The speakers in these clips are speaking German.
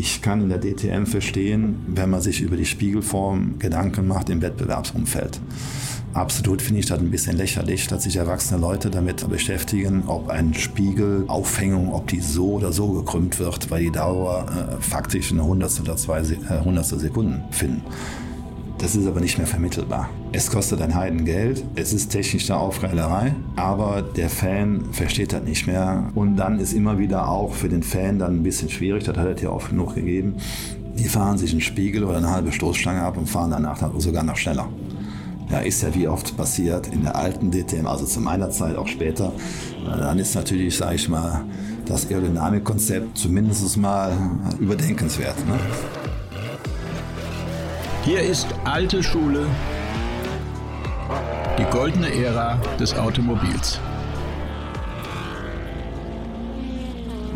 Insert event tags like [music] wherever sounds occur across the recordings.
Ich kann in der DTM verstehen, wenn man sich über die Spiegelform Gedanken macht im Wettbewerbsumfeld. Absolut finde ich das ein bisschen lächerlich, dass sich erwachsene Leute damit beschäftigen, ob ein Spiegelaufhängung, ob die so oder so gekrümmt wird, weil die Dauer äh, faktisch eine Hundertstel oder zwei äh, Hundertstel Sekunden finden. Das ist aber nicht mehr vermittelbar. Es kostet ein Heidengeld, es ist technisch eine Aufreilerei, aber der Fan versteht das nicht mehr. Und dann ist immer wieder auch für den Fan dann ein bisschen schwierig, das hat es ja oft genug gegeben. Die fahren sich einen Spiegel oder eine halbe Stoßstange ab und fahren danach sogar noch schneller. Ja, ist ja wie oft passiert in der alten DTM, also zu meiner Zeit, auch später. Dann ist natürlich, sage ich mal, das Aerodynamikkonzept zumindest mal überdenkenswert. Ne? Hier ist alte Schule, die goldene Ära des Automobils.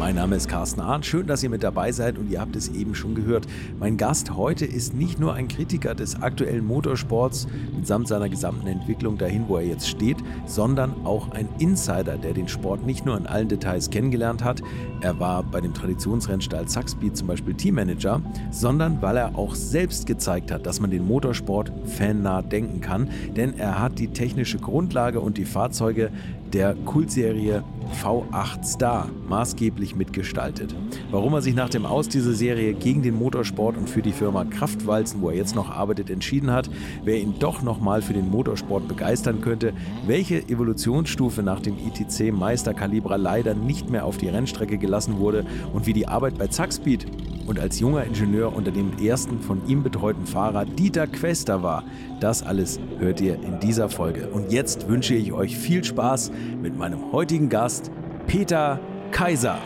Mein Name ist Carsten Arndt. Schön, dass ihr mit dabei seid und ihr habt es eben schon gehört. Mein Gast heute ist nicht nur ein Kritiker des aktuellen Motorsports mitsamt seiner gesamten Entwicklung dahin, wo er jetzt steht, sondern auch ein Insider, der den Sport nicht nur in allen Details kennengelernt hat. Er war bei dem Traditionsrennstall Zackspeed zum Beispiel Teammanager, sondern weil er auch selbst gezeigt hat, dass man den Motorsport fannah denken kann, denn er hat die technische Grundlage und die Fahrzeuge der Kultserie V8 Star maßgeblich mitgestaltet. Warum er sich nach dem Aus dieser Serie gegen den Motorsport und für die Firma Kraftwalzen, wo er jetzt noch arbeitet, entschieden hat, wer ihn doch nochmal für den Motorsport begeistern könnte, welche Evolutionsstufe nach dem ITC Meisterkalibra leider nicht mehr auf die Rennstrecke gelassen wurde und wie die Arbeit bei Zackspeed und als junger Ingenieur unter dem ersten von ihm betreuten Fahrer Dieter Quester war. Das alles hört ihr in dieser Folge. Und jetzt wünsche ich euch viel Spaß mit meinem heutigen Gast, Peter Kaiser.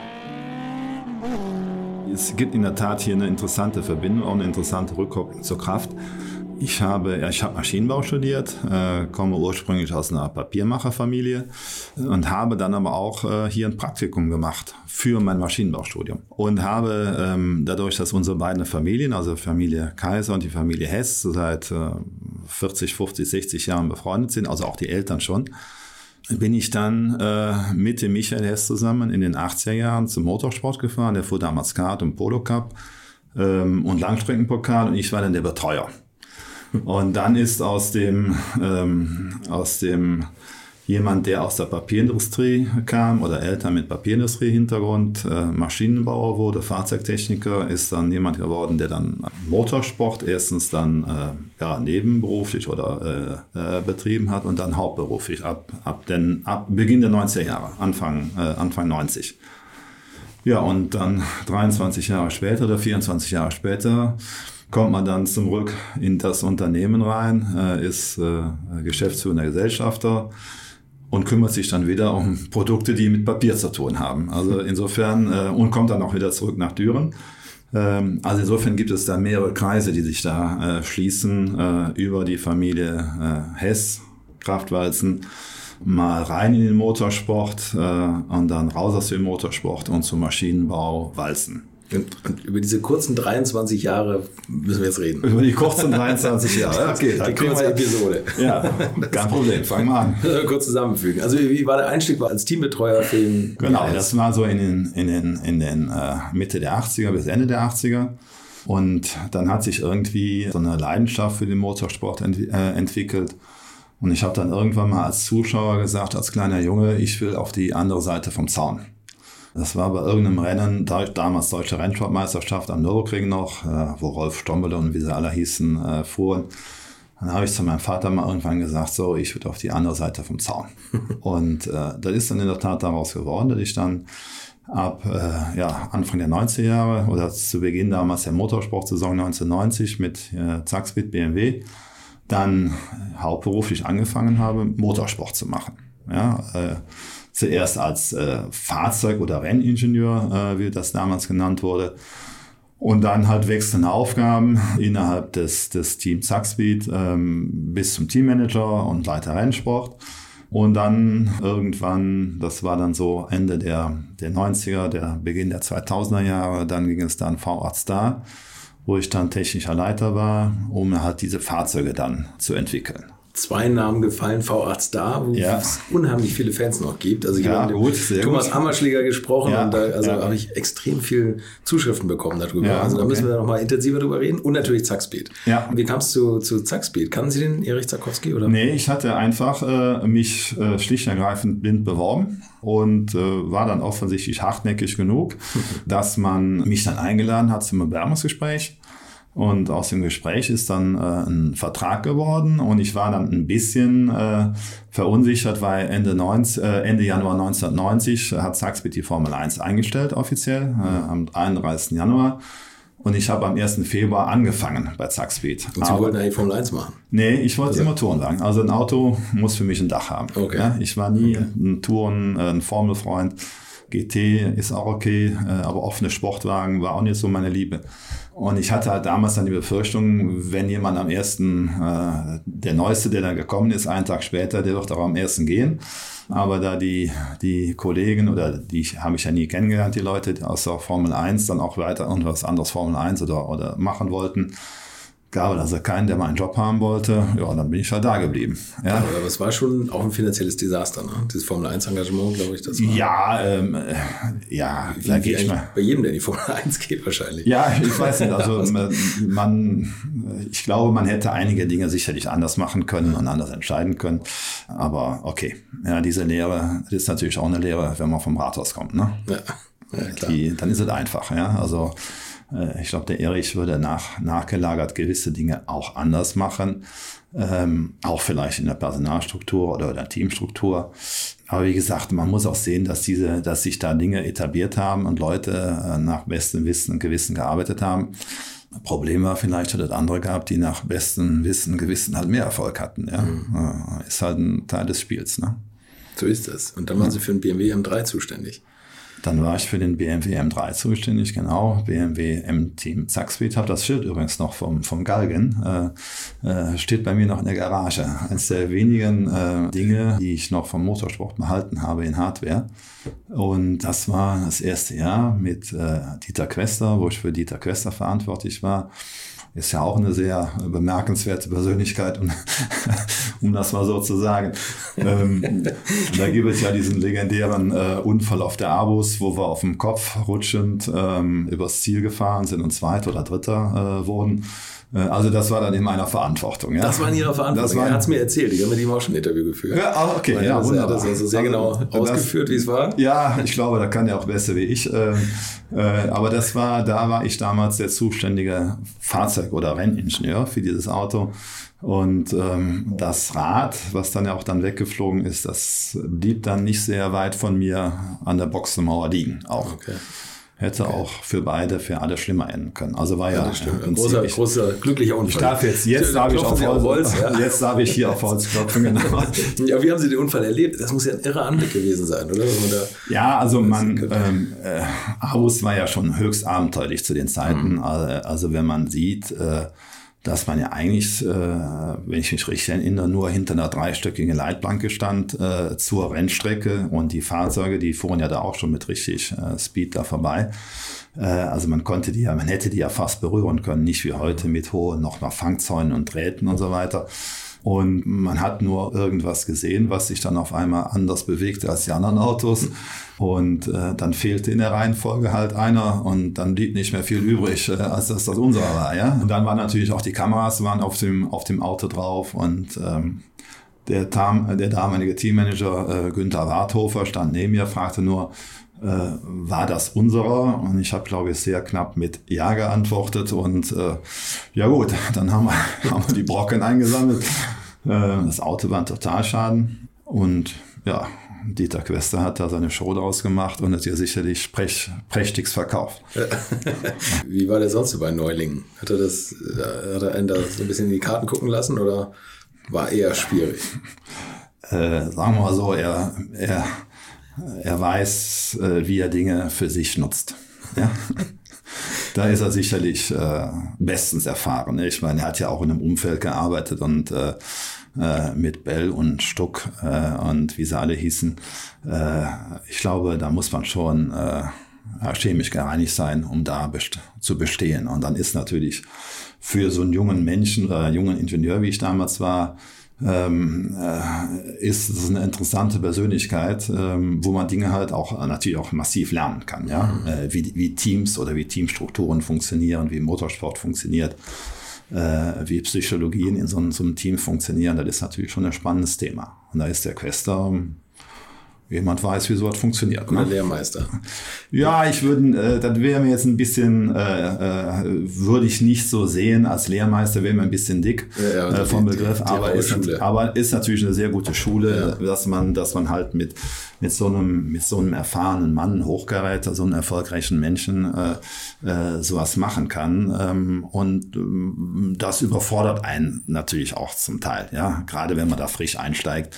Es gibt in der Tat hier eine interessante Verbindung, auch eine interessante Rückkopplung zur Kraft. Ich habe, ich habe Maschinenbau studiert, äh, komme ursprünglich aus einer Papiermacherfamilie und habe dann aber auch äh, hier ein Praktikum gemacht für mein Maschinenbaustudium und habe ähm, dadurch, dass unsere beiden Familien, also Familie Kaiser und die Familie Hess, seit äh, 40, 50, 60 Jahren befreundet sind, also auch die Eltern schon, bin ich dann äh, mit dem Michael Hess zusammen in den 80er Jahren zum Motorsport gefahren. Der fuhr damals Kart und Polo Cup ähm, und Langstreckenpokal und ich war dann der Betreuer. Und dann ist aus dem, ähm, aus dem jemand, der aus der Papierindustrie kam oder Eltern mit Papierindustrie-Hintergrund, äh, Maschinenbauer wurde, Fahrzeugtechniker, ist dann jemand geworden, der dann Motorsport erstens dann äh, ja, nebenberuflich oder äh, äh betrieben hat und dann hauptberuflich ab, ab, den, ab Beginn der 90er Jahre, Anfang, äh, Anfang 90. Ja, und dann 23 Jahre später oder 24 Jahre später kommt man dann zurück in das Unternehmen rein, äh, ist äh, geschäftsführender Gesellschafter und kümmert sich dann wieder um Produkte, die mit Papier zu tun haben. Also insofern äh, und kommt dann auch wieder zurück nach Düren. Ähm, also insofern gibt es da mehrere Kreise, die sich da schließen über die Familie Hess, Kraftwalzen mal rein in den Motorsport und dann raus aus dem Motorsport und zum Maschinenbau Walzen. Und, über diese kurzen 23 Jahre müssen wir jetzt reden. Über die kurzen 23 [laughs] Jahre. Okay, die kurze Episode. Ja, kein Problem. Fangen wir an. [laughs] Kurz zusammenfügen. Also wie war der Einstieg war als Teambetreuer für den? Genau, das war so in den, in den, in den äh, Mitte der 80er bis Ende der 80er. Und dann hat sich irgendwie so eine Leidenschaft für den Motorsport ent äh, entwickelt. Und ich habe dann irgendwann mal als Zuschauer gesagt, als kleiner Junge, ich will auf die andere Seite vom Zaun. Das war bei irgendeinem Rennen, damals Deutsche Rennsportmeisterschaft am Nürburgring noch, äh, wo Rolf Stombele und wie sie alle hießen, äh, fuhren. Dann habe ich zu meinem Vater mal irgendwann gesagt, so, ich würde auf die andere Seite vom Zaun. [laughs] und äh, das ist dann in der Tat daraus geworden, dass ich dann ab äh, ja, Anfang der 90er Jahre oder zu Beginn damals der Motorsportsaison 1990 mit äh, Zackspeed BMW dann hauptberuflich angefangen habe, Motorsport zu machen. Ja, äh, zuerst als äh, Fahrzeug- oder Renningenieur, äh, wie das damals genannt wurde. Und dann halt wechselnde Aufgaben innerhalb des, des Team Zackspeed ähm, bis zum Teammanager und Leiter Rennsport. Und dann irgendwann, das war dann so Ende der, der 90er, der Beginn der 2000er Jahre, dann ging es dann V8 Star, wo ich dann technischer Leiter war, um halt diese Fahrzeuge dann zu entwickeln. Zwei Namen gefallen, V8 Star, wo ja. es unheimlich viele Fans noch gibt. Also ich ja, habe mit Thomas gut. Hammerschläger gesprochen ja, und da also habe ich extrem viel Zuschriften bekommen darüber. Ja, also da okay. müssen wir noch mal intensiver drüber reden. Und natürlich Zackspeed. Ja. Wie kamst du zu Zackspeed? Kannten Sie den, Erich Zakowski? Oder? Nee, ich hatte einfach äh, mich äh, schlicht und ergreifend blind beworben und äh, war dann offensichtlich hartnäckig genug, [laughs] dass man mich dann eingeladen hat zum Bewerbungsgespräch. Und aus dem Gespräch ist dann äh, ein Vertrag geworden und ich war dann ein bisschen äh, verunsichert, weil Ende, 90, äh, Ende Januar 1990 hat Saxbit die Formel 1 eingestellt offiziell, äh, am 31. Januar. Und ich habe am 1. Februar angefangen bei Zackspeed. Und Sie Aber, wollten eigentlich Formel 1 machen? Nee, ich wollte also. immer Touren sagen. Also ein Auto muss für mich ein Dach haben. Okay. Ja, ich war nie okay. ein Touren, äh, ein Formelfreund. GT ist auch okay, äh, aber offene Sportwagen war auch nicht so meine Liebe. Und ich hatte halt damals dann die Befürchtung, wenn jemand am ersten, äh, der Neueste, der dann gekommen ist, einen Tag später, der wird auch am ersten gehen. Aber da die, die Kollegen oder die habe ich ja nie kennengelernt, die Leute aus der Formel 1 dann auch weiter irgendwas anderes Formel 1 oder, oder machen wollten, gab es also keinen, der mal einen Job haben wollte. Ja, dann bin ich halt da geblieben. Ja. Aber es war schon auch ein finanzielles Desaster, ne? Dieses Formel 1 Engagement, glaube ich, das war. Ja, ähm, ja, wie, da gehe ich mal. Bei jedem, der in die Formel 1 geht, wahrscheinlich. Ja, ich weiß nicht. Also [laughs] man, ich glaube, man hätte einige Dinge sicherlich anders machen können und anders entscheiden können. Aber okay, ja, diese Lehre, das ist natürlich auch eine Lehre, wenn man vom Rathaus kommt, ne? Ja. Ja, klar. Die, dann ist es einfach, ja. Also äh, ich glaube, der Erich würde nach, nachgelagert gewisse Dinge auch anders machen. Ähm, auch vielleicht in der Personalstruktur oder der Teamstruktur. Aber wie gesagt, man muss auch sehen, dass diese, dass sich da Dinge etabliert haben und Leute äh, nach bestem Wissen und Gewissen gearbeitet haben. Problem war vielleicht, hat es andere gehabt, die nach bestem Wissen und Gewissen halt mehr Erfolg hatten. Ja? Mhm. Ist halt ein Teil des Spiels. Ne? So ist das. Und dann waren Sie für den BMW M3 zuständig. Dann war ich für den BMW M3 zuständig, genau. BMW M-Team Zackspeed. Habe das Schild übrigens noch vom, vom Galgen. Äh, äh, steht bei mir noch in der Garage. Eines der wenigen äh, Dinge, die ich noch vom Motorsport behalten habe in Hardware. Und das war das erste Jahr mit äh, Dieter Quester, wo ich für Dieter Quester verantwortlich war ist ja auch eine sehr bemerkenswerte Persönlichkeit, um, [laughs] um das mal so zu sagen. Ähm, da gibt es ja diesen legendären äh, Unfall auf der Abus, wo wir auf dem Kopf rutschend ähm, übers Ziel gefahren sind und Zweiter oder Dritter äh, wurden. Äh, also das war dann in meiner Verantwortung. Ja. Das war in Ihrer Verantwortung. er hat es mir erzählt. Ich habe mit ihm auch schon ein Interview geführt. Ja, ah, okay, Weil ja, wunderbar. Er hat das also sehr genau also, ausgeführt, wie es war. Ja, ich glaube, da kann er auch besser wie ich. Äh, äh, aber das war, da war ich damals der zuständige Fahrzeug- oder Renningenieur für dieses Auto. Und ähm, das Rad, was dann ja auch dann weggeflogen ist, das blieb dann nicht sehr weit von mir an der Boxenmauer liegen. Auch. Okay hätte okay. auch für beide, für alle schlimmer enden können. Also war ja, ja ein großer, großer, glücklicher Unfall. Ich darf jetzt, jetzt darf ich auf Holz, Holz ja. [laughs] jetzt darf ich hier auf Holz klopfen, genau. [laughs] ja, wie haben Sie den Unfall erlebt? Das muss ja ein irrer Anblick gewesen sein, oder? ja, also man, ähm, äh, Aarhus war ja schon höchst abenteuerlich zu den Zeiten. Mhm. Also wenn man sieht, äh, dass man ja eigentlich, äh, wenn ich mich richtig erinnere, nur hinter einer dreistöckigen Leitplanke stand äh, zur Rennstrecke und die Fahrzeuge, die fuhren ja da auch schon mit richtig äh, Speed da vorbei. Also man konnte die ja, man hätte die ja fast berühren können, nicht wie heute mit hohen noch mal Fangzäunen und Drähten und so weiter. Und man hat nur irgendwas gesehen, was sich dann auf einmal anders bewegte als die anderen Autos. Und äh, dann fehlte in der Reihenfolge halt einer und dann blieb nicht mehr viel übrig, äh, als dass das unser war. Ja? Und dann waren natürlich auch die Kameras waren auf dem, auf dem Auto drauf und ähm, der, Tam, der damalige Teammanager äh, Günther Warthofer stand neben mir, fragte nur, äh, war das unserer? Und ich habe, glaube ich, sehr knapp mit Ja geantwortet. Und äh, ja gut, [laughs] dann haben wir, haben wir die Brocken eingesammelt. Äh, das Auto war ein Totalschaden. Und ja, Dieter Quester hat da seine Show draus gemacht und hat ihr sicherlich sprech, prächtigst verkauft. [laughs] Wie war der sonst so bei Neulingen? Hat er, das, äh, hat er einen da so ein bisschen in die Karten gucken lassen oder war eher schwierig? Äh, sagen wir mal so, er, er, er weiß, äh, wie er Dinge für sich nutzt. Ja? [laughs] da ist er sicherlich äh, bestens erfahren. Ich meine, er hat ja auch in einem Umfeld gearbeitet und äh, äh, mit Bell und Stuck äh, und wie sie alle hießen. Äh, ich glaube, da muss man schon chemisch gereinigt sein, um da best zu bestehen. Und dann ist natürlich für so einen jungen Menschen oder jungen Ingenieur, wie ich damals war, ähm, äh, ist es eine interessante Persönlichkeit, ähm, wo man Dinge halt auch natürlich auch massiv lernen kann, ja, mhm. äh, wie, wie Teams oder wie Teamstrukturen funktionieren, wie Motorsport funktioniert, äh, wie Psychologien in so, so, einem Team funktionieren. Das ist natürlich schon ein spannendes Thema. Und da ist der Quester jemand weiß, wie sowas funktioniert. Ne? Lehrmeister. Ja, ich würde, äh, das wäre mir jetzt ein bisschen, äh, äh, würde ich nicht so sehen. Als Lehrmeister wäre mir ein bisschen dick ja, ja, äh, vom die, Begriff, die, die aber, ist, aber ist natürlich eine sehr gute Schule, ja. dass man, dass man halt mit mit so einem mit so einem erfahrenen Mann, Hochgeräter, so einem erfolgreichen Menschen äh, äh, sowas machen kann. Ähm, und ähm, das überfordert einen natürlich auch zum Teil. Ja, gerade wenn man da frisch einsteigt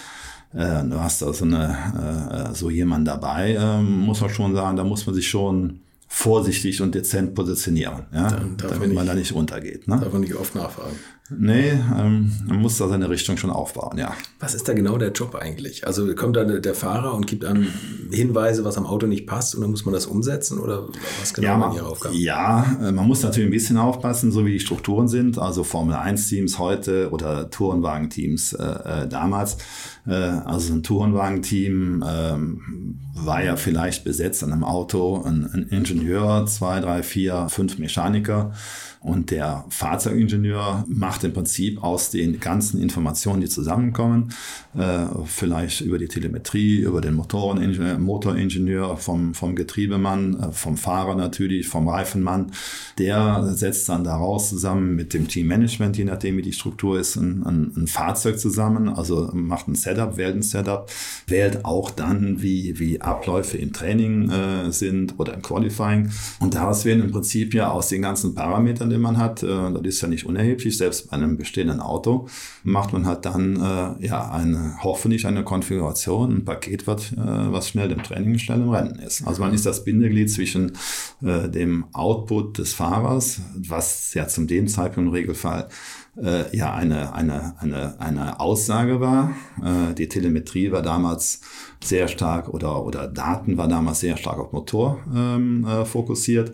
äh, du hast da so, eine, äh, so jemand dabei, äh, muss man schon sagen, da muss man sich schon vorsichtig und dezent positionieren, ja, damit man da nicht runtergeht. Ne? Darf man nicht oft nachfragen. Nee, ähm, man muss da seine Richtung schon aufbauen, ja. Was ist da genau der Job eigentlich? Also kommt da der Fahrer und gibt an Hinweise, was am Auto nicht passt und dann muss man das umsetzen oder was genau ja, man, Ihre Aufgabe? Ja, äh, man muss natürlich ein bisschen aufpassen, so wie die Strukturen sind. Also Formel 1 Teams heute oder Tourenwagen-Teams äh, äh, damals. Äh, also ein Tourenwagen-Team ähm, war ja vielleicht besetzt an einem Auto, ein, ein Ingenieur, zwei, drei, vier, fünf Mechaniker. Und der Fahrzeugingenieur macht im Prinzip aus den ganzen Informationen, die zusammenkommen, äh, vielleicht über die Telemetrie, über den Motoreningenieur, Motoringenieur, vom, vom Getriebemann, äh, vom Fahrer natürlich, vom Reifenmann, der setzt dann daraus zusammen mit dem Teammanagement, je nachdem wie die Struktur ist, ein, ein, ein Fahrzeug zusammen, also macht ein Setup, wählt ein Setup, wählt auch dann, wie, wie Abläufe im Training äh, sind oder im Qualifying. Und daraus werden im Prinzip ja aus den ganzen Parametern den man hat, äh, das ist ja nicht unerheblich, selbst bei einem bestehenden Auto, macht man halt dann äh, ja eine, hoffentlich eine Konfiguration, ein Paket, was, äh, was schnell im Training, schnell im Rennen ist. Also man ist das Bindeglied zwischen dem Output des Fahrers, was ja zum dem Zeitpunkt im Regelfall ja eine, eine, eine, eine Aussage war. Die Telemetrie war damals sehr stark oder, oder Daten war damals sehr stark auf Motor ähm, äh, fokussiert.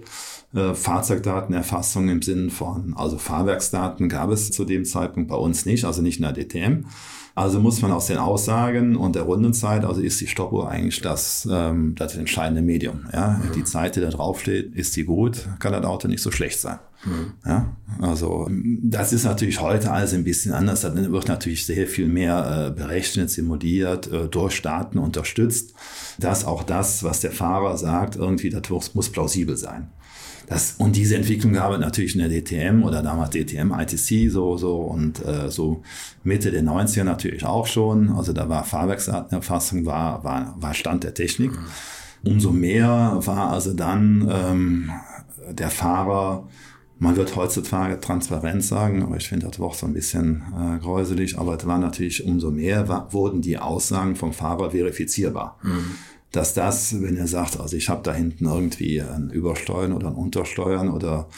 Äh, Fahrzeugdatenerfassung im Sinne von, also Fahrwerksdaten gab es zu dem Zeitpunkt bei uns nicht, also nicht in der DTM. Also muss man aus den Aussagen und der Rundenzeit, also ist die Stoppuhr eigentlich das, ähm, das entscheidende Medium. Ja? Mhm. Die Zeit, die da draufsteht, ist die gut, kann das Auto nicht so schlecht sein. Mhm. Ja? Also das ist natürlich heute alles ein bisschen anders. Da wird natürlich sehr viel mehr äh, berechnet, simuliert, äh, durch Daten unterstützt, dass auch das, was der Fahrer sagt, irgendwie das muss plausibel sein. Das, und diese Entwicklung gab es natürlich in der DTM oder damals DTM, ITC so, so und äh, so Mitte der 90er natürlich auch schon. Also da war Fahrwerksdatenerfassung, war, war, war Stand der Technik. Umso mehr war also dann ähm, der Fahrer, man wird heutzutage transparent sagen, aber ich finde das Wort so ein bisschen äh, gräuselig, aber es war natürlich umso mehr, war, wurden die Aussagen vom Fahrer verifizierbar. Mhm dass das, wenn er sagt, also ich habe da hinten irgendwie ein Übersteuern oder ein Untersteuern oder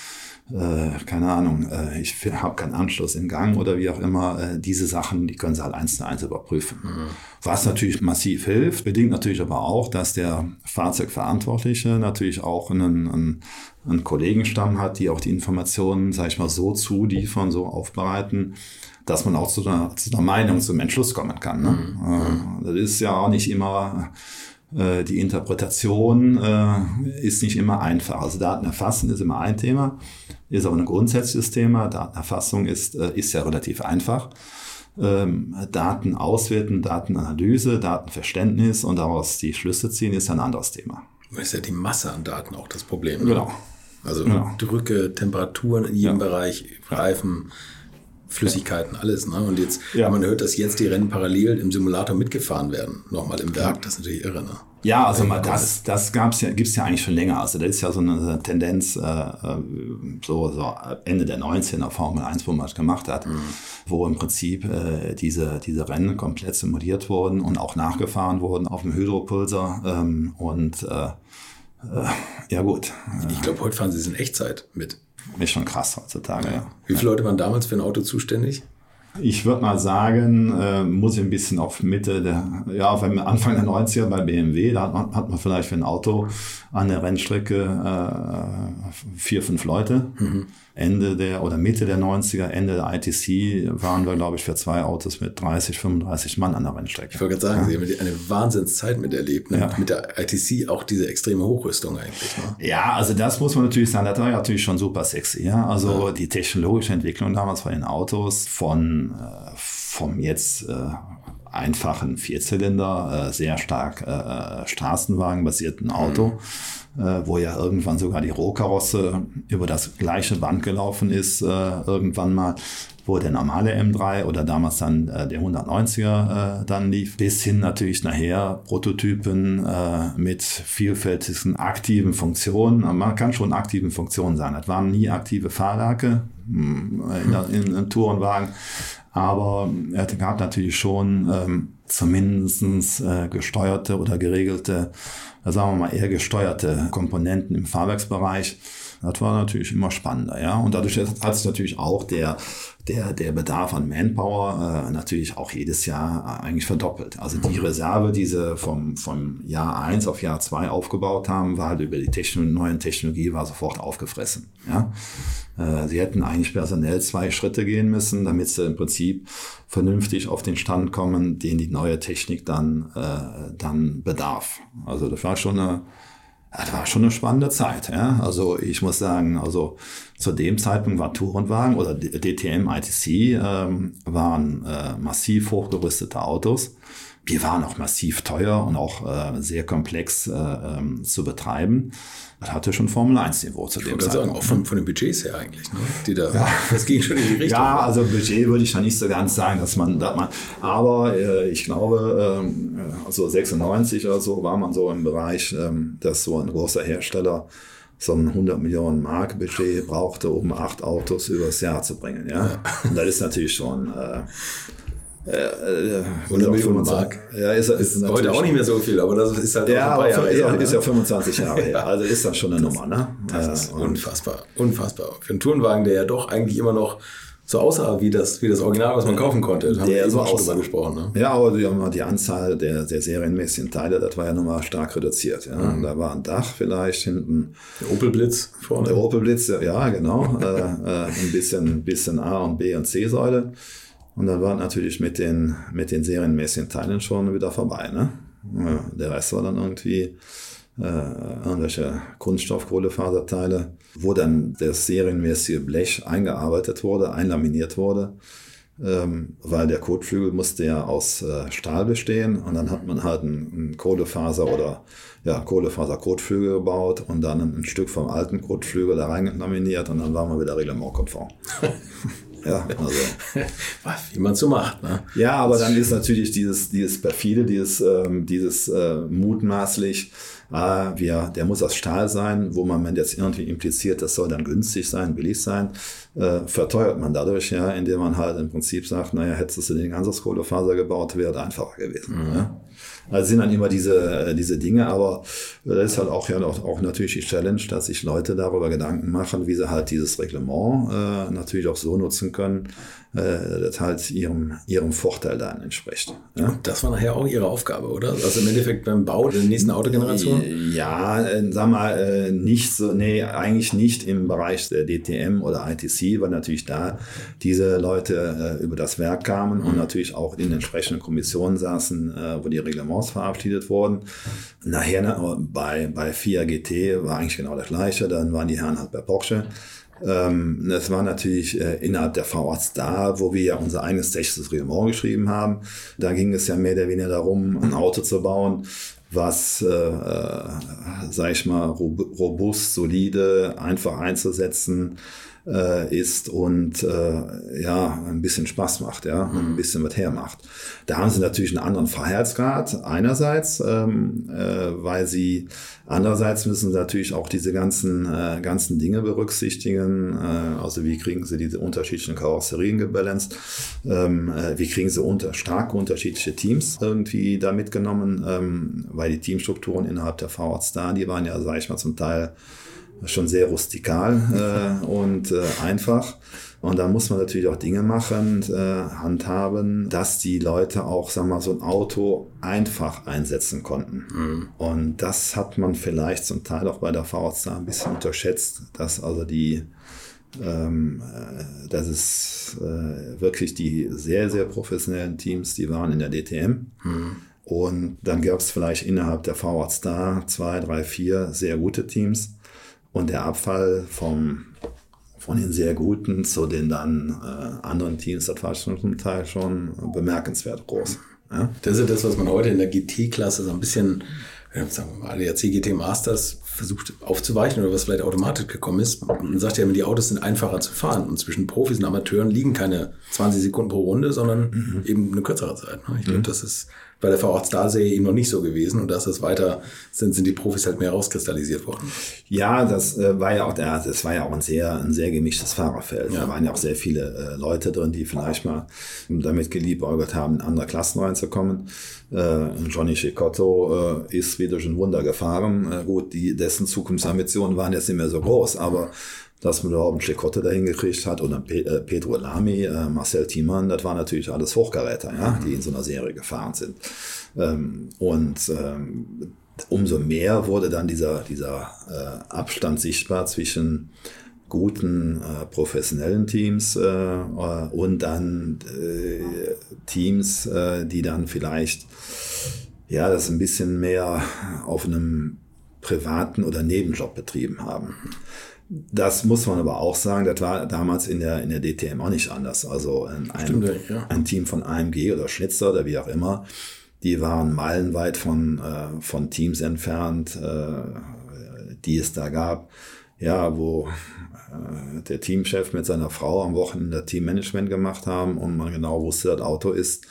äh, keine Ahnung, äh, ich habe keinen Anschluss im Gang oder wie auch immer, äh, diese Sachen, die können sie halt eins zu eins überprüfen. Mhm. Was natürlich massiv hilft, bedingt natürlich aber auch, dass der Fahrzeugverantwortliche natürlich auch einen, einen, einen Kollegenstamm hat, die auch die Informationen, sag ich mal, so zuliefern, so aufbereiten, dass man auch zu einer, zu einer Meinung, zum Entschluss kommen kann. Ne? Mhm. Äh, das ist ja auch nicht immer äh, die Interpretation äh, ist nicht immer einfach. Also Daten erfassen ist immer ein Thema, ist aber ein grundsätzliches Thema. Datenerfassung ist, äh, ist ja relativ einfach. Ähm, Daten auswerten, Datenanalyse, Datenverständnis und daraus die Schlüsse ziehen, ist ein anderes Thema. Das ist ja die Masse an Daten auch das Problem. Ne? Genau. Also genau. Drücke, Temperaturen in jedem ja. Bereich, Reifen, Flüssigkeiten, alles. Ne? Und jetzt, ja. man hört, dass jetzt die Rennen parallel im Simulator mitgefahren werden, nochmal im Werk, das ist natürlich irre. Ne? Ja, also mal das, das gab's ja, gibt's ja eigentlich schon länger. Also das ist ja so eine Tendenz, äh, äh so, so Ende der 19er Formel 1, wo man das gemacht hat, mhm. wo im Prinzip äh, diese, diese Rennen komplett simuliert wurden und auch nachgefahren wurden auf dem Hydropulsar. Ähm, und äh, äh, ja gut. Ich glaube, heute fahren sie es in Echtzeit mit. Ist schon krass heutzutage, ja. Wie viele Leute waren damals für ein Auto zuständig? Ich würde mal sagen, äh, muss ich ein bisschen auf Mitte der, ja, wir Anfang der 90er bei BMW, da hat man, hat man vielleicht für ein Auto an der Rennstrecke äh, vier, fünf Leute. Mhm. Ende der oder Mitte der 90er, Ende der ITC waren wir, glaube ich, für zwei Autos mit 30, 35 Mann an der Rennstrecke. Ich wollte gerade sagen, ja. Sie haben eine Wahnsinnszeit miterlebt, ne? ja. mit der ITC auch diese extreme Hochrüstung eigentlich. Ne? Ja, also das muss man natürlich sagen, das war natürlich schon super sexy. Ja? Also ja. die technologische Entwicklung damals von den Autos, von äh, vom jetzt äh, einfachen Vierzylinder, äh, sehr stark äh, äh Straßenwagen basierten Auto. Mhm wo ja irgendwann sogar die Rohkarosse über das gleiche Band gelaufen ist, äh, irgendwann mal, wo der normale M3 oder damals dann äh, der 190er äh, dann lief, bis hin natürlich nachher Prototypen äh, mit vielfältigen aktiven Funktionen. Man kann schon aktiven Funktionen sagen. Das waren nie aktive Fahrwerke hm, in, in, in einem Tourenwagen, aber es gab natürlich schon ähm, zumindest äh, gesteuerte oder geregelte sagen wir mal, eher gesteuerte Komponenten im Fahrwerksbereich. Das war natürlich immer spannender, ja. Und dadurch hat sich natürlich auch der, der, der Bedarf an Manpower äh, natürlich auch jedes Jahr eigentlich verdoppelt. Also die Reserve, die sie vom, vom Jahr eins auf Jahr zwei aufgebaut haben, war halt über die Techno neuen Technologie war sofort aufgefressen, ja. Äh, sie hätten eigentlich personell zwei Schritte gehen müssen, damit sie im Prinzip vernünftig auf den Stand kommen, den die neue Technik dann, äh, dann bedarf. Also das war schon eine, das war schon eine spannende Zeit. Ja? Also ich muss sagen, also zu dem Zeitpunkt war Tourenwagen oder DTM ITC ähm, waren äh, massiv hochgerüstete Autos. Die waren auch massiv teuer und auch äh, sehr komplex äh, ähm, zu betreiben. Das hatte schon Formel 1 Niveau zu dem Zeitpunkt. Sagen, auch von, von den Budgets her eigentlich, ne? Die da, ja. das ging schon in die Richtung. Ja, also Budget würde ich da nicht so ganz sagen, dass man, dass man aber äh, ich glaube, ähm, also 96 oder so war man so im Bereich, ähm, dass so ein großer Hersteller so ein 100 Millionen Mark Budget brauchte, um acht Autos übers Jahr zu bringen. Ja? ja. Und das ist natürlich schon äh, äh, 100 Millionen Mark. Ja, ist, ist, ist heute auch nicht mehr so viel, aber das ist halt ja, auch Jahre ist, ja, ist ja 25 Jahre her. [laughs] Also ist das schon eine das, Nummer, ne? Das ist unfassbar, unfassbar. Für einen Tourenwagen, der ja doch eigentlich immer noch so aussah wie das, wie das Original, was man kaufen konnte. Da haben wir so drüber gesprochen. Ne? Ja, aber die, die Anzahl der, der serienmäßigen Teile, das war ja nochmal stark reduziert. Ja. Mhm. Da war ein Dach vielleicht hinten. Der Opel Blitz vorne. Der Opel Blitz, ja, genau. [laughs] äh, äh, ein bisschen, bisschen A und B und C-Säule. Und dann war natürlich mit den, mit den serienmäßigen Teilen schon wieder vorbei. Ne? Ja, der Rest war dann irgendwie äh, irgendwelche Kunststoff-Kohlefaserteile, wo dann das serienmäßige Blech eingearbeitet wurde, einlaminiert wurde, ähm, weil der Kotflügel musste ja aus äh, Stahl bestehen und dann hat man halt einen, Kohlefaser oder ja, Kohlefaser-Kotflügel gebaut und dann ein, Stück vom alten Kotflügel da reinlaminiert und dann waren wir wieder reglementkonform. [laughs] Ja, [laughs] also. Wie man so macht. Ne? Ja, aber dann ist natürlich dieses, dieses perfide, dieses, ähm, dieses äh, mutmaßlich, äh, wir, der muss aus Stahl sein, wo man jetzt irgendwie impliziert, das soll dann günstig sein, billig sein, äh, verteuert man dadurch, ja, indem man halt im Prinzip sagt, naja, hättest du den ganzen Kohlefaser gebaut, wäre einfacher gewesen. Mhm. Ja? Also sind dann immer diese, äh, diese Dinge, aber das ist halt auch, ja, auch, auch natürlich die Challenge, dass sich Leute darüber Gedanken machen, wie sie halt dieses Reglement äh, natürlich auch so nutzen können, äh, das halt ihrem, ihrem Vorteil dann entspricht. Ja? Das war nachher auch ihre Aufgabe, oder? Also im Endeffekt beim Bau der nächsten Autogeneration? Ja, äh, sag mal, äh, nicht so, nee, eigentlich nicht im Bereich der DTM oder ITC, weil natürlich da diese Leute äh, über das Werk kamen mhm. und natürlich auch in entsprechenden Kommissionen saßen, äh, wo die Reglements verabschiedet wurden. Nachher ne, bei, bei FIA GT war eigentlich genau das Gleiche, dann waren die Herren halt bei Porsche. Ähm, das war natürlich äh, innerhalb der VA Star, wo wir ja unser eigenes technisches Reglement geschrieben haben. Da ging es ja mehr oder weniger darum, ein Auto zu bauen, was, äh, äh, sag ich mal, robust, solide, einfach einzusetzen äh, ist und äh, ja, ein bisschen Spaß macht, ja, und ein mhm. bisschen was hermacht. Da haben sie natürlich einen anderen Freiheitsgrad einerseits, ähm, äh, weil sie andererseits müssen sie natürlich auch diese ganzen, äh, ganzen Dinge berücksichtigen. Äh, also wie kriegen sie diese unterschiedlichen Karosserien gebalanced? Ähm, äh, wie kriegen sie unter, stark unterschiedliche Teams irgendwie da mitgenommen? Ähm, weil die Teamstrukturen innerhalb der VA Star, die waren ja, sag ich mal, zum Teil schon sehr rustikal äh, und äh, einfach. Und da muss man natürlich auch Dinge machen, äh, handhaben, dass die Leute auch, sagen wir mal, so ein Auto einfach einsetzen konnten. Mhm. Und das hat man vielleicht zum Teil auch bei der VSA ein bisschen unterschätzt, dass also die, ähm, äh, dass es äh, wirklich die sehr, sehr professionellen Teams, die waren in der DTM. Mhm. Und dann gab es vielleicht innerhalb der Forward Star zwei, drei, vier sehr gute Teams. Und der Abfall vom von den sehr guten zu den dann äh, anderen Teams, das war schon zum Teil schon bemerkenswert groß. Ja? Das ist das, was man heute in der GT-Klasse so ein bisschen, sagen wir mal, ADAC GT Masters versucht aufzuweichen oder was vielleicht automatisch gekommen ist. Man sagt ja immer, die Autos sind einfacher zu fahren und zwischen Profis und Amateuren liegen keine 20 Sekunden pro Runde, sondern mhm. eben eine kürzere Zeit. Ne? Ich glaube, mhm. das ist bei der V8 Star-Serie eben noch nicht so gewesen und dass es weiter sind, sind die Profis halt mehr rauskristallisiert worden. Ja, das äh, war ja auch der, das war ja auch ein sehr, ein sehr gemischtes Fahrerfeld. Ja. Da waren ja auch sehr viele äh, Leute drin, die vielleicht mal damit geliebäugelt haben, in andere Klassen reinzukommen. Äh, Johnny Chicotto äh, ist wieder schon Wunder gefahren. Äh, gut, die, dessen Zukunftsambitionen waren jetzt nicht mehr so groß, aber dass man überhaupt einen Schlekotte dahin gekriegt hat oder Pedro Lamy, Marcel Thiemann, das waren natürlich alles Hochkaräter, ja, die in so einer Serie gefahren sind. Ähm, und ähm, umso mehr wurde dann dieser, dieser Abstand sichtbar zwischen guten äh, professionellen Teams äh, äh und dann äh, Teams, äh, die dann vielleicht ja das ein bisschen mehr auf einem privaten oder Nebenjob betrieben haben. Das muss man aber auch sagen, das war damals in der, in der DTM auch nicht anders. Also ein, Stimmt, ja. ein Team von AMG oder Schnitzer oder wie auch immer, die waren meilenweit von, äh, von Teams entfernt, die es da gab. Ja, wo der Teamchef mit seiner Frau am Wochenende Teammanagement gemacht haben und man genau wusste, das Auto ist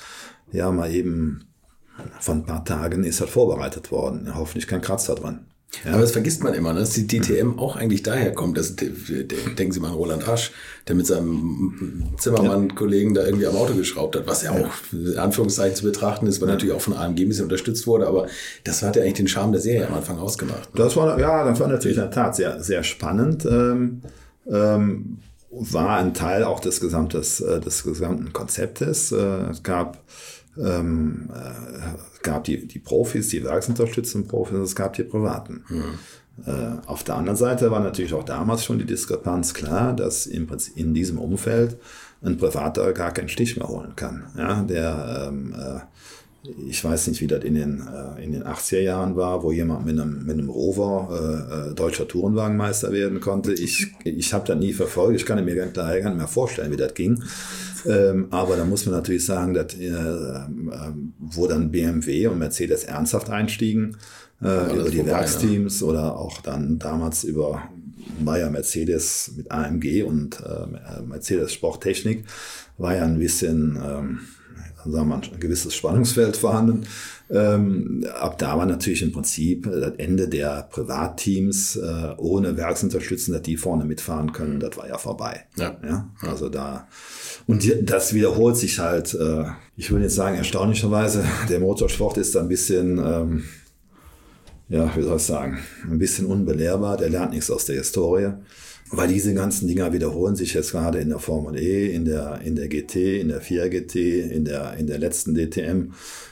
ja mal eben von ein paar Tagen ist halt vorbereitet worden. Hoffentlich kein Kratzer dran. Ja. Aber das vergisst man immer, ne? dass die DTM auch eigentlich daher kommt. Das, denken Sie mal an Roland Asch, der mit seinem Zimmermann-Kollegen da irgendwie am Auto geschraubt hat, was ja auch in Anführungszeichen zu betrachten ist, weil natürlich auch von AMG ein bisschen unterstützt wurde. Aber das hat ja eigentlich den Charme der Serie am Anfang ausgemacht. Ne? Das war, ja, das war natürlich in der Tat sehr, sehr spannend. Ähm, ähm, war ein Teil auch des, Gesamtes, äh, des gesamten Konzeptes. Äh, es gab ähm, äh, gab die, die Profis, die werksunterstützenden Profis, es gab die Privaten. Mhm. Äh, auf der anderen Seite war natürlich auch damals schon die Diskrepanz klar, dass im Prinzip in diesem Umfeld ein Privater gar keinen Stich mehr holen kann. Ja, der ähm, äh, ich weiß nicht, wie das in den, äh, in den 80er Jahren war, wo jemand mit einem, mit einem Rover äh, äh, deutscher Tourenwagenmeister werden konnte. Ich, ich habe das nie verfolgt. Ich kann mir gar nicht mehr vorstellen, wie das ging. Ähm, aber da muss man natürlich sagen, dass, äh, äh, wo dann BMW und Mercedes ernsthaft einstiegen, äh, über die vorbei, Werksteams ne? oder auch dann damals über Bayer Mercedes mit AMG und Mercedes Sporttechnik, war ja ein bisschen... Ähm, sagen wir mal, ein gewisses Spannungsfeld vorhanden. Ähm, ab da war natürlich im Prinzip das Ende der Privatteams äh, ohne Werksunterstützung, dass die vorne mitfahren können, das war ja vorbei. Ja. ja? Also da und die, das wiederholt sich halt. Äh, ich würde jetzt sagen erstaunlicherweise, [laughs] der Motorsport ist da ein bisschen ähm, ja, wie soll ich sagen, ein bisschen unbelehrbar. Der lernt nichts aus der Historie. Weil diese ganzen Dinger wiederholen sich jetzt gerade in der Formel E, in der, in der GT, in der 4 GT, in der, in der letzten DTM,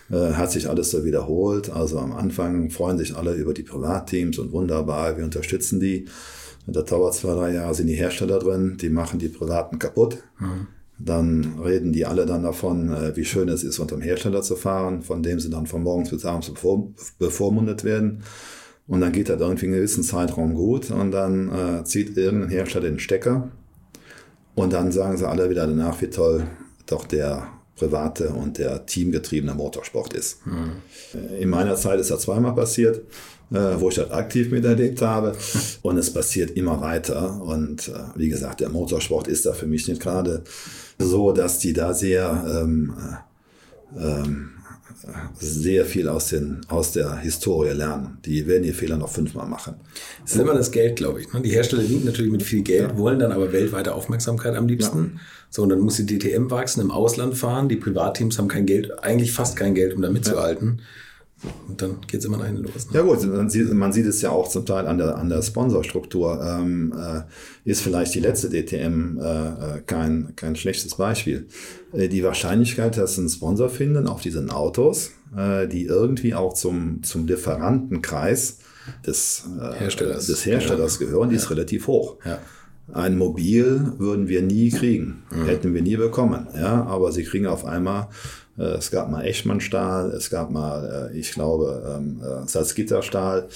äh, hat sich alles so wiederholt. Also am Anfang freuen sich alle über die Privatteams und wunderbar, wir unterstützen die. Da dauert zwei, drei Jahre, sind die Hersteller drin, die machen die Privaten kaputt. Mhm. Dann reden die alle dann davon, äh, wie schön es ist, unter dem Hersteller zu fahren, von dem sie dann von morgens bis abends bevormundet werden. Und dann geht das irgendwie einen gewissen Zeitraum gut und dann äh, zieht irgendein Hersteller den Stecker und dann sagen sie alle wieder danach, wie toll doch der private und der teamgetriebene Motorsport ist. Mhm. In meiner Zeit ist das zweimal passiert, äh, wo ich das aktiv miterlebt habe und es passiert immer weiter und äh, wie gesagt, der Motorsport ist da für mich nicht gerade so, dass die da sehr ähm, äh, ähm, sehr viel aus, den, aus der Historie lernen. Die werden die Fehler noch fünfmal machen. Es ist immer das Geld, glaube ich. Ne? Die Hersteller liegen natürlich mit viel Geld, ja. wollen dann aber weltweite Aufmerksamkeit am liebsten. Ja. So, und dann muss die DTM wachsen, im Ausland fahren. Die Privatteams haben kein Geld, eigentlich fast kein Geld, um da mitzuhalten. Und dann geht es immer hinten los. Ne? Ja gut, man sieht, man sieht, es ja auch zum Teil an der, an der Sponsorstruktur. Ähm, äh, ist vielleicht die letzte DTM äh, äh, kein, kein schlechtes Beispiel. Äh, die Wahrscheinlichkeit, dass einen Sponsor finden auf diesen Autos, äh, die irgendwie auch zum, zum Lieferantenkreis des äh, Herstellers, des Herstellers ja. gehören, die ja. ist relativ hoch. Ja. Ein Mobil würden wir nie kriegen, hätten wir nie bekommen. Ja, aber sie kriegen auf einmal es gab mal Echtmannstahl, es gab mal, äh, ich glaube, ähm, äh, Salzgitterstahl.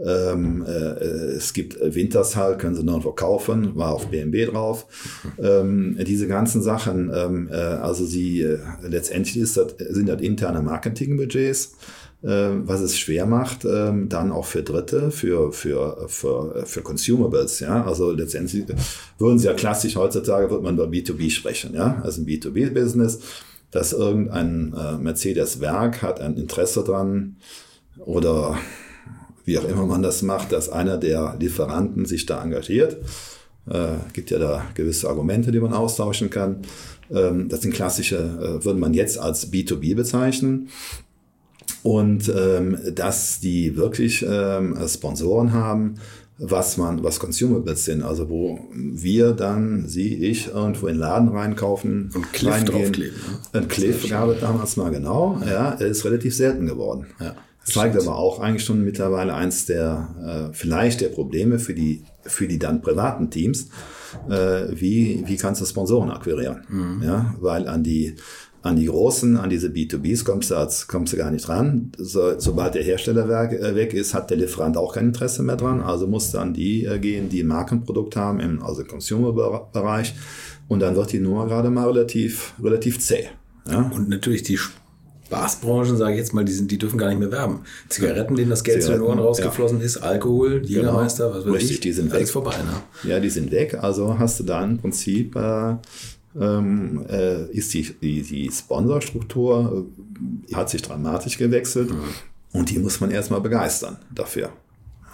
Ähm, es gibt Wintershall, können Sie noch verkaufen, war auf BMW drauf. [laughs] Ähm, diese ganzen Sachen, also sie, letztendlich ist das, sind das interne Marketingbudgets was es schwer macht, dann auch für Dritte, für, für, für, für Consumables. Ja? Also letztendlich würden Sie ja klassisch heutzutage, wird man über B2B sprechen. Ja? Also ein B2B-Business dass irgendein äh, Mercedes-Werk hat ein Interesse dran oder wie auch immer man das macht, dass einer der Lieferanten sich da engagiert. Äh, gibt ja da gewisse Argumente, die man austauschen kann. Ähm, das sind klassische, äh, würde man jetzt als B2B bezeichnen. Und ähm, dass die wirklich ähm, Sponsoren haben, was man, was Consumables sind, also wo wir dann, Sie, ich, irgendwo in den Laden reinkaufen. Und Cliff reingehen. draufkleben. Ne? Ein Cliff gab es damals mal genau, ja, ist relativ selten geworden. Ja, das zeigt aber auch eigentlich schon mittlerweile eins der, äh, vielleicht der Probleme für die, für die dann privaten Teams, äh, wie, wie kannst du Sponsoren akquirieren? Mhm. Ja, weil an die, an die großen, an diese B2Bs kommst du, als, kommst du gar nicht ran. So, sobald der Hersteller äh, weg ist, hat der Lieferant auch kein Interesse mehr dran. Also musst du an die äh, gehen, die ein Markenprodukt haben, im also Consumer-Bereich. Und dann wird die Nummer gerade mal relativ, relativ zäh. Ja? Und natürlich die Spaßbranchen, sage ich jetzt mal, die, sind, die dürfen gar nicht mehr werben. Zigaretten, denen das Geld zu den Ohren rausgeflossen ja. ist, Alkohol, genau. Jägermeister, was weiß Richtig, ich. die sind weg. vorbei. Ne? Ja, die sind weg. Also hast du da im Prinzip äh, ähm, äh, ist die, die, die Sponsorstruktur, äh, hat sich dramatisch gewechselt mhm. und die muss man erstmal begeistern dafür.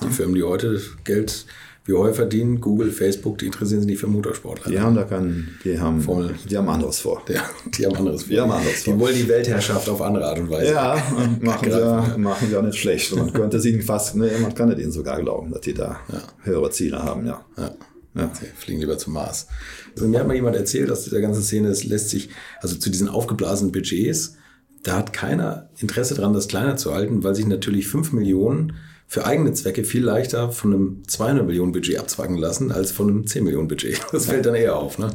Die Firmen, die heute Geld wie heu verdienen, Google, Facebook, die interessieren sich nicht für Motorsport. Die haben da kein, die haben, Formel. die haben anderes vor. Ja, die haben anderes vor. Die, haben anderes vor. die wollen die Weltherrschaft auf andere Art und Weise. Ja, machen [laughs] sie, machen sie auch nicht schlecht. Man könnte es ihnen fast, ne, man kann es ihnen sogar glauben, dass die da ja. höhere Ziele haben, ja. ja. Ja. Sie fliegen lieber zum Mars. Also mir hat mal jemand erzählt, dass dieser ganze Szene, es lässt sich, also zu diesen aufgeblasenen Budgets, da hat keiner Interesse dran, das kleiner zu halten, weil sich natürlich fünf Millionen für eigene Zwecke viel leichter von einem 200 Millionen Budget abzwacken lassen, als von einem 10 Millionen Budget. [laughs] Das fällt dann eher auf. Ne?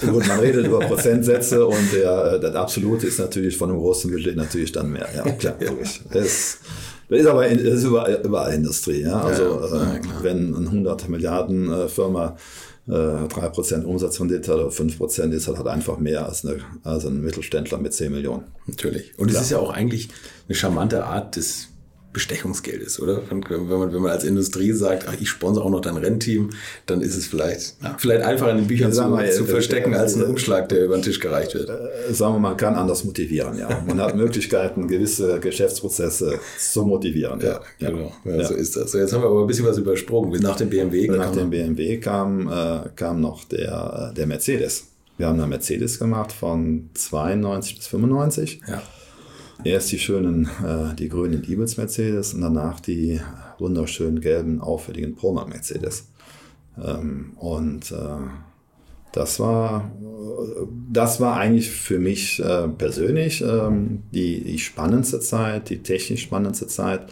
Gut, man redet über Prozentsätze und der, das Absolute ist natürlich von einem großen Budget natürlich dann mehr. Ja, klar, logisch. Das, das ist aber das ist überall, überall Industrie. Ja? Also äh, wenn eine 100 Milliarden äh, Firma äh, 3% Umsatz von hat oder 5% ist, hat einfach mehr als, eine, als ein Mittelständler mit 10 Millionen. Natürlich. Und es ist ja auch eigentlich eine charmante Art des Bestechungsgeld ist, oder? Wenn man, wenn man als Industrie sagt, ach, ich sponsere auch noch dein Rennteam, dann ist es vielleicht, ja, vielleicht einfacher in den Büchern zu, mal, zu, verstecken, äh, als ein Umschlag, der über den Tisch gereicht wird. Äh, sagen wir mal, man kann anders motivieren, ja. Man hat [laughs] Möglichkeiten, gewisse Geschäftsprozesse zu motivieren. Ja, ja. genau. Ja, So ist das. So, jetzt haben wir aber ein bisschen was übersprungen. Nach dem BMW Nach dem BMW kam, äh, kam noch der, der Mercedes. Wir haben einen Mercedes gemacht von 92 bis 95. Ja. Erst die schönen, äh, die grünen Ibels Mercedes und danach die wunderschönen gelben, auffälligen Proma Mercedes. Ähm, und äh, das war, das war eigentlich für mich äh, persönlich ähm, die, die spannendste Zeit, die technisch spannendste Zeit,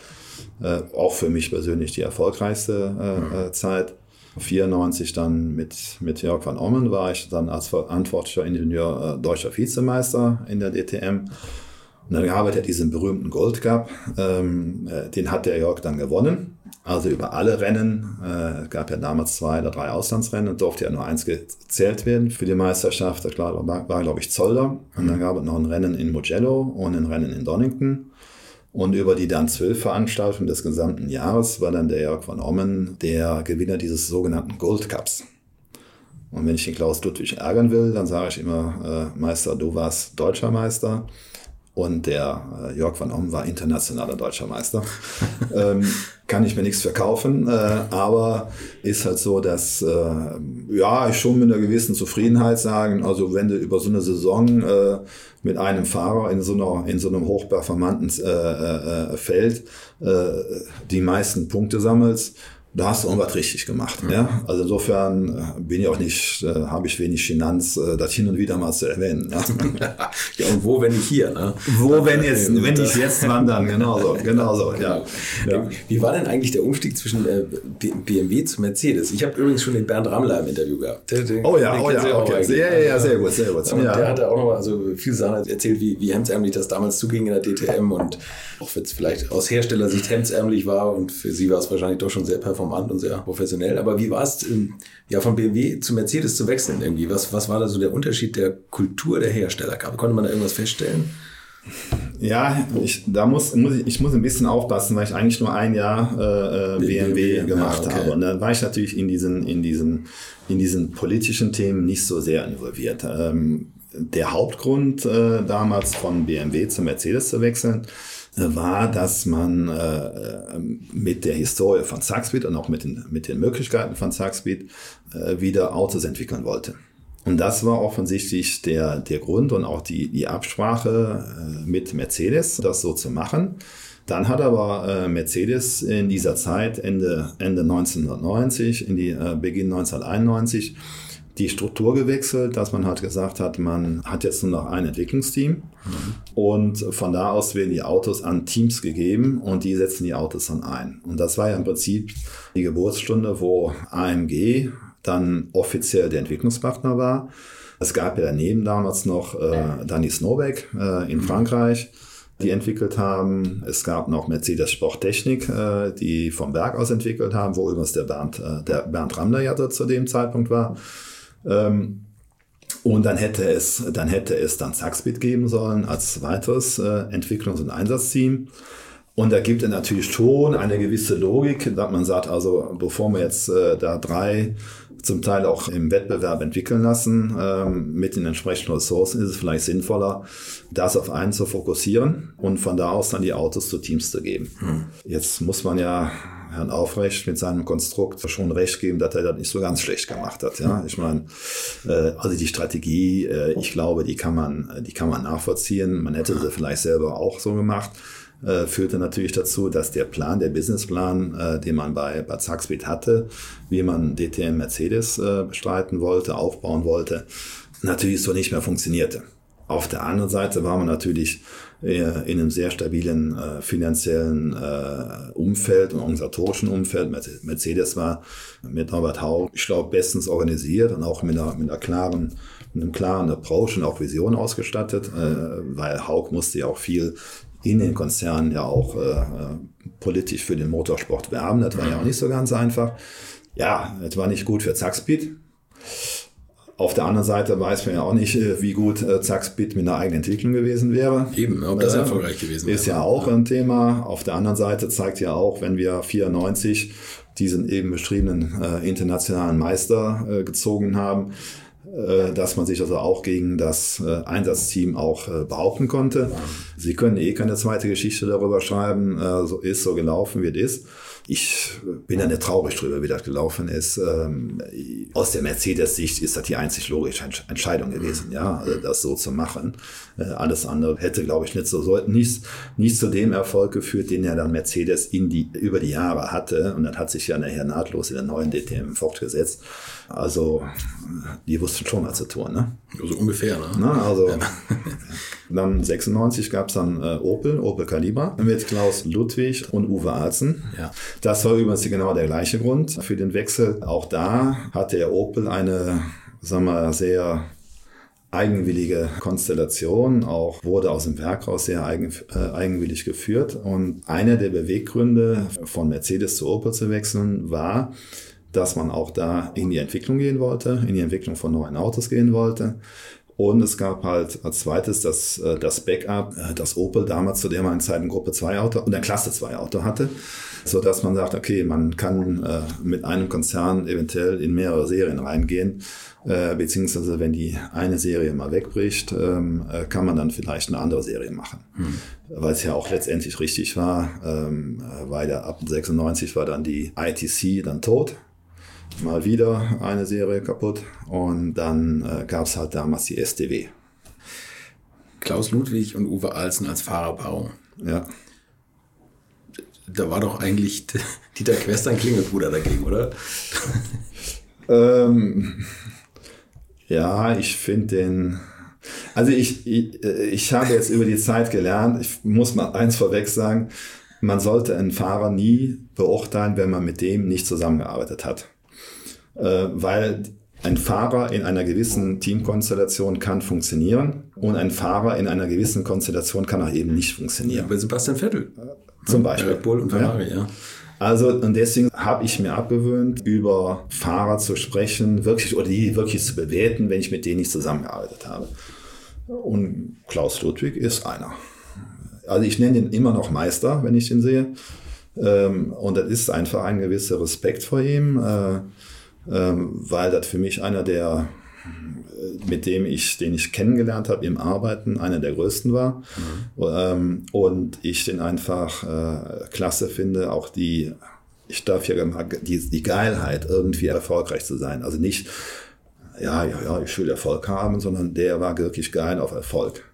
äh, auch für mich persönlich die erfolgreichste äh, mhm. Äh, Zeit. 94 dann mit, mit Jörg van Ommen war ich dann als verantwortlicher Ingenieur deutscher Vizemeister in der DTM und dann gab es ja diesen berühmten Gold Cup, ähm, äh, den hat der Jörg dann gewonnen. Also über alle Rennen, äh, gab ja damals zwei oder drei Auslandsrennen und durfte ja nur eins gezählt werden für die Meisterschaft. Das war, war glaube ich, Zolder. Und dann gab es noch ein Rennen in Mugello und ein Rennen in Donington. Und über die dann zwölf Veranstaltungen des gesamten Jahres war dann der Jörg von Ommen der Gewinner dieses sogenannten Gold Cups. Und wenn ich den Klaus Ludwig ärgern will, dann sage ich immer, äh, Meister, du warst deutscher Meister und der äh, Jörg van Om war internationaler deutscher Meister. [laughs] ähm, kann ich mir nichts verkaufen, äh, aber ist halt so, dass äh, ja ich schon mit einer gewissen Zufriedenheit sagen, also wenn du über so eine Saison äh, mit einem Fahrer in so einer in so einem hochperformanten äh, äh, Feld äh, die meisten Punkte sammelst, da hast du irgendwas richtig gemacht. Mhm. Ja? Also insofern äh, bin ich auch nicht, äh, habe ich wenig Finanz, äh, das hin und wieder mal zu erwähnen. Ne? [laughs] ja, und wo, wenn nicht hier? Ne? Wo, wenn jetzt, wenn nicht jetzt, wann dann? Genau so, genau so, ja. ja. Wie war denn eigentlich der Umstieg zwischen äh, BMW zu Mercedes? Ich habe übrigens schon den Bernd Rammler im Interview gehabt. Der, der, oh ja, oh ja, okay. Sehr, ja, ja, sehr gut, sehr gut. Und ja. der hatte auch noch mal so viele Sachen erzählt, wie, wie hemdsärmlich das damals zuging in der DTM und auch wenn es vielleicht aus Herstellersicht hemdsärmlich war und für sie war es wahrscheinlich doch schon sehr performant und sehr professionell. Aber wie war es, ähm, ja, von BMW zu Mercedes zu wechseln irgendwie? Was, was war da so der Unterschied der Kultur der Hersteller? Konnte man da irgendwas feststellen? Ja, ich, da muss, muss ich, ich muss ein bisschen aufpassen, weil ich eigentlich nur ein Jahr äh, BMW, BMW gemacht ja, okay. habe. Und dann war ich natürlich in diesen, in diesen, in diesen politischen Themen nicht so sehr involviert. Ähm, der Hauptgrund äh, damals von BMW zu Mercedes zu wechseln, war, dass man äh, mit der Historie von Zackspeed und auch mit den, mit den Möglichkeiten von Zackspeed äh, wieder Autos entwickeln wollte. Und das war offensichtlich der, der Grund und auch die, die Absprache äh, mit Mercedes, das so zu machen. Dann hat aber äh, Mercedes in dieser Zeit, Ende, Ende 1990, in die äh, Beginn 1991, die Struktur gewechselt, dass man halt gesagt hat, man hat jetzt nur noch ein Entwicklungsteam mhm. und von da aus werden die Autos an Teams gegeben und die setzen die Autos dann ein. Und das war ja im Prinzip die Geburtsstunde, wo AMG dann offiziell der Entwicklungspartner war. Es gab ja daneben damals noch äh, Danny Snowbeck äh, in mhm. Frankreich, die entwickelt haben. Es gab noch Mercedes Sporttechnik, äh, die vom Berg aus entwickelt haben, wo übrigens der Bernd, äh, der Bernd Ramler ja zu dem Zeitpunkt war. Ähm, und dann hätte es, dann hätte es dann Zackspeed geben sollen als weiteres äh, Entwicklungs- und Einsatzteam. Und da gibt es natürlich schon eine gewisse Logik, dass man sagt, also bevor wir jetzt äh, da drei zum Teil auch im Wettbewerb entwickeln lassen, ähm, mit den entsprechenden Ressourcen ist es vielleicht sinnvoller, das auf einen zu fokussieren und von da aus dann die Autos zu Teams zu geben. Hm. Jetzt muss man ja Herrn Aufrecht mit seinem Konstrukt schon recht geben, dass er das nicht so ganz schlecht gemacht hat. Ja, ich meine, äh, also die Strategie, äh, ich glaube, die kann man, die kann man nachvollziehen. Man hätte sie vielleicht selber auch so gemacht. Äh, führte natürlich dazu, dass der Plan, der Businessplan, äh, den man bei, bei Zackspeed hatte, wie man DTM Mercedes äh, bestreiten wollte, aufbauen wollte, natürlich so nicht mehr funktionierte. Auf der anderen Seite war man natürlich in einem sehr stabilen äh, finanziellen äh, Umfeld und organisatorischen Umfeld. Mercedes war mit Norbert Hau, ich glaube, bestens organisiert und auch mit einer, mit einer klaren mit einem klaren Approach und auch Vision ausgestattet, äh, weil Haug musste ja auch viel in den Konzernen ja auch äh, politisch für den Motorsport werben. Das war ja auch nicht so ganz einfach. Ja, das war nicht gut für Zackspeed. Auf der anderen Seite weiß man ja auch nicht, äh, wie gut äh, Zackspeed mit einer eigenen Entwicklung gewesen wäre. Eben, ob das äh, erfolgreich gewesen wäre. Ist ja auch ein Thema. Auf der anderen Seite zeigt ja auch, wenn wir 94 diesen eben beschriebenen äh, internationalen Meister äh, gezogen haben, äh, dass man sich also auch gegen das äh, Einsatzteam auch behaupten konnte. Sie können eh keine zweite Geschichte darüber schreiben, so ist so gelaufen, wie es ist. Ich bin ja nicht traurig drüber, wie das gelaufen ist. Ähm, aus der Mercedes-Sicht ist das die einzig logische Entscheidung gewesen, ja, also das so zu machen. Alles andere hätte, glaube ich, nicht so, so nicht, nicht zu dem Erfolg geführt, den ja dann Mercedes in die, über die Jahre hatte. Und das hat sich ja nachher nahtlos in der neuen DTM fortgesetzt. Also, die wussten schon, was zu tun, ne? Also ungefähr, ne? Na, also, [laughs] dann 96 gab es dann äh, Opel, Opel Caliber mit Klaus Ludwig und Uwe Alzen. Ja. Das war übrigens genau der gleiche Grund für den Wechsel. Auch da hatte der Opel eine, sagen wir, sehr eigenwillige Konstellation, auch wurde aus dem Werk raus sehr eigen, äh, eigenwillig geführt. Und einer der Beweggründe, von Mercedes zu Opel zu wechseln, war, dass man auch da in die Entwicklung gehen wollte, in die Entwicklung von neuen Autos gehen wollte. Und es gab halt als zweites das, äh, das Backup, äh, das Opel damals zu der Zeit ein Gruppe 2 Auto und ein Klasse 2 Auto hatte, so dass man sagt, okay, man kann äh, mit einem Konzern eventuell in mehrere Serien reingehen, äh, beziehungsweise wenn die eine Serie mal wegbricht, ähm, äh, kann man dann vielleicht eine andere Serie machen. Hm. Weil es ja auch letztendlich richtig war, ähm, weil ja ab 96 war dann die ITC dann tot mal wieder eine Serie kaputt und dann äh, gab es halt damals die STW. Klaus Ludwig und Uwe Alsen als Fahrerpaarung. Ja. Da war doch eigentlich [laughs] Dieter Quest ein Klingelbruder dagegen, oder? [laughs] ähm, ja, ich finde den. Also ich, ich, ich habe jetzt über die Zeit gelernt, ich muss mal eins vorweg sagen, man sollte einen Fahrer nie beurteilen, wenn man mit dem nicht zusammengearbeitet hat. Äh, weil ein Fahrer in einer gewissen Teamkonstellation kann funktionieren und ein Fahrer in einer gewissen Konstellation kann auch eben nicht funktionieren. Ja, bei Sebastian Vettel. Zum Beispiel. Red Bull und Ferrari, ja. ja. Also, und deswegen habe ich mir abgewöhnt, über Fahrer zu sprechen, wirklich, oder die wirklich zu bewerten, wenn ich mit denen nicht zusammengearbeitet habe. Und Klaus Ludwig ist einer. Also ich nenne ihn immer noch Meister, wenn ich ihn sehe. Ähm, und das ist einfach ein gewisser Respekt vor ihm. Äh, ähm, weil das für mich einer der, äh, mit dem ich, den ich kennengelernt habe im Arbeiten, einer der größten war. Mhm. Ähm, und ich den einfach äh, klasse finde, auch die, ich darf ja die, die Geilheit, irgendwie erfolgreich zu sein. Also nicht, ja, ja, ja, ich will Erfolg haben, sondern der war wirklich geil auf Erfolg.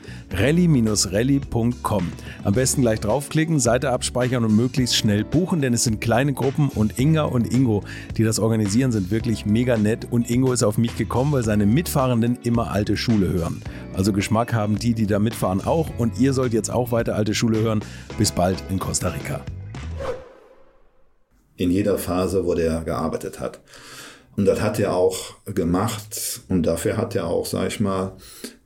rally-rally.com. Am besten gleich draufklicken, Seite abspeichern und möglichst schnell buchen, denn es sind kleine Gruppen und Inga und Ingo, die das organisieren, sind wirklich mega nett und Ingo ist auf mich gekommen, weil seine Mitfahrenden immer alte Schule hören. Also Geschmack haben die, die da mitfahren auch und ihr sollt jetzt auch weiter alte Schule hören. Bis bald in Costa Rica. In jeder Phase, wo der gearbeitet hat. Und das hat er auch gemacht und dafür hat er auch, sag ich mal,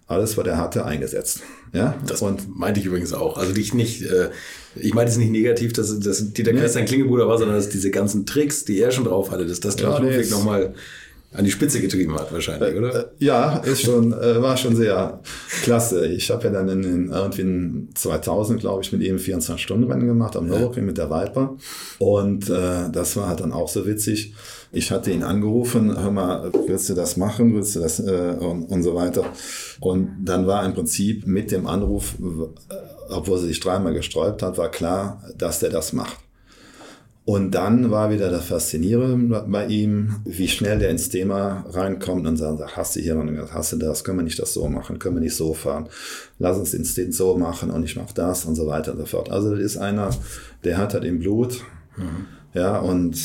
alles, was er hatte, eingesetzt. Ja? Das und meinte ich übrigens auch. Also ich nicht, äh, ich meinte es nicht negativ, dass, dass Dieter nee. Christian Klingebruder war, sondern dass diese ganzen Tricks, die er schon drauf hatte, dass das Klaus ja, Ludwig nochmal an die Spitze getrieben hat wahrscheinlich, oder? Äh, ja, ist schon, äh, war schon sehr klasse. Ich habe ja dann in, in irgendwie in 2000, glaube ich, mit ihm 24-Stunden-Rennen gemacht am Nürburgring mit der Viper. Und äh, das war halt dann auch so witzig. Ich hatte ihn angerufen, hör mal, willst du das machen, willst du das äh, und, und so weiter. Und dann war im Prinzip mit dem Anruf, äh, obwohl sie sich dreimal gesträubt hat, war klar, dass der das macht. Und dann war wieder das Faszinierende bei ihm, wie schnell der ins Thema reinkommt und sagt, hast du hier, hast du das, können wir nicht das so machen, können wir nicht so fahren, lass uns den so machen und ich mach das und so weiter und so fort. Also das ist einer, der hat halt im Blut, mhm. ja, und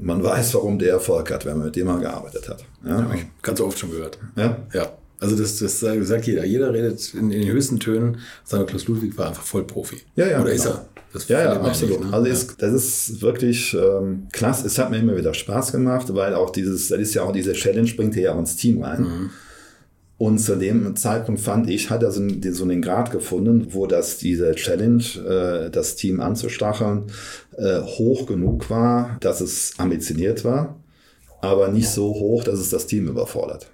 man weiß, warum der Erfolg hat, wenn man mit dem mal gearbeitet hat. Ja, ja ganz oft schon gehört. Ja. Ja. Also das, das sagt jeder. Jeder redet in, in den höchsten Tönen. Sagen Klaus Ludwig war einfach Vollprofi. Ja, ja. Oder genau. ist er? Das ja, ja, absolut. nicht, ne? Also ja. ist, das ist wirklich ähm, klasse. Es hat mir immer wieder Spaß gemacht, weil auch dieses, das ist ja auch diese Challenge bringt ja auch ins Team rein. Mhm. Und zu dem Zeitpunkt fand ich, hat er so, einen- so einen Grad gefunden, wo das diese Challenge, äh, das Team anzustacheln, äh, hoch genug war, dass es ambitioniert war, aber nicht so hoch, dass es das Team überfordert.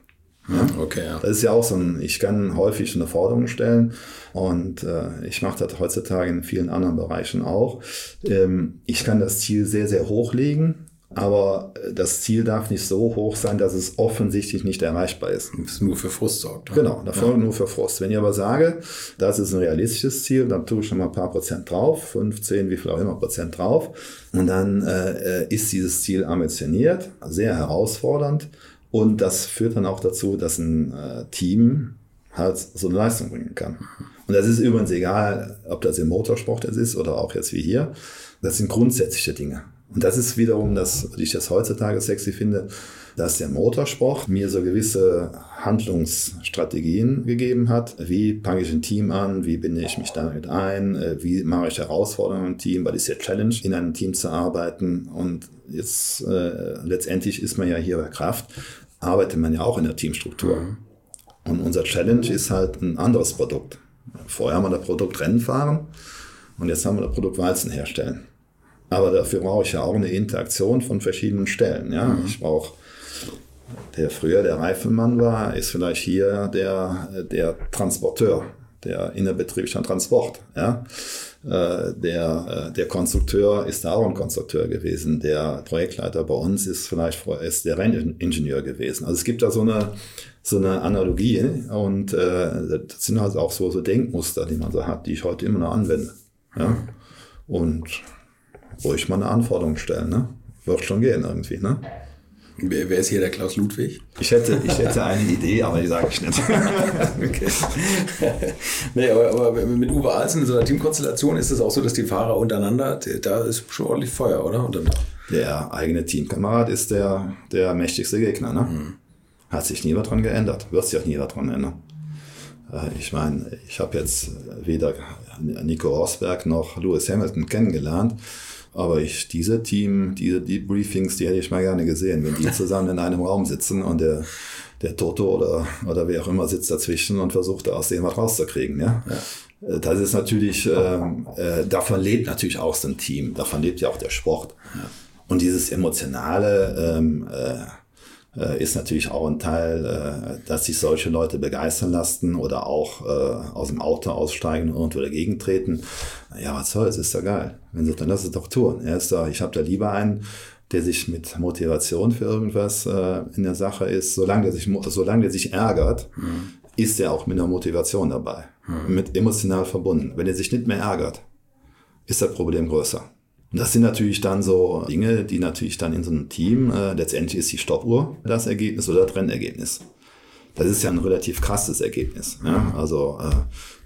Okay, ja. Das ist ja auch so ein, ich kann häufig eine Forderung stellen und äh, ich mache das heutzutage in vielen anderen Bereichen auch. Ähm, ich kann das Ziel sehr, sehr hoch legen, aber das Ziel darf nicht so hoch sein, dass es offensichtlich nicht erreichbar ist. Das nur für Frust sorgt. ne? Genau, davor nur für Frost. Wenn ich aber sage, das ist ein realistisches Ziel, dann tue ich schon mal ein paar Prozent drauf, 15, wie viel auch immer Prozent drauf. Und dann äh, äh, ist dieses Ziel ambitioniert, sehr herausfordernd. Und das führt dann auch dazu, dass ein äh, Team halt so eine Leistung bringen kann. Und das ist übrigens egal, ob das im Motorsport jetzt ist oder auch jetzt wie hier. Das sind grundsätzliche Dinge. Und das ist wiederum das, was ich das heutzutage sexy finde, dass der Motorsport mir so gewisse Handlungsstrategien gegeben hat. Wie packe ich ein Team an? Wie binde ich mich damit ein? Äh, Wie mache ich Herausforderungen im Team? Weil es ist ja Challenge, in einem Team zu arbeiten. Und jetzt äh, letztendlich ist man ja hier bei Kraft, arbeitet man ja auch in der Teamstruktur. Und unser Challenge ist halt ein anderes Produkt. Vorher haben wir das Produkt Rennen fahren und jetzt haben wir das Produkt Walzen herstellen. Aber dafür brauche ich ja auch eine Interaktion von verschiedenen Stellen. Ja? Ich brauche, der früher der Reifenmann war, ist vielleicht hier der, der Transporteur, der innerbetrieblicher Transport. Ja? Äh, Der, äh, der Konstrukteur ist auch ein Konstrukteur gewesen. Der Projektleiter bei uns ist vielleicht ist der Renningenieur gewesen. Also es gibt da so eine, so eine Analogie und äh, das sind halt auch so, so Denkmuster, die man so hat, die ich heute immer noch anwende. Ja? Und ruhig mal eine Anforderung stellen, ne? Wird schon gehen irgendwie, ne? Wer, wer ist hier der Klaus Ludwig? Ich hätte, ich hätte eine Idee, aber die sage ich nicht. [laughs] Okay. nee, aber, aber mit Uwe Alzen in so einer Teamkonstellation ist es auch so, dass die Fahrer untereinander, da ist schon ordentlich Feuer, oder? Der eigene Teamkamerad ist der, der mächtigste Gegner, ne? Hat sich nie was dran geändert, wird sich auch nie was dran ändern. Äh, Ich meine, ich habe jetzt weder Nico Rosberg noch Lewis Hamilton kennengelernt, aber ich, diese Team, diese Debriefings, die hätte ich mal gerne gesehen, wenn die zusammen in einem Raum sitzen und der, der Toto oder, oder wer auch immer sitzt dazwischen und versucht aus dem was rauszukriegen, ja. Äh, Das ist natürlich, ähm, äh, davon lebt natürlich auch so ein Team, davon lebt ja auch der Sport. Und dieses Emotionale ähm, äh, äh, ist natürlich auch ein Teil, äh, dass sich solche Leute begeistern lassen oder auch äh, aus dem Auto aussteigen und irgendwo dagegen treten. Ja, was soll's, ist doch geil. Wenn sie dann lass es doch tun. Er ist da, ich habe da lieber einen, der sich mit Motivation für irgendwas äh, in der Sache ist, solange der sich, solange der sich ärgert, ist er auch mit einer Motivation dabei. Mit emotional verbunden. Wenn er sich nicht mehr ärgert, ist das Problem größer. Und das sind natürlich dann so Dinge, die natürlich dann in so einem Team, äh, letztendlich ist die Stoppuhr das Ergebnis oder das Rennergebnis. Das ist ja ein relativ krasses Ergebnis. Ja? Also äh,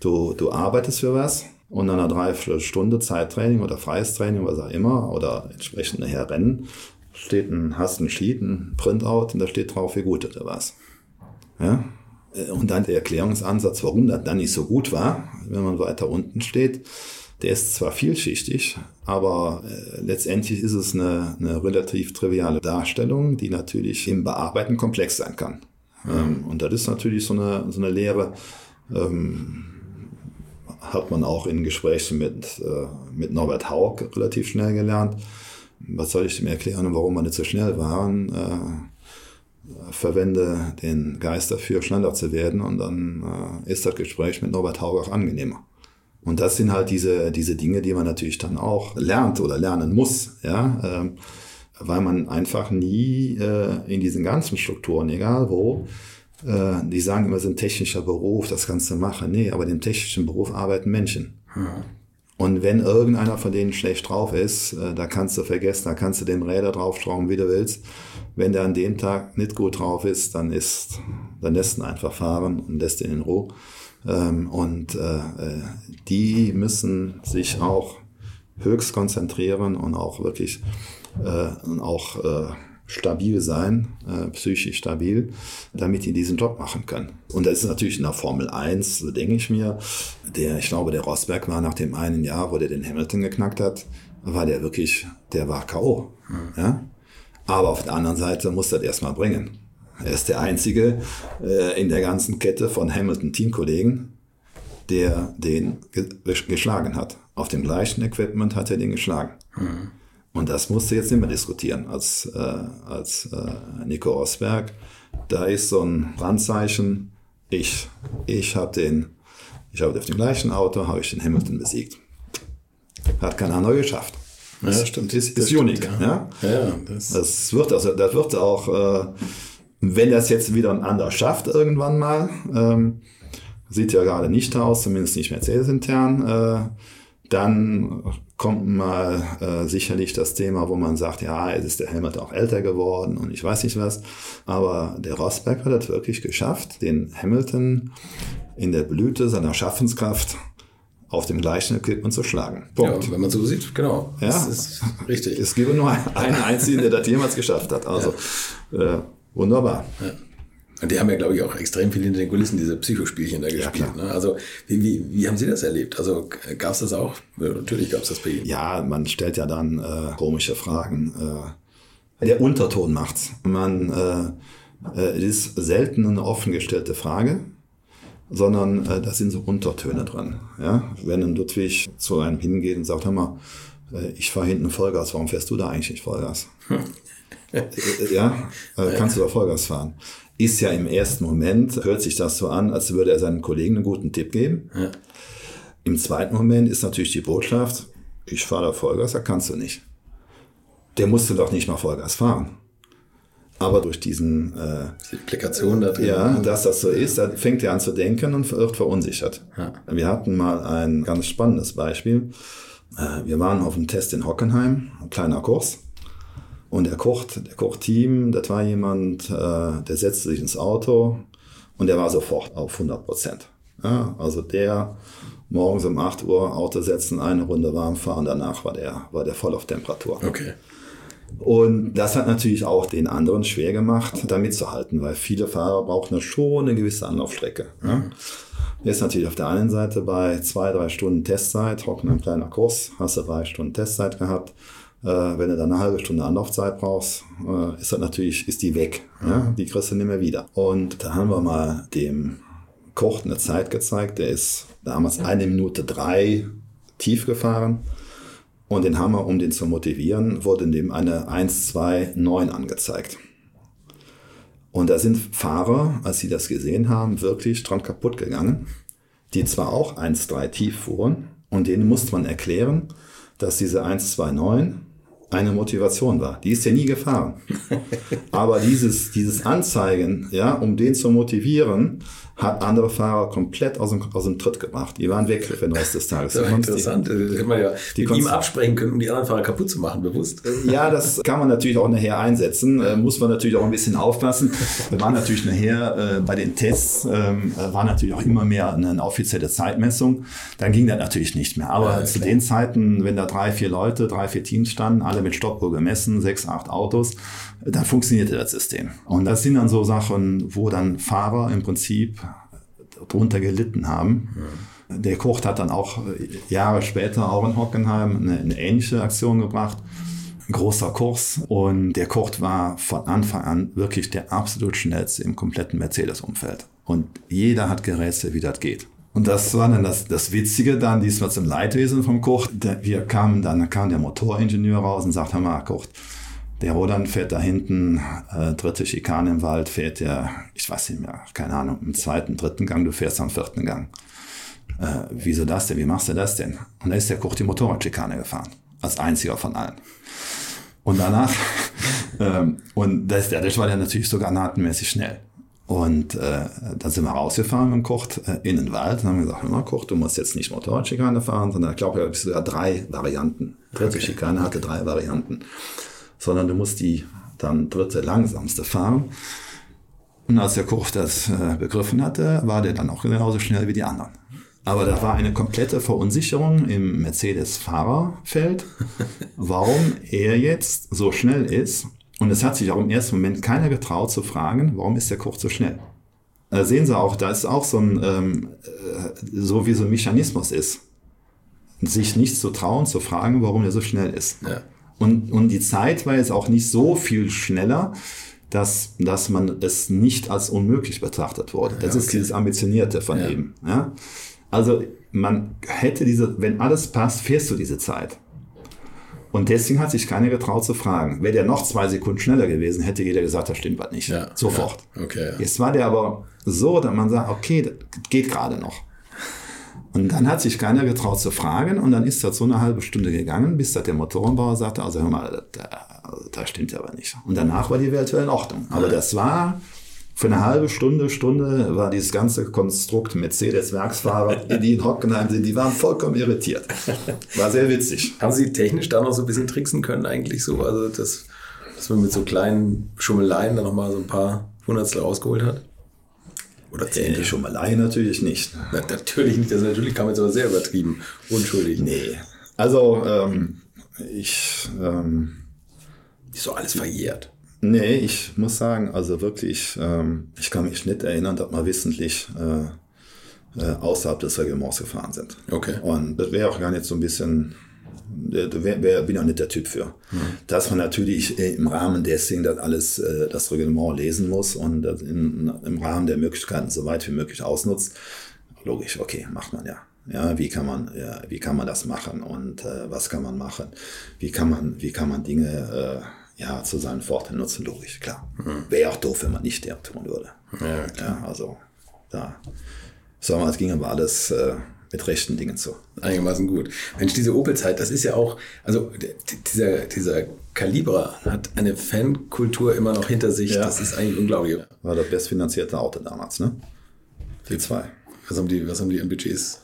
du, du arbeitest für was und nach einer Dreiviertelstunde Zeittraining oder freies Training, was auch immer, oder entsprechend nachher Rennen, steht ein, hast ein Sheet, ein Printout und da steht drauf, wie gut das war's. Ja? Äh, Und dann der Erklärungsansatz, warum das dann nicht so gut war, wenn man weiter unten steht, der ist zwar vielschichtig, aber äh, letztendlich ist es eine, eine relativ triviale Darstellung, die natürlich im Bearbeiten komplex sein kann. Ähm, und das ist natürlich so eine, so eine Lehre, ähm, hat man auch in Gesprächen mit, äh, mit Norbert Haug relativ schnell gelernt. Was soll ich ihm erklären, warum wir nicht so schnell waren? Äh, verwende den Geist dafür, schneller zu werden und dann äh, ist das Gespräch mit Norbert Haug auch angenehmer. Und das sind halt diese, diese Dinge, die man natürlich dann auch lernt oder lernen muss, ja, ähm, weil man einfach nie äh, in diesen ganzen Strukturen, egal wo, äh, die sagen immer, es ist ein technischer Beruf, das kannst du machen. Nee, aber dem technischen Beruf arbeiten Menschen. Und wenn irgendeiner von denen schlecht drauf ist, äh, da kannst du vergessen, da kannst du dem Räder draufschrauben, wie du willst. Wenn der an dem Tag nicht gut drauf ist, dann ist, dann lässt ihn einfach fahren und lässt ihn in Ruhe. Ähm, und äh, die müssen sich auch höchst konzentrieren und auch wirklich äh, und auch äh, stabil sein, äh, psychisch stabil, damit die diesen Job machen können. Und das ist natürlich in der Formel 1, so denke ich mir, der, ich glaube, der Rosberg war nach dem einen Jahr, wo der den Hamilton geknackt hat, war der wirklich, der war K.O. Mhm. Ja? Aber auf der anderen Seite muss er das erstmal bringen. Er ist der einzige äh, in der ganzen Kette von Hamilton-Teamkollegen, der den ge geschlagen hat. Auf dem gleichen Equipment hat er den geschlagen. Mhm. Und das musste jetzt nicht mehr diskutieren als, äh, als äh, Nico Rosberg. Da ist so ein Brandzeichen. Ich, ich habe den, ich habe auf dem gleichen Auto, habe ich den Hamilton besiegt. Hat kein anderer geschafft. Ja, das stimmt. Ist, ist das unique. Stimmt, ja. Ja? ja das, das, wird also, das wird auch, äh, wenn das jetzt wieder ein anderer schafft irgendwann mal, ähm, sieht ja gerade nicht aus, zumindest nicht Mercedes intern, äh, dann kommt mal äh, sicherlich das Thema, wo man sagt, ja, jetzt ist der Helmut auch älter geworden und ich weiß nicht was. Aber der Rosberg hat es wirklich geschafft, den Hamilton in der Blüte seiner Schaffenskraft auf dem gleichen Equipment zu schlagen. Punkt. Ja, wenn man so sieht, genau. Ja, das ist richtig. Es gibt nur einen einzigen, der das jemals geschafft hat. Also ja. äh, wunderbar. Ja. Und die haben ja, glaube ich, auch extrem viel hinter den Kulissen diese Psychospielchen da gespielt. Ja, ne? Also wie, wie, wie haben Sie das erlebt? Also gab es das auch? Ja, natürlich gab es das bei Ihnen. Ja, man stellt ja dann äh, komische Fragen. Äh, der Unterton macht's. Man, äh, äh, es ist selten eine offen gestellte Frage, sondern äh, da sind so Untertöne drin. Ja? Wenn ein Ludwig zu einem hingeht und sagt, hör mal, äh, ich fahre hinten Vollgas, warum fährst du da eigentlich nicht Vollgas? Äh, ja, äh, kannst du da Vollgas fahren? ist ja im ersten Moment, hört sich das so an, als würde er seinen Kollegen einen guten Tipp geben. Ja. Im zweiten Moment ist natürlich die Botschaft, ich fahre da Vollgas, da kannst du nicht. Der musste doch nicht mal Vollgas fahren. Aber durch diesen äh, die Implikation da drin. Ja, dass das so ist, da fängt er an zu denken und wird verunsichert. Ja. Wir hatten mal ein ganz spannendes Beispiel. Äh, wir waren auf einem Test in Hockenheim, ein kleiner Kurs. Und der kocht, der Kochteam, das war jemand, äh, der setzte sich ins Auto und der war sofort auf 100 Prozent. Ja, also der morgens um 8 Uhr Auto setzen, eine Runde warm fahren, danach war der, war der voll auf Temperatur. Okay. Und das hat natürlich auch den anderen schwer gemacht, da mitzuhalten, weil viele Fahrer brauchen schon eine gewisse Anlaufstrecke. Ja. Jetzt natürlich auf der einen Seite bei zwei, drei Stunden Testzeit, hocken ein kleiner Kurs, hast du drei Stunden Testzeit gehabt wenn du dann eine halbe Stunde Anlaufzeit brauchst, äh, ist das natürlich, ist die weg. Ja? Die kriegst du nicht mehr wieder. Und da haben wir mal dem Koch eine Zeit gezeigt, der ist damals eine Minute drei tief gefahren. Und den Hammer, um den zu motivieren, wurde in dem eine 1, 2, 9 angezeigt. Und da sind Fahrer, als sie das gesehen haben, wirklich dran kaputt gegangen, die zwar auch 1, 3 tief fuhren und denen musste man erklären, dass diese 1, 2, 9 eine Motivation war. Die ist ja nie gefahren. [laughs] Aber dieses, dieses Anzeigen, ja, um den zu motivieren, hat andere Fahrer komplett aus dem, aus dem Tritt gebracht. Die waren weg für den Rest des Tages. [laughs] Das interessant. Die, hätte man ja die mit ihm absprechen können, um die anderen Fahrer kaputt zu machen, bewusst. Ja, das kann man natürlich auch nachher einsetzen. Äh, muss man natürlich auch ein bisschen aufpassen. Wir waren natürlich nachher äh, bei den Tests, äh, war natürlich auch immer mehr eine, eine, offizielle Zeitmessung. Dann ging das natürlich nicht mehr. Aber ja, zu den Zeiten, wenn da drei, vier Leute, drei, vier Teams standen, alle mit Stoppuhr gemessen, sechs, acht Autos, dann funktionierte das System. Und das sind dann so Sachen, wo dann Fahrer im Prinzip darunter gelitten haben. Ja. Der Kocht hat dann auch äh, Jahre später auch in Hockenheim eine, eine ähnliche Aktion gebracht. Ein großer Kurs und der Kocht war von Anfang an wirklich der absolut schnellste im kompletten Mercedes-Umfeld. Und jeder hat gerätselt, wie das geht. Und das war dann das, das Witzige dann diesmal zum Leidwesen vom Kocht. Wir kamen dann, kam der Motoringenieur raus und sagte, hör mal, Kocht, der Rodan fährt da hinten, äh, dritte Schikane im Wald, fährt der, ich weiß nicht mehr, keine Ahnung, im zweiten, dritten Gang, du fährst am vierten Gang. Äh, wieso das denn? Wie machst du das denn? Und da ist der Koch die Motorradschikane gefahren. Als einziger von allen. Und danach, [laughs] ähm, und das, das war dann natürlich sogar nahtmäßig schnell. Und äh, dann sind wir rausgefahren und Kocht äh, in den Wald und haben gesagt, hör mal, Koch, du musst jetzt nicht Motorradschikane fahren, sondern ich glaube, es sogar drei Varianten. Dritte okay. Schikane hatte drei Varianten sondern du musst die dann dritte langsamste fahren. Und als der Koch das äh, begriffen hatte, war der dann auch genauso schnell wie die anderen. Aber da war eine komplette Verunsicherung im Mercedes-Fahrerfeld, [laughs] warum er jetzt so schnell ist. Und es hat sich auch im ersten Moment keiner getraut zu fragen, warum ist der Koch so schnell? Da sehen Sie auch, da ist auch so ein, ähm, äh, so wie so ein Mechanismus ist. Sich nicht zu trauen, zu fragen, warum er so schnell ist. Ja. Und, und die Zeit war jetzt auch nicht so viel schneller, dass, dass man es nicht als unmöglich betrachtet wurde. Das Ja, ist okay. dieses Ambitionierte von Ja. ihm. Ja? Also man hätte diese, wenn alles passt, fährst du diese Zeit. Und deswegen hat sich keiner getraut zu fragen. Wäre der noch zwei Sekunden schneller gewesen, hätte jeder gesagt, das stimmt was nicht. Ja. Sofort. Ja. Okay. Ja. Jetzt war der aber so, dass man sagt, okay, das geht gerade noch. Und dann hat sich keiner getraut zu fragen und dann ist das so eine halbe Stunde gegangen, bis das der Motorenbauer sagte, also hör mal, da, da stimmt aber nicht. Und danach war die Welt wieder in Ordnung. Aber das war für eine halbe Stunde, Stunde war dieses ganze Konstrukt Mercedes-Werksfahrer, die in Hockenheim sind, die waren vollkommen irritiert. War sehr witzig. Haben Sie technisch da noch so ein bisschen tricksen können eigentlich so? Also, dass, dass man mit so kleinen Schummeleien dann nochmal so ein paar Hundertstel rausgeholt hat? Oder Die Zehntel? Schummelei natürlich nicht. Na, [laughs] natürlich nicht, das natürlich kam jetzt aber sehr übertrieben. Unschuldig. Nee. Also, ähm, ich, ähm, Ist so alles verjährt. Nee, ich muss sagen, also wirklich, ähm, ich kann mich nicht erinnern, dass wir wissentlich äh, äh, außerhalb des Reglements gefahren sind. Okay. Und das wäre auch gar nicht so ein bisschen, wär, wär, bin auch nicht der Typ für. Dass man natürlich äh, im Rahmen dessen das alles, äh, das Reglement lesen muss und das in, im Rahmen der Möglichkeiten so weit wie möglich ausnutzt. Logisch, okay, macht man ja. Ja, wie kann man, ja, wie kann man das machen und äh, was kann man machen? Wie kann man, wie kann man Dinge äh, ja zu seinen Vorteil nutzen? Logisch, klar. Wäre auch doof, wenn man nicht der tun würde. Ja, Ja, also da, sagen wir, es ging aber alles äh, mit rechten Dingen zu. Einigermaßen gut. Mensch, diese Opel-Zeit, das ist ja auch, also dieser, dieser Calibra hat eine Fankultur immer noch hinter sich. Ja. Das ist eigentlich unglaublich. War das bestfinanzierte Auto damals, ne? Die zwei. Was haben die, was haben die an Budgets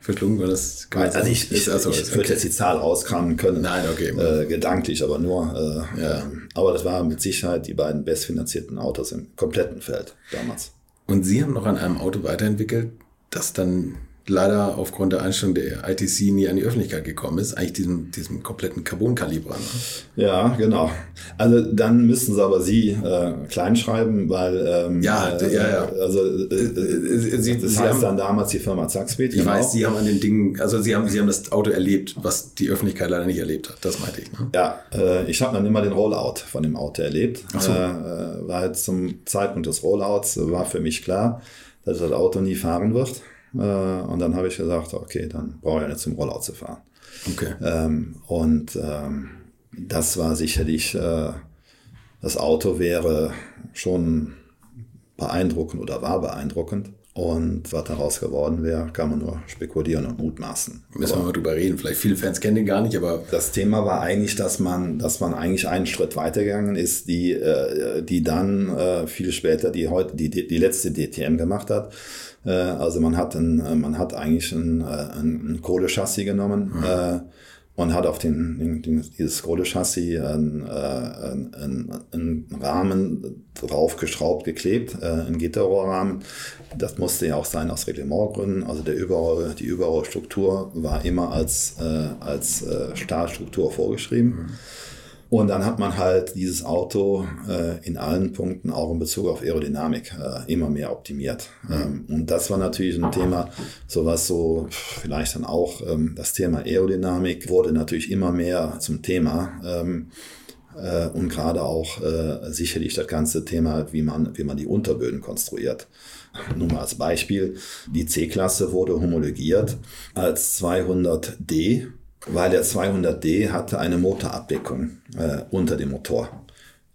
verschlungen? War das Also ich, ich, Achso, ich würde okay. jetzt die Zahl rauskramen können. Nein, okay. Äh, gedanklich, aber nur. Äh, Ja. ähm, aber das waren mit Sicherheit die beiden bestfinanzierten Autos im kompletten Feld damals. Und Sie haben noch an einem Auto weiterentwickelt, das dann leider aufgrund der Einstellung der ITC nie an die Öffentlichkeit gekommen ist. Eigentlich diesem, diesem kompletten Carbon-Kaliber. Ne? Ja, genau. Also dann müssen sie aber Sie äh, kleinschreiben, weil ähm, Ja, äh, ja, ja. also äh, äh, Sie- das Sie heißt haben- dann damals die Firma Zackspeed. Ich weiß, Sie haben an den Dingen, also Sie haben, Sie haben das Auto erlebt, was die Öffentlichkeit leider nicht erlebt hat. Das meinte ich. Ne? Ja, äh, ich habe dann immer den Rollout von dem Auto erlebt. Ach so. Äh, äh, jetzt zum Zeitpunkt des Rollouts äh, war für mich klar, dass das Auto nie fahren wird. Äh, und dann habe ich gesagt, okay, dann brauche ich nicht zum Rollout zu fahren. Okay. Ähm, und ähm, das war sicherlich, äh, das Auto wäre schon beeindruckend oder war beeindruckend. Und was daraus geworden wäre, kann man nur spekulieren und mutmaßen. Müssen wir mal drüber reden. Vielleicht viele Fans kennen den gar nicht, aber Das Thema war eigentlich, dass man, dass man eigentlich einen Schritt weitergegangen ist, die, äh, die dann äh, viel später die heute die, die letzte DTM gemacht hat. Äh, also man hat ein, äh, man hat eigentlich ein, äh, ein, ein Kohlechassis genommen äh, und hat auf den, den, den dieses Kohlechassis einen, einen, einen, einen Rahmen draufgeschraubt, geklebt, äh, ein Gitterrohrrahmen. Das musste ja auch sein aus Reglementgründen. Also der Überrohr, die Überrohrstruktur war immer als, als Stahlstruktur vorgeschrieben. Und dann hat man halt dieses Auto äh, in allen Punkten, auch in Bezug auf Aerodynamik, äh, immer mehr optimiert. Ähm, und das war natürlich ein Thema, sowas so vielleicht dann auch, ähm, das Thema Aerodynamik wurde natürlich immer mehr zum Thema. Ähm, äh, und gerade auch äh, sicherlich das ganze Thema, wie man, wie man die Unterböden konstruiert. Nur mal als Beispiel, die C-Klasse wurde homologiert als 200D, weil der 200D hatte eine Motorabdeckung äh, unter dem Motor,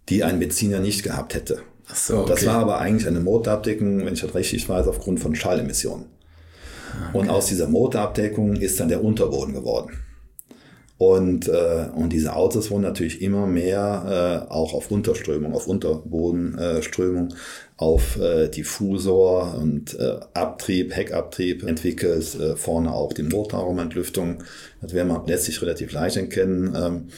die ein Benziner nicht gehabt hätte. Ach so, Das okay. war aber eigentlich eine Motorabdeckung, wenn ich das richtig weiß, aufgrund von Schallemissionen. Und aus dieser Motorabdeckung ist dann der Unterboden geworden. Und, äh, und diese Autos wurden natürlich immer mehr äh, auch auf Unterströmung, auf Unterbodenströmung auf äh, Diffusor und äh, Abtrieb, Heckabtrieb entwickelt, äh, vorne auch die Motorraumentlüftung. Das werden wir letztlich relativ leicht erkennen. Ähm,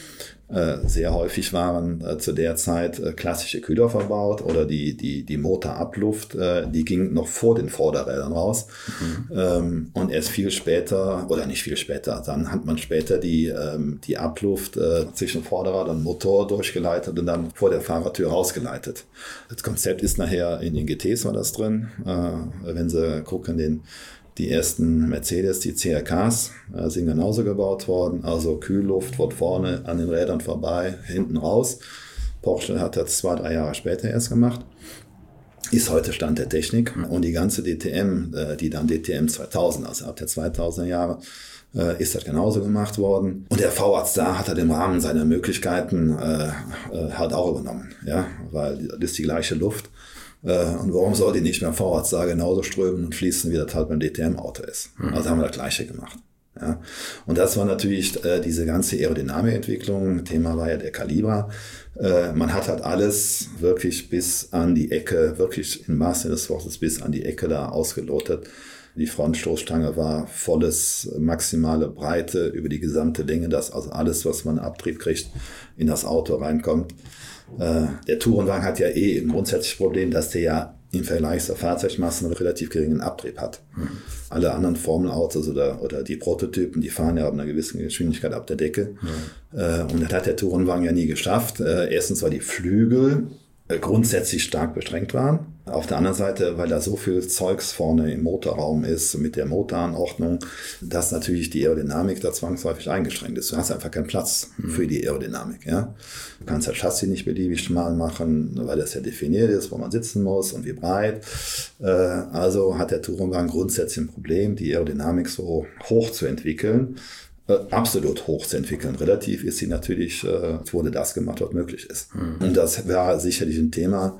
äh, sehr häufig waren äh, zu der Zeit äh, klassische Kühler verbaut oder die, die, die Motorabluft, die ging noch vor den Vorderrädern raus. Mhm. Ähm, und erst viel später, oder nicht viel später, dann hat man später die, ähm, die Abluft zwischen Vorderrad und Motor durchgeleitet und dann vor der Fahrertür rausgeleitet. Das Konzept ist nachher in den GTs war das drin. Wenn Sie gucken, den die ersten Mercedes, die CRKs, äh, sind genauso gebaut worden. Also Kühlluft wird vorne an den Rädern vorbei, hinten raus. Porsche hat das zwei, drei Jahre später erst gemacht. Ist heute Stand der Technik. Und die ganze DTM, äh, die dann DTM 2000, also ab der 2000er Jahre, äh, ist das genauso gemacht worden. Und der V-Arzt da hat er im Rahmen seiner Möglichkeiten äh, äh, halt auch übernommen, ja, weil das ist die gleiche Luft. Äh, und warum soll die nicht mehr vorwärts da genauso strömen und fließen, wie das halt beim DTM-Auto ist? Mhm. Also haben wir das Gleiche gemacht. Ja. Und das war natürlich äh, diese ganze Aerodynamikentwicklung. Thema war ja der Kalibra. Äh, man hat halt alles wirklich bis an die Ecke, wirklich im Maße des Wortes bis an die Ecke da ausgelotet. Die Frontstoßstange war volles, maximale Breite über die gesamte Länge, dass also alles, was man Abtrieb kriegt, in das Auto reinkommt. Äh, der Tourenwagen hat ja eh ein grundsätzliches Problem, dass der ja im Vergleich zur Fahrzeugmasse einen relativ geringen Abtrieb hat. Mhm. Alle anderen Formelautos oder, oder die Prototypen, die fahren ja ab einer gewissen Geschwindigkeit ab der Decke. Mhm. Äh, und das hat der Tourenwagen ja nie geschafft. Äh, erstens war die Flügel grundsätzlich stark beschränkt waren. Auf der anderen Seite, weil da so viel Zeugs vorne im Motorraum ist mit der Motoranordnung, dass natürlich die Aerodynamik da zwangsläufig eingeschränkt ist. Du hast einfach keinen Platz mhm. für die Aerodynamik. Ja? Du kannst das Chassis nicht beliebig schmal machen, weil das ja definiert ist, wo man sitzen muss und wie breit. Äh, also hat der Tourenwagen grundsätzlich ein Problem, die Aerodynamik so hoch zu entwickeln, äh, absolut hoch zu entwickeln. Relativ ist sie natürlich, äh, wurde das gemacht, was möglich ist. Mhm. Und das war sicherlich ein Thema,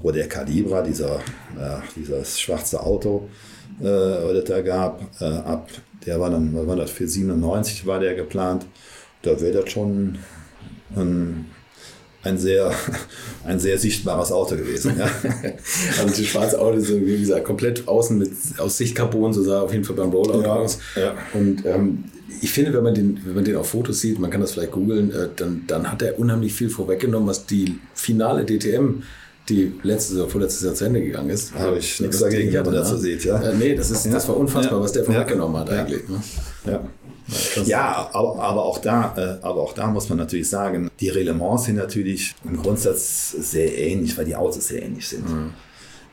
wo der Calibra, dieser, äh, dieses schwarze Auto, äh, das da gab, äh, ab, der war dann, war das, für 97 war der geplant, da wäre das schon ein ein sehr, [laughs] ein sehr sichtbares Auto gewesen. Ja. [laughs] also die schwarze Auto ist, wie gesagt, komplett außen mit aus Sichtcarbon, so sah auf jeden Fall beim Rollout ja, aus. Ja. Und ähm, ich finde, wenn man den, wenn man den auf Fotos sieht, man kann das vielleicht googeln, äh, dann, dann hat er unheimlich viel vorweggenommen, was die finale DTM die letzte oder vorletzte Jahr zu Ende gegangen ist. Habe ich nichts dagegen, wenn man das so sieht, ja. Äh, nee, das, ist, das war unfassbar, was der vorweggenommen hat eigentlich. Ne? Ja. Ja, aber, aber, auch da, äh, aber auch da muss man natürlich sagen, die Reglements sind natürlich im Grundsatz sehr ähnlich, weil die Autos sehr ähnlich sind. Mhm.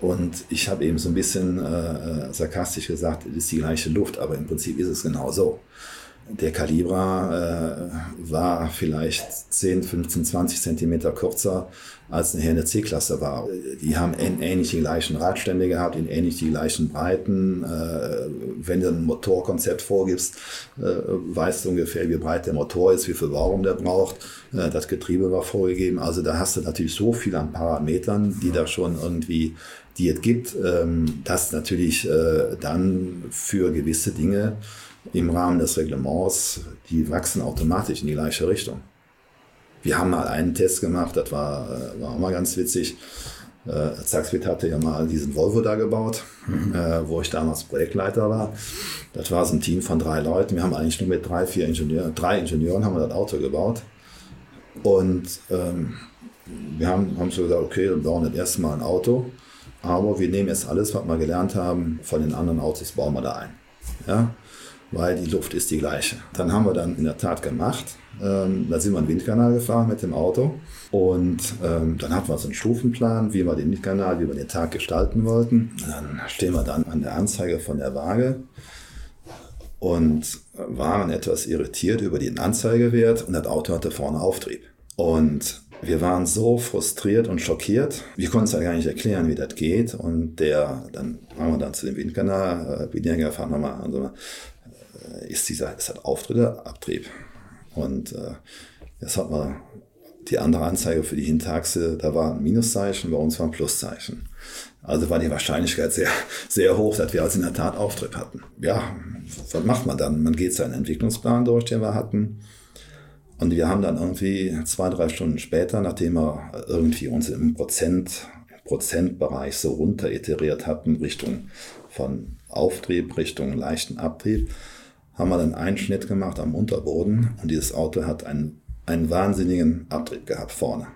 Und ich habe eben so ein bisschen äh, äh sarkastisch gesagt, es ist die gleiche Luft, aber im Prinzip ist es genau so. Der Calibra äh, war vielleicht 10, 15, 20 Zentimeter kürzer als nachher eine C-Klasse war. Die haben ähnlich die gleichen Radstände gehabt, in ähnlich die gleichen Breiten. Äh, wenn du ein Motorkonzept vorgibst, äh, weißt du ungefähr, wie breit der Motor ist, wie viel Warum der braucht. Äh, das Getriebe war vorgegeben. Also da hast du natürlich so viel an Parametern, die da schon irgendwie die es gibt, ähm, dass natürlich dann für gewisse Dinge im Rahmen des Reglements, die wachsen automatisch in die gleiche Richtung. Wir haben mal einen Test gemacht, das war, äh, war auch mal ganz witzig. Äh, Zaxbit hatte ja mal diesen Volvo da gebaut, äh, wo ich damals Projektleiter war. Das war so ein Team von drei Leuten. Wir haben eigentlich nur mit drei, vier Ingenieuren, drei Ingenieuren haben wir das Auto gebaut. Und ähm, wir haben, haben so gesagt, okay, wir bauen das erste Mal ein Auto, aber wir nehmen jetzt alles, was wir gelernt haben, von den anderen Autos bauen wir da ein. Ja? Weil die Luft ist die gleiche. Dann haben wir dann in der Tat gemacht. Ähm, da sind wir einen Windkanal gefahren mit dem Auto und ähm, dann hatten wir so einen Stufenplan, wie wir den Windkanal, wie wir den Tag gestalten wollten. Dann stehen wir dann an der Anzeige von der Waage und waren etwas irritiert über den Anzeigewert und das Auto hatte vorne Auftrieb. Und wir waren so frustriert und schockiert. Wir konnten es ja gar nicht erklären, wie das geht. Und der, dann waren wir dann zu dem Windkanal, äh, Windjäger fahren wir mal, also ist dieser, es hat Auftritte, Abtrieb. Und äh, jetzt hat man die andere Anzeige für die Hinterachse, da war ein Minuszeichen, bei uns war ein Pluszeichen. Also war die Wahrscheinlichkeit sehr, sehr hoch, dass wir also in der Tat Auftrieb hatten. Ja, was macht man dann? Man geht seinen Entwicklungsplan durch, den wir hatten. Und wir haben dann irgendwie zwei, drei Stunden später, nachdem wir irgendwie uns im Prozent, Prozentbereich so runter iteriert hatten, Richtung von Auftrieb, Richtung leichten Abtrieb, haben wir dann einen Schnitt gemacht am Unterboden und dieses Auto hat einen, einen wahnsinnigen Abtrieb gehabt vorne.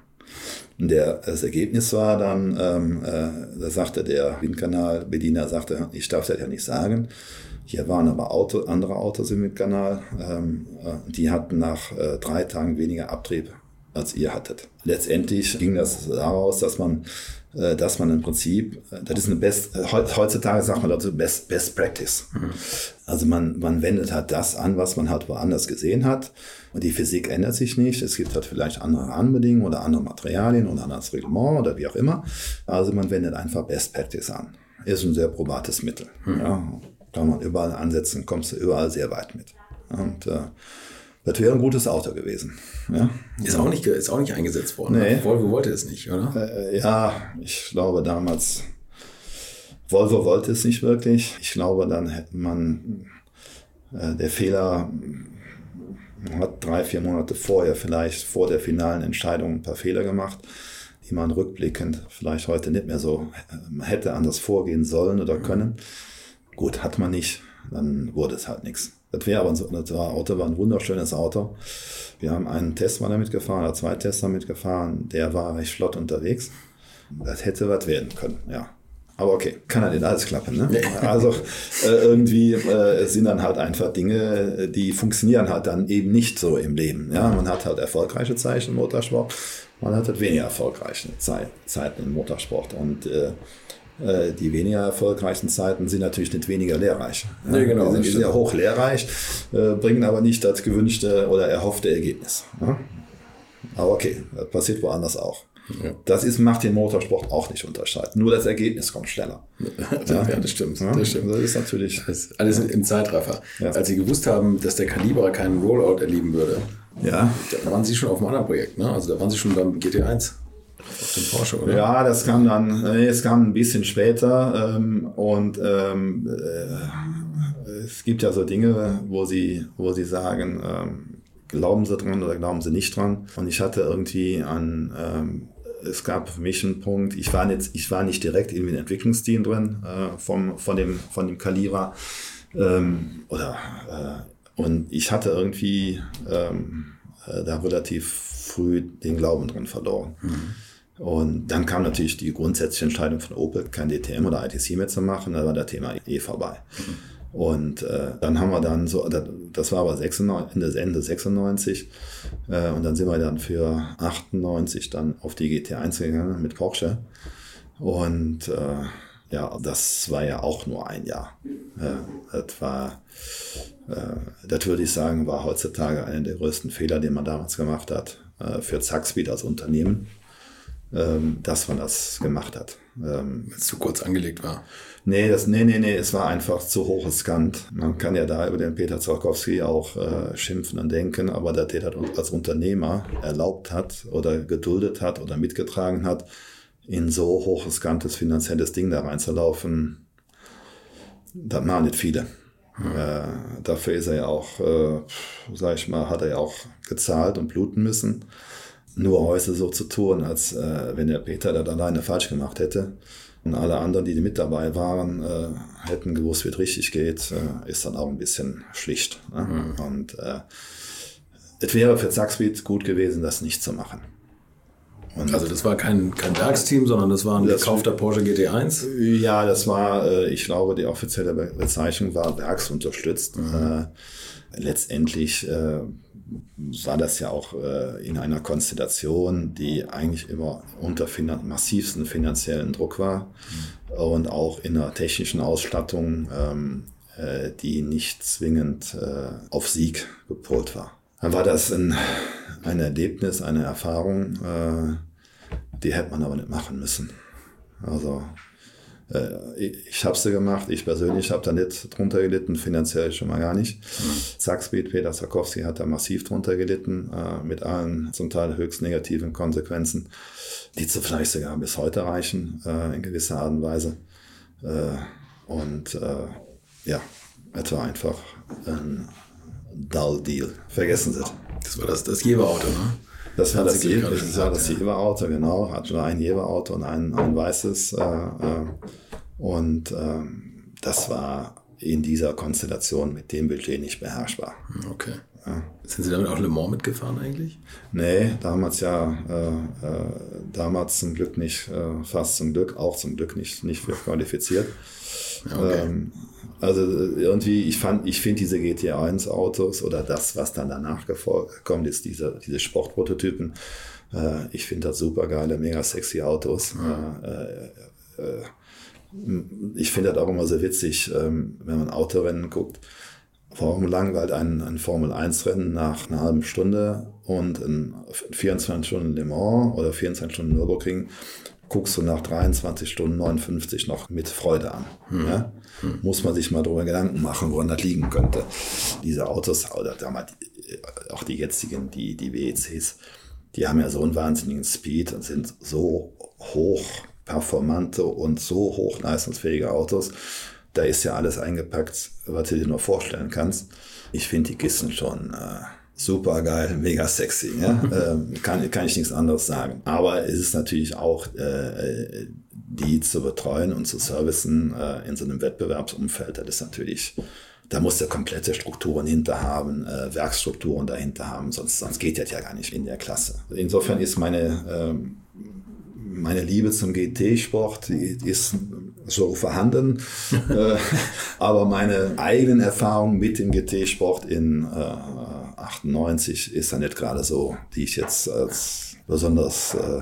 Und der, das Ergebnis war dann, ähm, äh, da sagte der Windkanalbediener, sagte, ich darf das ja nicht sagen. Hier waren aber Auto, andere Autos im Windkanal, ähm, äh, die hatten nach äh, drei Tagen weniger Abtrieb als ihr hattet. Letztendlich ging das daraus, dass man, dass man im Prinzip, äh, das ist eine Best, äh, heutzutage sagt man dazu Best, Best Practice. Mhm. Also man, man wendet halt das an, was man halt woanders gesehen hat. Und die Physik ändert sich nicht. Es gibt halt vielleicht andere Anbedingungen oder andere Materialien oder anderes Reglement oder wie auch immer. Also man wendet einfach Best Practice an. Ist ein sehr probates Mittel. Mhm. Ja, kann man überall ansetzen, kommst du überall sehr weit mit. Und äh, das wäre ein gutes Auto gewesen. Ja? Ist, auch nicht, ist auch nicht eingesetzt worden. Nee. Volvo wollte es nicht, oder? Äh, ja, ich glaube damals, Volvo wollte es nicht wirklich. Ich glaube, dann hätte man, äh, der Fehler hat drei, vier Monate vorher vielleicht vor der finalen Entscheidung ein paar Fehler gemacht, die man rückblickend vielleicht heute nicht mehr so äh, hätte anders vorgehen sollen oder können. Gut, hat man nicht, dann wurde es halt nichts. Das wäre aber so, das war, Auto war ein wunderschönes Auto. Wir haben einen Testmann damit gefahren, oder zwei Tester mitgefahren. Der war recht flott unterwegs. Das hätte was werden können, ja. Aber okay, kann ja nicht alles klappen. Ne? [laughs] Also äh, irgendwie äh, sind dann halt einfach Dinge, die funktionieren halt dann eben nicht so im Leben. Ja? Man hat halt erfolgreiche Zeichen im Motorsport, man hat halt weniger erfolgreiche Zeit, Zeiten im Motorsport. Und äh, die weniger erfolgreichen Zeiten sind natürlich nicht weniger lehrreich. Ja, genau, die sind sehr hoch lehrreich, äh, bringen aber nicht das gewünschte oder erhoffte Ergebnis. Aber okay, das passiert woanders auch. Ja. Das ist, macht den Motorsport auch nicht unterscheiden. Nur das Ergebnis kommt schneller. Ja, [laughs] ja das stimmt. Ja, das stimmt. Das ist natürlich. Das alles im Zeitraffer. Als Sie gewusst haben, dass der Kaliber keinen Rollout erleben würde, ja. da waren Sie schon auf einem anderen Projekt. Ne? Also da waren Sie schon beim GT1. Dem Porsche, oder? Ja, das kam dann, es kam ein bisschen später ähm, und ähm, äh, es gibt ja so Dinge, wo sie, wo sie sagen, ähm, glauben sie dran oder glauben sie nicht dran. Und ich hatte irgendwie an, ähm, es gab für mich einen Punkt, ich war, nicht, ich war nicht direkt in den Entwicklungsteam drin äh, vom, von, dem, von dem Kaliber. Ähm, oder, äh, und ich hatte irgendwie ähm, äh, da relativ früh den Glauben drin verloren. Mhm. Und dann kam natürlich die grundsätzliche Entscheidung von Opel, kein DTM oder ITC mehr zu machen. Da war das Thema eh vorbei. Und äh, dann haben wir dann so, das war aber 96, Ende, Ende 96. Äh, und dann sind wir dann für 98 dann auf die GT1 gegangen mit Porsche. Und äh, ja, das war ja auch nur ein Jahr. Äh, das war, äh, das würde ich sagen, war heutzutage einer der größten Fehler, den man damals gemacht hat äh, für Zackspeed als Unternehmen dass man das gemacht hat. Ähm, Weil es zu kurz angelegt war. Nee, das, nee, nee, nee, es war einfach zu hoch riskant. Man kann ja da über den Peter Zorkowski auch äh, schimpfen und denken, aber dass der das als Unternehmer erlaubt hat oder geduldet hat oder mitgetragen hat, in so hochriskantes finanzielles Ding da reinzulaufen, das machen nicht viele. Hm. Äh, dafür ist er ja auch, äh, sag ich mal, hat er ja auch gezahlt und bluten müssen nur heute so zu tun, als äh, wenn der Peter das alleine falsch gemacht hätte. Und alle anderen, die mit dabei waren, äh, hätten gewusst, wie es richtig geht, äh, ist dann auch ein bisschen schlicht. Ne? Mhm. Und äh, es wäre für Zackspeed gut gewesen, das nicht zu machen. Und also das war kein, kein Werksteam, sondern das war ein das, gekaufter Porsche GT1? Ja, das war, äh, ich glaube, die offizielle Bezeichnung war werksunterstützt. Mhm. Äh, letztendlich war das ja auch äh, in einer Konstellation, die eigentlich immer unter finan massivsten finanziellen Druck war mhm. und auch in einer technischen Ausstattung, ähm, äh, die nicht zwingend äh, auf Sieg gepolt war. Dann war das ein, ein Erlebnis, eine Erfahrung, äh, die hätte man aber nicht machen müssen. Also ich habe sie gemacht, ich persönlich habe da nicht drunter gelitten, finanziell schon mal gar nicht. Mhm. Zackspeed, Peter Sarkowski hat da massiv drunter gelitten, äh, mit allen zum Teil höchst negativen Konsequenzen, die zu vielleicht sogar bis heute reichen, äh, in gewisser Art und Weise. und ja, es war einfach ein Dull Deal. Vergessen Sie Das war das, das Jeber-Auto, ne? Das war das, Je das, war das Jever-Auto, genau. Hatte ein Jever-Auto und ein, ein weißes. Äh, äh, und äh, das war in dieser Konstellation mit dem Budget nicht beherrschbar. Okay. Ja. Sind Sie damit auch Le Mans mitgefahren eigentlich? Nee, damals ja, äh, äh, damals zum Glück nicht, äh, fast zum Glück, auch zum Glück nicht, nicht für qualifiziert. Okay. Ähm, also irgendwie, ich fand, ich finde diese GT1 Autos oder das, was dann danach kommt, ist diese, diese Sportprototypen. Äh, ich finde das super geile, mega sexy Autos. Mhm. Äh, äh, ich finde das auch immer so witzig, ähm, wenn man Autorennen guckt. Warum langweilt ein, ein Formel-1-Rennen nach einer halben Stunde und ein 24 Stunden Le Mans oder 24 Stunden Nürburgring guckst du nach 23 Stunden 59 noch mit Freude an. Hm. Ja? Hm. Muss man sich mal darüber Gedanken machen, woran das liegen könnte. Diese Autos, oder damals, auch die jetzigen, die, die WECs, die haben ja so einen wahnsinnigen Speed und sind so hoch performante und so hochleistungsfähige Autos. Da ist ja alles eingepackt, was du dir nur vorstellen kannst. Ich finde die Kisten schon äh, super geil, mega sexy. Ja? [laughs] ähm, kann, kann ich nichts anderes sagen. Aber es ist natürlich auch, äh, die zu betreuen und zu servicen äh, in so einem Wettbewerbsumfeld, das ist natürlich, da muss der komplette Strukturen hinter haben, äh, Werkstrukturen dahinter haben, sonst, sonst geht das ja gar nicht in der Klasse. Insofern ist meine, ähm, meine Liebe zum GT-Sport ist so vorhanden, [laughs] äh, aber meine eigenen Erfahrungen mit dem GT-Sport in äh, 98 ist ja nicht gerade so, die ich jetzt als besonders äh,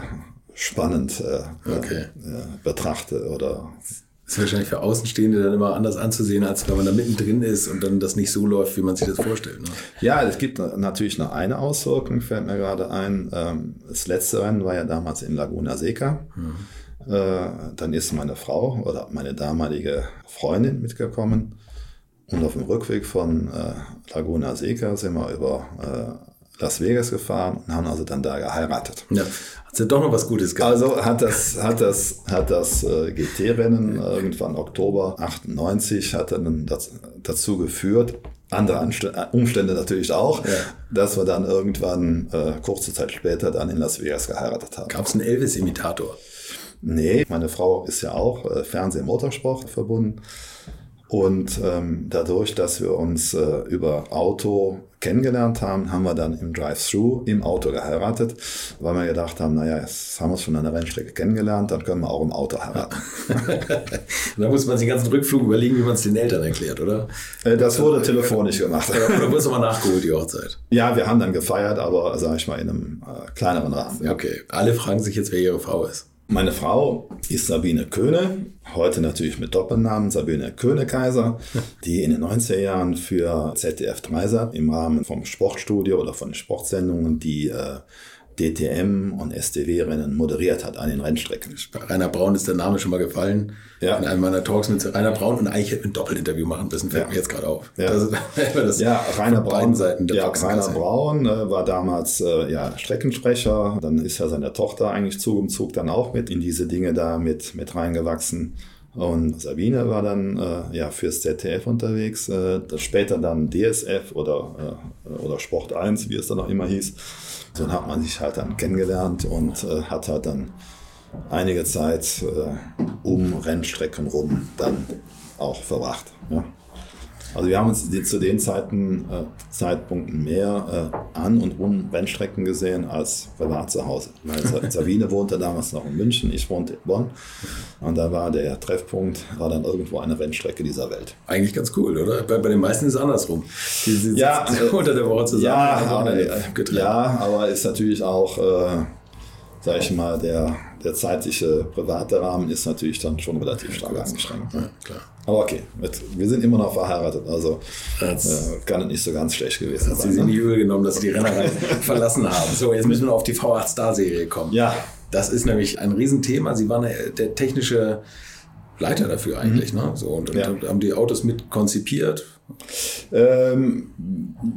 spannend äh, okay. äh, betrachte oder das ist wahrscheinlich für Außenstehende dann immer anders anzusehen, als wenn man da mittendrin ist und dann das nicht so läuft, wie man sich das vorstellt. Ne? Ja, es gibt natürlich noch eine Auswirkung, fällt mir gerade ein. Ähm, das letzte Rennen war ja damals in Laguna Seca. Mhm. Dann ist meine Frau oder meine damalige Freundin mitgekommen. Und auf dem Rückweg von äh, Laguna Seca sind wir über äh, Las Vegas gefahren und haben also dann da geheiratet. Ja, hat ja doch noch was Gutes gehabt. Also hat das, hat das, hat das äh, GT-Rennen irgendwann Oktober 98 hat dann das, dazu geführt, andere Anstände, Umstände natürlich auch, ja. dass wir dann irgendwann äh, kurze Zeit später dann in Las Vegas geheiratet haben. Gab es einen Elvis-Imitator? Nee, meine Frau ist ja auch äh, Fernseh-Motorsport verbunden. Und ähm, dadurch, dass wir uns äh, über Auto kennengelernt haben, haben wir dann im Drive-Thru im Auto geheiratet, weil wir gedacht haben, naja, jetzt haben wir uns schon an der Rennstrecke kennengelernt, dann können wir auch im Auto heiraten. [laughs] da muss man sich den ganzen Rückflug überlegen, wie man es den Eltern erklärt, oder? Äh, das wurde telefonisch gemacht. Oder wurde es nochmal nachgeholt, die Hochzeit? Ja, wir haben dann gefeiert, aber sage ich mal in einem äh, kleineren Rahmen. Ja. Okay, alle fragen sich jetzt, wer ihre Frau ist. Meine Frau ist Sabine Köhne, heute natürlich mit Doppelnamen Sabine Köhne-Kaiser, die in den 90er Jahren für ZDF Dreisat im Rahmen vom Sportstudio oder von Sportsendungen die äh, DTM und STW-Rennen moderiert hat an den Rennstrecken. Rainer Braun ist der Name schon mal gefallen. Ja. In einem meiner Talks mit Rainer Braun und eigentlich hätte ein Doppelinterview machen müssen, fällt ja. mir jetzt gerade auf. Ja, das, [laughs] das ja Rainer Braun, Seiten der ja, Rainer Braun äh, war damals äh, ja, Streckensprecher. Dann ist ja seine Tochter eigentlich Zug um Zug dann auch mit in diese Dinge da mit, mit reingewachsen. Und Sabine war dann äh, ja fürs ZDF unterwegs, äh, später dann DSF oder, äh, oder Sport 1, wie es dann auch immer hieß. So hat man sich halt dann kennengelernt und äh, hat halt dann einige Zeit äh, um Rennstrecken rum dann auch verbracht. Ja. Also wir haben uns zu den Zeiten, äh, Zeitpunkten mehr äh, an und um Rennstrecken gesehen als privat zu Hause. Weil [laughs] Sabine wohnte damals noch in München, ich wohnte in Bonn. Und da war der Treffpunkt, war dann irgendwo eine Rennstrecke dieser Welt. Eigentlich ganz cool, oder? Bei, bei den meisten ist es andersrum. Die sind ja, unter der Woche zusammen. Ja, aber, äh, ja, aber ist natürlich auch, äh, sag ich mal, der, der zeitliche private Rahmen ist natürlich dann schon relativ stark eingeschränkt. Ja, klar. Aber okay, wir sind immer noch verheiratet, also äh, kann es nicht so ganz schlecht gewesen sein. Sie sind ne? nicht übel genommen, dass Sie die Rennerei [laughs] verlassen haben. So, jetzt müssen wir auf die V8 Star-Serie kommen. Ja. Das ist nämlich ein Riesenthema. Sie waren der, der technische Leiter dafür eigentlich. Mhm. Ne? So, und, und ja. haben die Autos mit konzipiert, Ähm,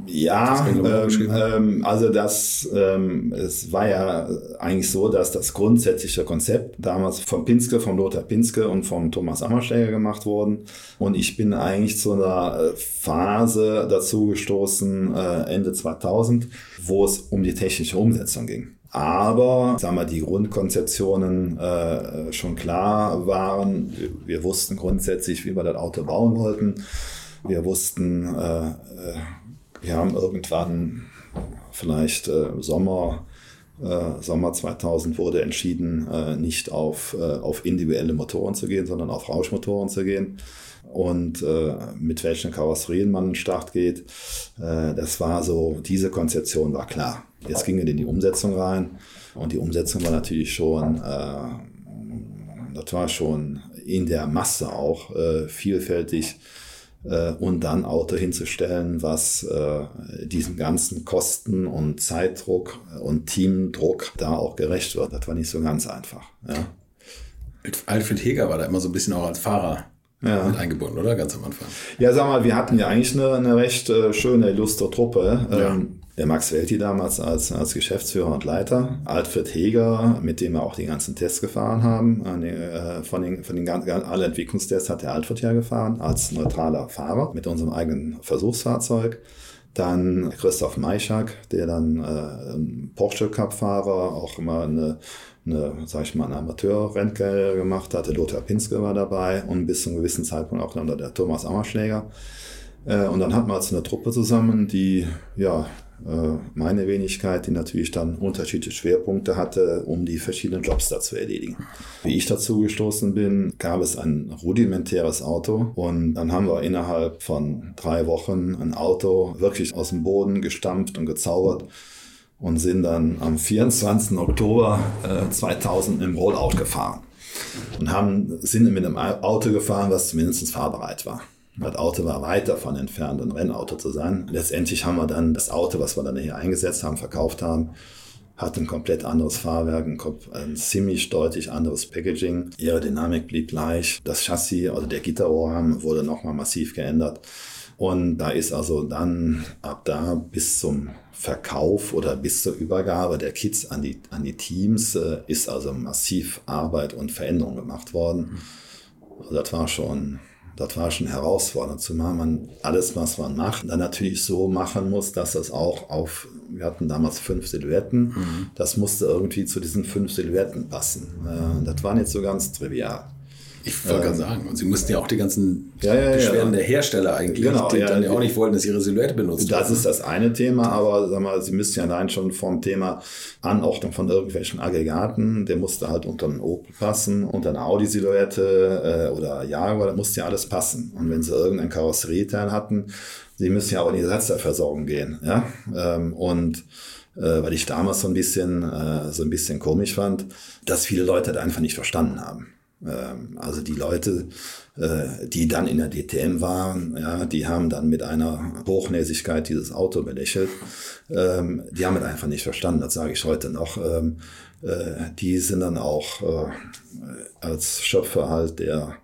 ja, ähm, ähm, also das, ähm, es war ja eigentlich so, dass das grundsätzliche Konzept damals von Pinske, von Lothar Pinske und von Thomas Ammerschläger gemacht worden. Und ich bin eigentlich zu einer äh, Phase dazu gestoßen, äh, Ende 2000, wo es um die technische Umsetzung ging. Aber, sagen wir, die Grundkonzeptionen äh, schon klar waren. Wir, wir wussten grundsätzlich, wie wir das Auto bauen wollten. Wir wussten, äh, äh, wir haben irgendwann vielleicht äh, Sommer, äh, Sommer 2000 wurde entschieden, äh, nicht auf, äh, auf individuelle Motoren zu gehen, sondern auf Rauschmotoren zu gehen. Und äh, mit welchen Karosserien man in den Start geht, äh, das war so, diese Konzeption war klar. Jetzt ging es in die Umsetzung rein und die Umsetzung war natürlich schon, äh, das war schon in der Masse auch vielfältig äh, und dann Auto hinzustellen, was äh, diesen ganzen Kosten und Zeitdruck und Teamdruck da auch gerecht wird. Das war nicht so ganz einfach. Ja. Alfred Heger war da immer so ein bisschen auch als Fahrer ja. mit eingebunden, oder? Ganz am Anfang. Ja, sag mal, wir hatten ja eigentlich eine, eine recht äh, schöne, illustre Truppe. Ja. Der Max Welti damals als, als Geschäftsführer und Leiter, Alfred Heger, mit dem wir auch die ganzen Tests gefahren haben. Äh, von den, von den ganzen, alle Entwicklungstests hat der Alfred ja gefahren, als neutraler Fahrer mit unserem eigenen Versuchsfahrzeug. Dann Christoph Meischak, der dann äh, Porsche Cup-Fahrer, auch immer eine, eine, sag ich mal, eine Amateur-Rennkarriere gemacht hatte. Lothar Pinske war dabei und bis zu einem gewissen Zeitpunkt auch dann der Thomas Ammerschläger. Äh, und dann hatten wir also eine Truppe zusammen, die ja äh, meine Wenigkeit, die natürlich dann unterschiedliche Schwerpunkte hatte, um die verschiedenen Jobs da zu erledigen. Wie ich dazu gestoßen bin, gab es ein rudimentäres Auto und dann haben wir innerhalb von drei Wochen ein Auto wirklich aus dem Boden gestampft und gezaubert und sind dann am 24. Oktober äh, 2000 im Rollout gefahren und haben, sind mit einem Auto gefahren, was zumindest fahrbereit war. Das Auto war weit davon entfernt, ein Rennauto zu sein. Letztendlich haben wir dann das Auto, was wir dann hier eingesetzt haben, verkauft haben, hat ein komplett anderes Fahrwerk, ein, ein ziemlich deutlich anderes Packaging. Ihre Dynamik blieb gleich. Das Chassis, also der Gitterrohrrahmen, wurde nochmal massiv geändert. Und da ist also dann ab da bis zum Verkauf oder bis zur Übergabe der Kits an die, an die Teams äh, ist also massiv Arbeit und Veränderung gemacht worden. Also das war schon das war schon herausfordernd, zumal man alles, was man macht, dann natürlich so machen muss, dass das auch auf, wir hatten damals fünf Silhouetten, mhm. das musste irgendwie zu diesen fünf Silhouetten passen. Äh, das war nicht so ganz trivial. Ich wollte ähm, gerade sagen, und sie mussten ja auch die ganzen ja, ja, Beschwerden ja. der Hersteller eigentlich, genau, die dann ja auch nicht wollten, dass ihre Silhouette benutzt Das ist das eine Thema, aber sag mal, sie müssten ja allein schon vom Thema Anordnung von irgendwelchen Aggregaten, der musste halt unter einen Opel passen, unter eine Audi-Silhouette äh, oder Jaguar, da musste ja alles passen. Und wenn sie irgendein Karosserieteil hatten, sie müssen ja auch in die Ersatzteilversorgung gehen. Ja? Ähm, und äh, weil ich damals so ein bisschen äh, so ein bisschen komisch fand, dass viele Leute das einfach nicht verstanden haben. Ähm, also die Leute, äh, die dann in der DTM waren, ja, die haben dann mit einer Hochnäsigkeit dieses Auto belächelt. Ähm, die haben es einfach nicht verstanden, das sage ich heute noch. Ähm, äh, die sind dann auch äh, als Schöpfer halt der,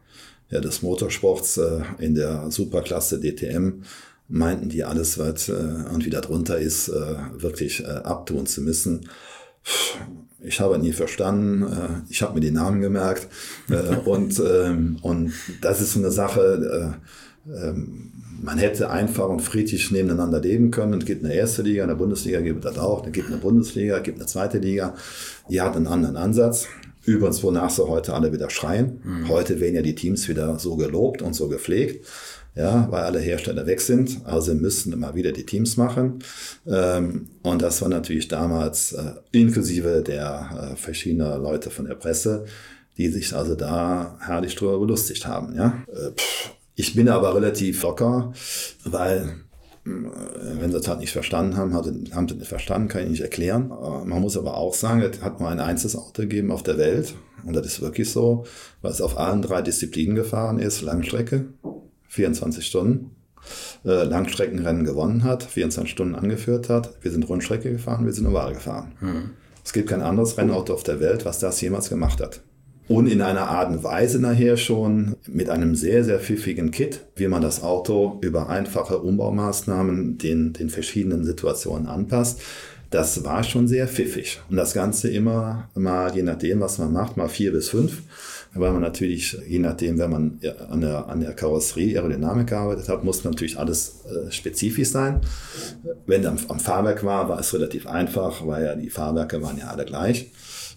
ja, des Motorsports in der Superklasse DTM meinten die alles, was irgendwie darunter ist, wirklich abtun zu müssen ich habe nie verstanden. Äh, ich habe mir die Namen gemerkt. Äh, [laughs] und, ähm, und das ist so eine Sache, äh, ähm, man hätte einfach und friedlich nebeneinander leben können. Es gibt eine erste Liga, eine Bundesliga gibt es das auch. Es gibt eine Bundesliga, es gibt eine zweite Liga. Die hat einen anderen Ansatz. Übrigens, wonach sie heute alle wieder schreien. Mhm. Heute werden ja die Teams wieder so gelobt und so gepflegt ja, weil alle Hersteller weg sind. Also müssten immer wieder die Teams machen. Ähm, und das war natürlich damals äh, inklusive der äh, verschiedener Leute von der Presse, die sich also da herrlich drüber belustigt haben. Ja? Äh, ich bin aber relativ locker, weil wenn sie das halt nicht verstanden haben, haben sie nicht verstanden, kann ich nicht erklären. Man muss aber auch sagen, es hat nur ein einziges Auto gegeben auf der Welt. Und das ist wirklich so, weil es auf allen drei Disziplinen gefahren ist. Langstrecke, 24 Stunden. Äh, Langstreckenrennen gewonnen hat, 24 Stunden angeführt hat. Wir sind Rundstrecke gefahren, wir sind Oval gefahren. Mhm. Es gibt kein anderes Rennauto auf der Welt, was das jemals gemacht hat. und in einer Art und Weise nachher schon mit einem sehr, sehr pfiffigen Kit, wie man das Auto über einfache Umbaumaßnahmen den, den verschiedenen Situationen anpasst. Das war schon sehr pfiffig. Und das Ganze immer mal, je nachdem, was man macht, mal vier bis fünf. Weil man natürlich, je nachdem, wenn man an der, an der Karosserie, Aerodynamik gearbeitet hat, muss natürlich alles äh, spezifisch sein. Wenn am, am Fahrwerk war, war es relativ einfach, weil ja die Fahrwerke waren ja alle gleich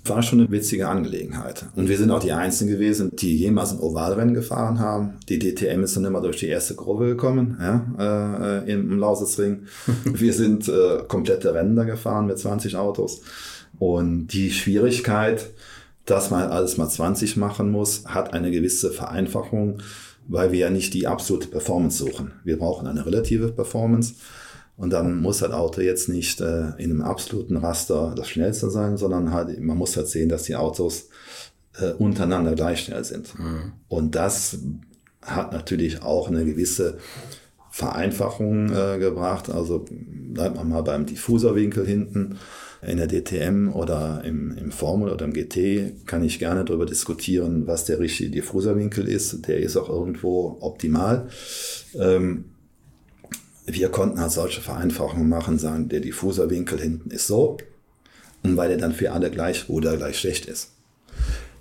war schon eine witzige Angelegenheit. Und wir sind auch die Einzigen gewesen, die jemals ein Ovalrennen gefahren haben. Die DTM ist dann immer durch die erste Kurve gekommen, ja, äh, im Lausitzring. [laughs] wir sind äh, komplette Rennen da gefahren mit 20 Autos. Und die Schwierigkeit, dass man alles mal 20 machen muss, hat eine gewisse Vereinfachung, weil wir ja nicht die absolute Performance suchen. Wir brauchen eine relative Performance. Und dann muss das Auto jetzt nicht äh, in einem absoluten Raster das schnellste sein, sondern halt, man muss halt sehen, dass die Autos äh, untereinander gleich schnell sind. Mhm. Und das hat natürlich auch eine gewisse Vereinfachung äh, gebracht. Also bleibt man mal beim Diffuserwinkel hinten. In der DTM oder im, im Formel oder im GT kann ich gerne darüber diskutieren, was der richtige Diffuserwinkel ist. Der ist auch irgendwo optimal. Ähm, wir konnten halt solche Vereinfachungen machen, sagen, der Diffuserwinkel hinten ist so. Und weil der dann für alle gleich oder gleich schlecht ist.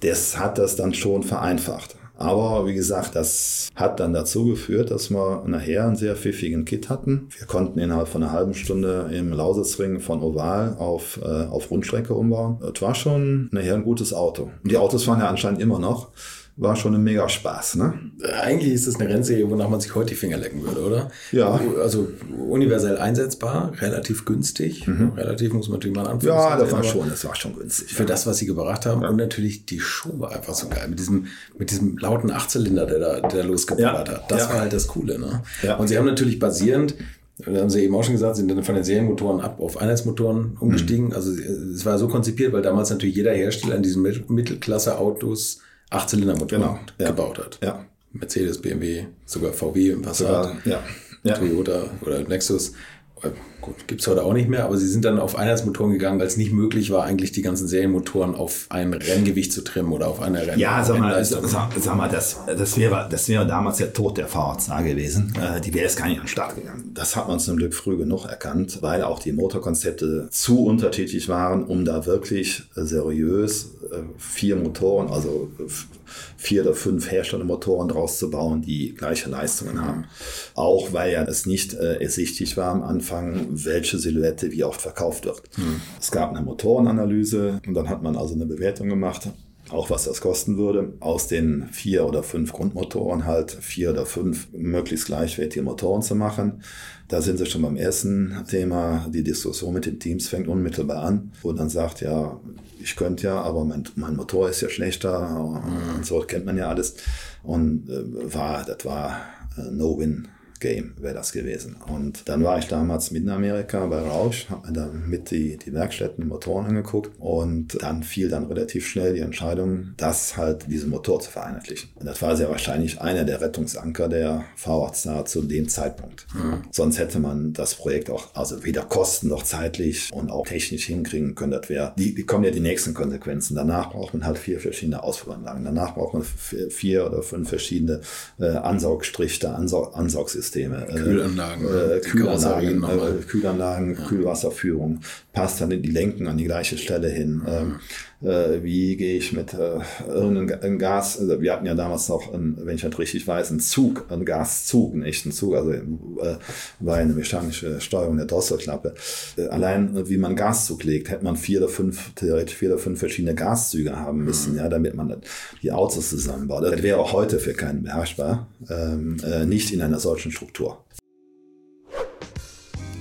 Das hat das dann schon vereinfacht. Aber wie gesagt, das hat dann dazu geführt, dass wir nachher einen sehr pfiffigen Kit hatten. Wir konnten innerhalb von einer halben Stunde im Lausitzring von Oval auf, äh, auf Rundstrecke umbauen. Das war schon nachher ein gutes Auto. Die Autos fahren ja anscheinend immer noch war schon ein mega Spaß. Ne? Eigentlich ist es eine Rennserie, wonach man sich heute die Finger lecken würde, oder? Ja. Also universell einsetzbar, relativ günstig. Mhm. Relativ muss man natürlich mal anfangen. Ja, das war schon, das war schon günstig. Für ja. das, was sie gebracht haben. Ja. Und natürlich die Show war einfach so geil. Mit diesem, mit diesem lauten Achtzylinder, der da, der losgeballert ja. hat. Das war halt das Coole. Ne? Ja. Und sie haben natürlich basierend da haben sie eben auch schon gesagt, sind dann von den Serienmotoren ab auf Einheitsmotoren umgestiegen. Mhm. Also es war so konzipiert, weil damals natürlich jeder Hersteller in diesen Mittelklasse-Autos Achtzylindermotor genau, ja. gebaut hat. Ja. Mercedes, BMW, sogar VW, Passat, ja. Ja. Toyota oder Nexus. Äh, gut, gibt es heute auch nicht mehr, aber sie sind dann auf Einheitsmotoren gegangen, weil es nicht möglich war, eigentlich die ganzen Serienmotoren auf ein Renngewicht zu trimmen oder auf eine Renn Ja, sag mal, sag, sag, mal das, das, wäre, das wäre damals der Tod der VHA gewesen. Äh, die wäre jetzt gar nicht an den Start gegangen. Das hat man zum Glück früh genug erkannt, weil auch die Motorkonzepte zu unterschiedlich waren, um da wirklich seriös äh, vier Motoren, also vier oder fünf Herstellermotoren draus zu bauen, die gleiche Leistungen haben. Auch weil ja es nicht äh, ersichtlich war am Anfang, welche Silhouette wie oft verkauft wird. Mhm. Es gab eine Motorenanalyse und dann hat man also eine Bewertung gemacht, auch was das kosten würde. Aus den vier oder fünf Grundmotoren halt vier oder fünf möglichst gleichwertige Motoren zu machen. Da sind sie schon beim ersten Thema. Die Diskussion mit den Teams fängt unmittelbar an, wo dann sagt, ja, ich könnte ja, aber mein, mein Motor ist ja schlechter und so kennt man ja alles. Und äh, war, das war äh, No-Win Game wäre das gewesen. Und dann war ich damals mitten in Amerika bei Rausch, habe mir dann mit die, die Werkstätten, die Motoren angeguckt und dann fiel dann relativ schnell die Entscheidung, das halt diesen Motor zu vereinheitlichen. Und das war sehr wahrscheinlich einer der Rettungsanker der VHZ zu dem Zeitpunkt. Mhm. Sonst hätte man das Projekt auch, also weder kosten noch zeitlich und auch technisch hinkriegen können. Das wäre, die, die kommen ja die nächsten Konsequenzen. Danach braucht man halt vier verschiedene Ausfuhranlagen. Danach braucht man vier oder fünf verschiedene äh, Ansaugstrichte, Ansaug, Ansaugsysteme. Kühlsysteme. Äh, Kühlanlagen. Äh, Kühlanlagen, äh, Kühlanlagen ja. Kühlwasserführung. Passt dann die Lenken an die gleiche Stelle hin. Ähm, äh, wie gehe ich mit äh, irgendeinem Gas, also wir hatten ja damals noch, einen, wenn ich das richtig weiß, einen Zug, einen Gaszug, einen echten Zug, also äh, war eine mechanische Steuerung der Drosselklappe. Äh, allein wie man Gaszug legt, hätte man vier oder fünf, theoretisch vier oder fünf verschiedene Gaszüge haben müssen, mhm. ja, damit man die Autos zusammenbaut. Das wäre auch heute für keinen beherrschbar, ähm, äh, nicht in einer solchen Struktur.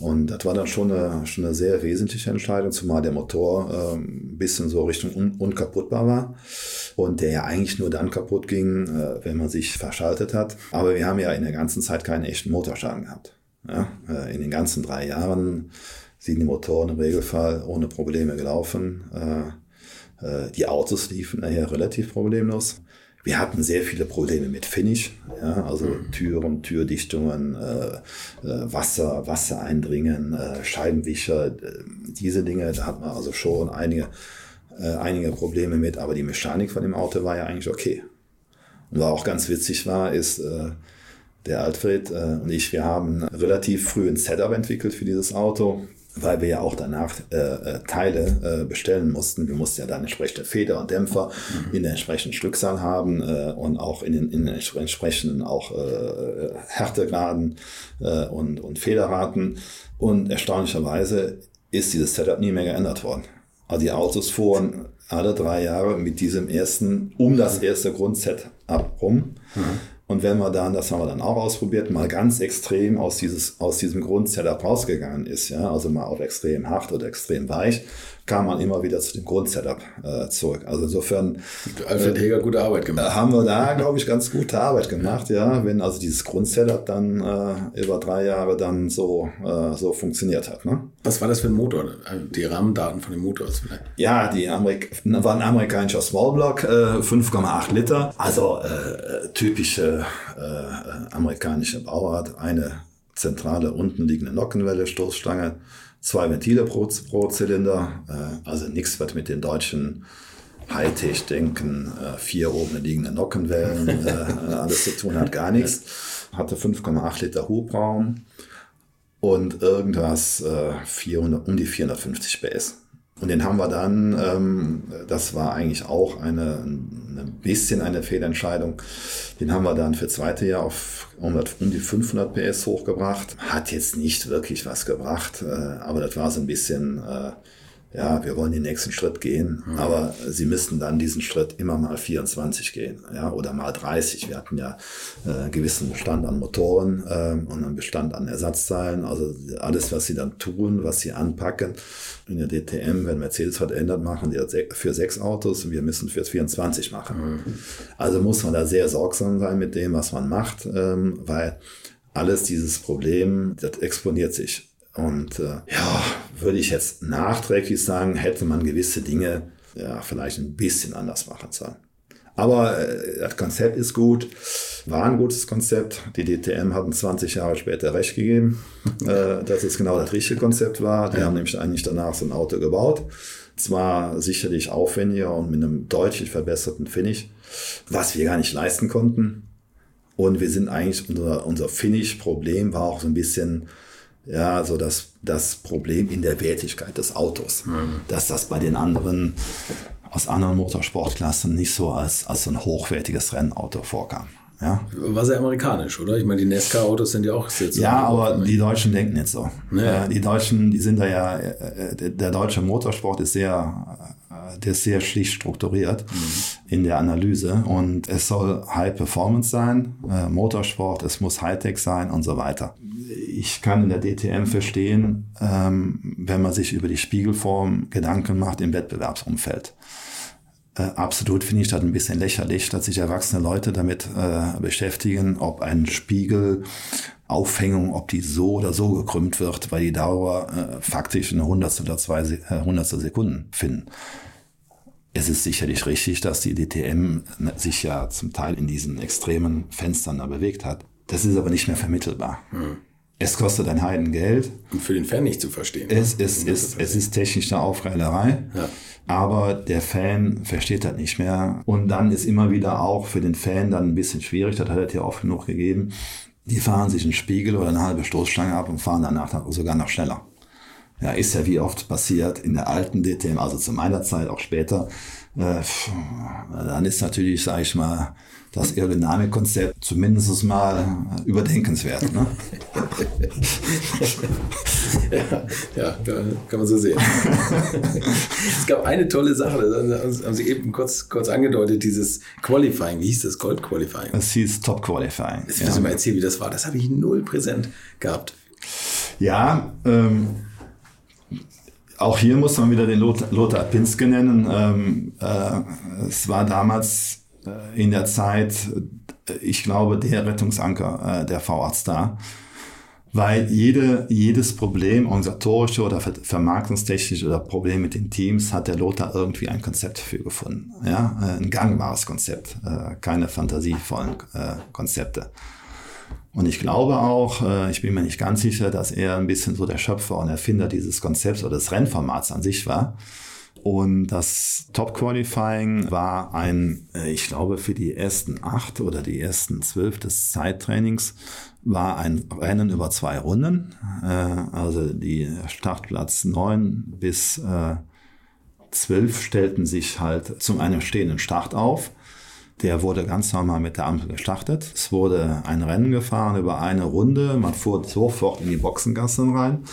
Und das war dann schon eine, schon eine sehr wesentliche Entscheidung, zumal der Motor äh, ein bisschen so Richtung un unkaputtbar war und der ja eigentlich nur dann kaputt ging, äh, wenn man sich verschaltet hat. Aber wir haben ja in der ganzen Zeit keinen echten Motorschaden gehabt. Ja? Äh, in den ganzen drei Jahren sind die Motoren im Regelfall ohne Probleme gelaufen. Äh, äh, die Autos liefen nachher relativ problemlos. Wir hatten sehr viele Probleme mit Finish, ja, also mhm. Türen, Türdichtungen, äh, äh, Wasser, Wassereindringen, äh, Scheibenwischer, äh, diese Dinge, da hat man also schon einige, äh, einige Probleme mit, aber die Mechanik von dem Auto war ja eigentlich okay. Und was auch ganz witzig war, ist, der Alfred und ich, wir haben relativ früh ein Setup entwickelt für dieses Auto weil wir ja auch danach äh, äh, Teile äh, bestellen mussten. Wir mussten ja dann entsprechende Feder und Dämpfer mhm. in der entsprechenden Stückzahl haben äh, und auch in den, in den entsprechenden auch äh, Härtegraden äh, und, und Federraten. Und erstaunlicherweise ist dieses Setup nie mehr geändert worden. Also die Autos fuhren alle drei Jahre mit diesem ersten, um das erste Grundset rum. Mhm. Und wenn man dann, das haben wir dann auch ausprobiert, mal ganz extrem aus, dieses, aus diesem Grundsetup rausgegangen ist, ja, also mal auf extrem hart oder extrem weich, kam man immer wieder zu dem Grundsetup äh, zurück. Also insofern. Alfred Heger gute Arbeit gemacht. Äh, haben wir da, glaube ich, ganz gute Arbeit gemacht, ja. ja wenn also dieses Grundsetup dann äh, über drei Jahre dann so, äh, so funktioniert hat. Ne? Was war das für ein Motor? Die Rahmendaten von dem Motor vielleicht? Ja, die Amerik war ein amerikanischer Smallblock, äh, 5,8 Liter. Also äh, typische äh, amerikanische Bauart, eine zentrale unten liegende Nockenwelle, Stoßstange, zwei Ventile pro, pro Zylinder, äh, also nichts, was mit den deutschen Hightech denken, äh, vier oben liegende Nockenwellen, äh, alles zu tun hat, gar nichts. Hatte 5,8 Liter Hubraum und irgendwas 400, um die 450 PS. Und den haben wir dann, ähm, das war eigentlich auch eine, ein bisschen eine Fehlentscheidung, den haben wir dann für zweite Jahr auf um, die 500 PS hochgebracht. Hat jetzt nicht wirklich was gebracht, äh, aber das war so ein bisschen... Äh, ja, wir wollen den nächsten Schritt gehen, mhm. aber sie müssten dann diesen Schritt immer mal 24 gehen, ja, oder mal 30. Wir hatten ja äh, gewissen Bestand an Motoren äh, und einen Bestand an Ersatzteilen. Also alles, was sie dann tun, was sie anpacken. In der DTM, wenn Mercedes was ändert, machen die für sechs Autos und wir müssen für 24 machen. Mhm. Also muss man da sehr sorgsam sein mit dem, was man macht, ähm, weil alles dieses Problem, das exponiert sich. Und äh, ja, würde ich jetzt nachträglich sagen, hätte man gewisse Dinge ja vielleicht ein bisschen anders machen sollen. Aber äh, das Konzept ist gut, war ein gutes Konzept. Die DTM hatten 20 Jahre später recht gegeben, [laughs] äh, dass es genau das richtige Konzept war. Die ja. haben nämlich eigentlich danach so ein Auto gebaut. Zwar sicherlich aufwendiger und mit einem deutlich verbesserten Finish, was wir gar nicht leisten konnten. Und wir sind eigentlich, unser, unser Finish-Problem war auch so ein bisschen, ja, so das, das Problem in der Wertigkeit des Autos. Mhm. Dass das bei den anderen aus anderen Motorsportklassen nicht so als, als so ein hochwertiges Rennauto vorkam. Ja. War sehr amerikanisch, oder? Ich meine, die Nesca-Autos sind ja auch jetzt. Ja, aber die Deutschen denken nicht so. Ja. Äh, die Deutschen, die sind da ja, äh, der deutsche Motorsport ist sehr, äh, der ist sehr schlicht strukturiert mhm. in der Analyse und es soll High Performance sein, Motorsport, es muss Hightech sein und so weiter. Ich kann in der DTM verstehen, ähm, wenn man sich über die Spiegelform Gedanken macht im Wettbewerbsumfeld. Äh, absolut finde ich das ein bisschen lächerlich, dass sich erwachsene Leute damit äh, beschäftigen, ob ein Spiegel Aufhängung, ob die so oder so gekrümmt wird, weil die Dauer äh, faktisch eine Hundertstel oder zwei äh, Hundertstel Sekunden finden. Es ist sicherlich richtig, dass die DTM sich ja zum Teil in diesen extremen Fenstern da bewegt hat. Das ist aber nicht mehr vermittelbar. Hm. Es kostet ein Heidengeld. Und für den Fan nicht zu verstehen. Es, ne? ist, ist, es ist technisch eine Aufreilerei. Ja. Aber der Fan versteht das nicht mehr. Und dann ist immer wieder auch für den Fan dann ein bisschen schwierig, das hat er ja oft genug gegeben. Die fahren sich einen Spiegel oder eine halbe Stoßstange ab und fahren danach sogar noch schneller. Ja, ist ja wie oft passiert in der alten DTM, also zu meiner Zeit, auch später. Äh, dann ist natürlich, sage ich mal, das Aerodynamikkonzept zumindest mal überdenkenswert. Ne? [laughs] ja, ja, kann man so sehen. es gab eine tolle Sache, das haben Sie eben kurz, kurz angedeutet, dieses Qualifying. Wie hieß das? Gold Qualifying? Es hieß Top Qualifying. Jetzt müssen ja. mal erzählen, wie das war. Das habe ich null präsent gehabt. Ja, ähm, auch hier muss man wieder den Lothar, Pinske nennen. Ähm, äh, es war damals äh, in der Zeit, äh, ich glaube, der Rettungsanker äh, der V-Arzt da. Weil jede, jedes Problem, organisatorische oder vermarktungstechnische oder Problem mit den Teams, hat der Lothar irgendwie ein Konzept für gefunden. Ja? Ein gangbares Konzept, keine fantasievollen Konzepte. Und ich glaube auch, ich bin mir nicht ganz sicher, dass er ein bisschen so der Schöpfer und Erfinder dieses Konzepts oder des Rennformats an sich war. Und das Top Qualifying war ein, äh, ich glaube, für die ersten acht oder die ersten zwölf des Zeittrainings war ein Rennen über zwei Runden. Äh, also die Startplatz neun bis äh, zwölf stellten sich halt zu einem stehenden Start auf. Der wurde ganz normal mit der Ampel gestartet. Es wurde ein Rennen gefahren über eine Runde. Man fuhr sofort in die Boxengassen rein.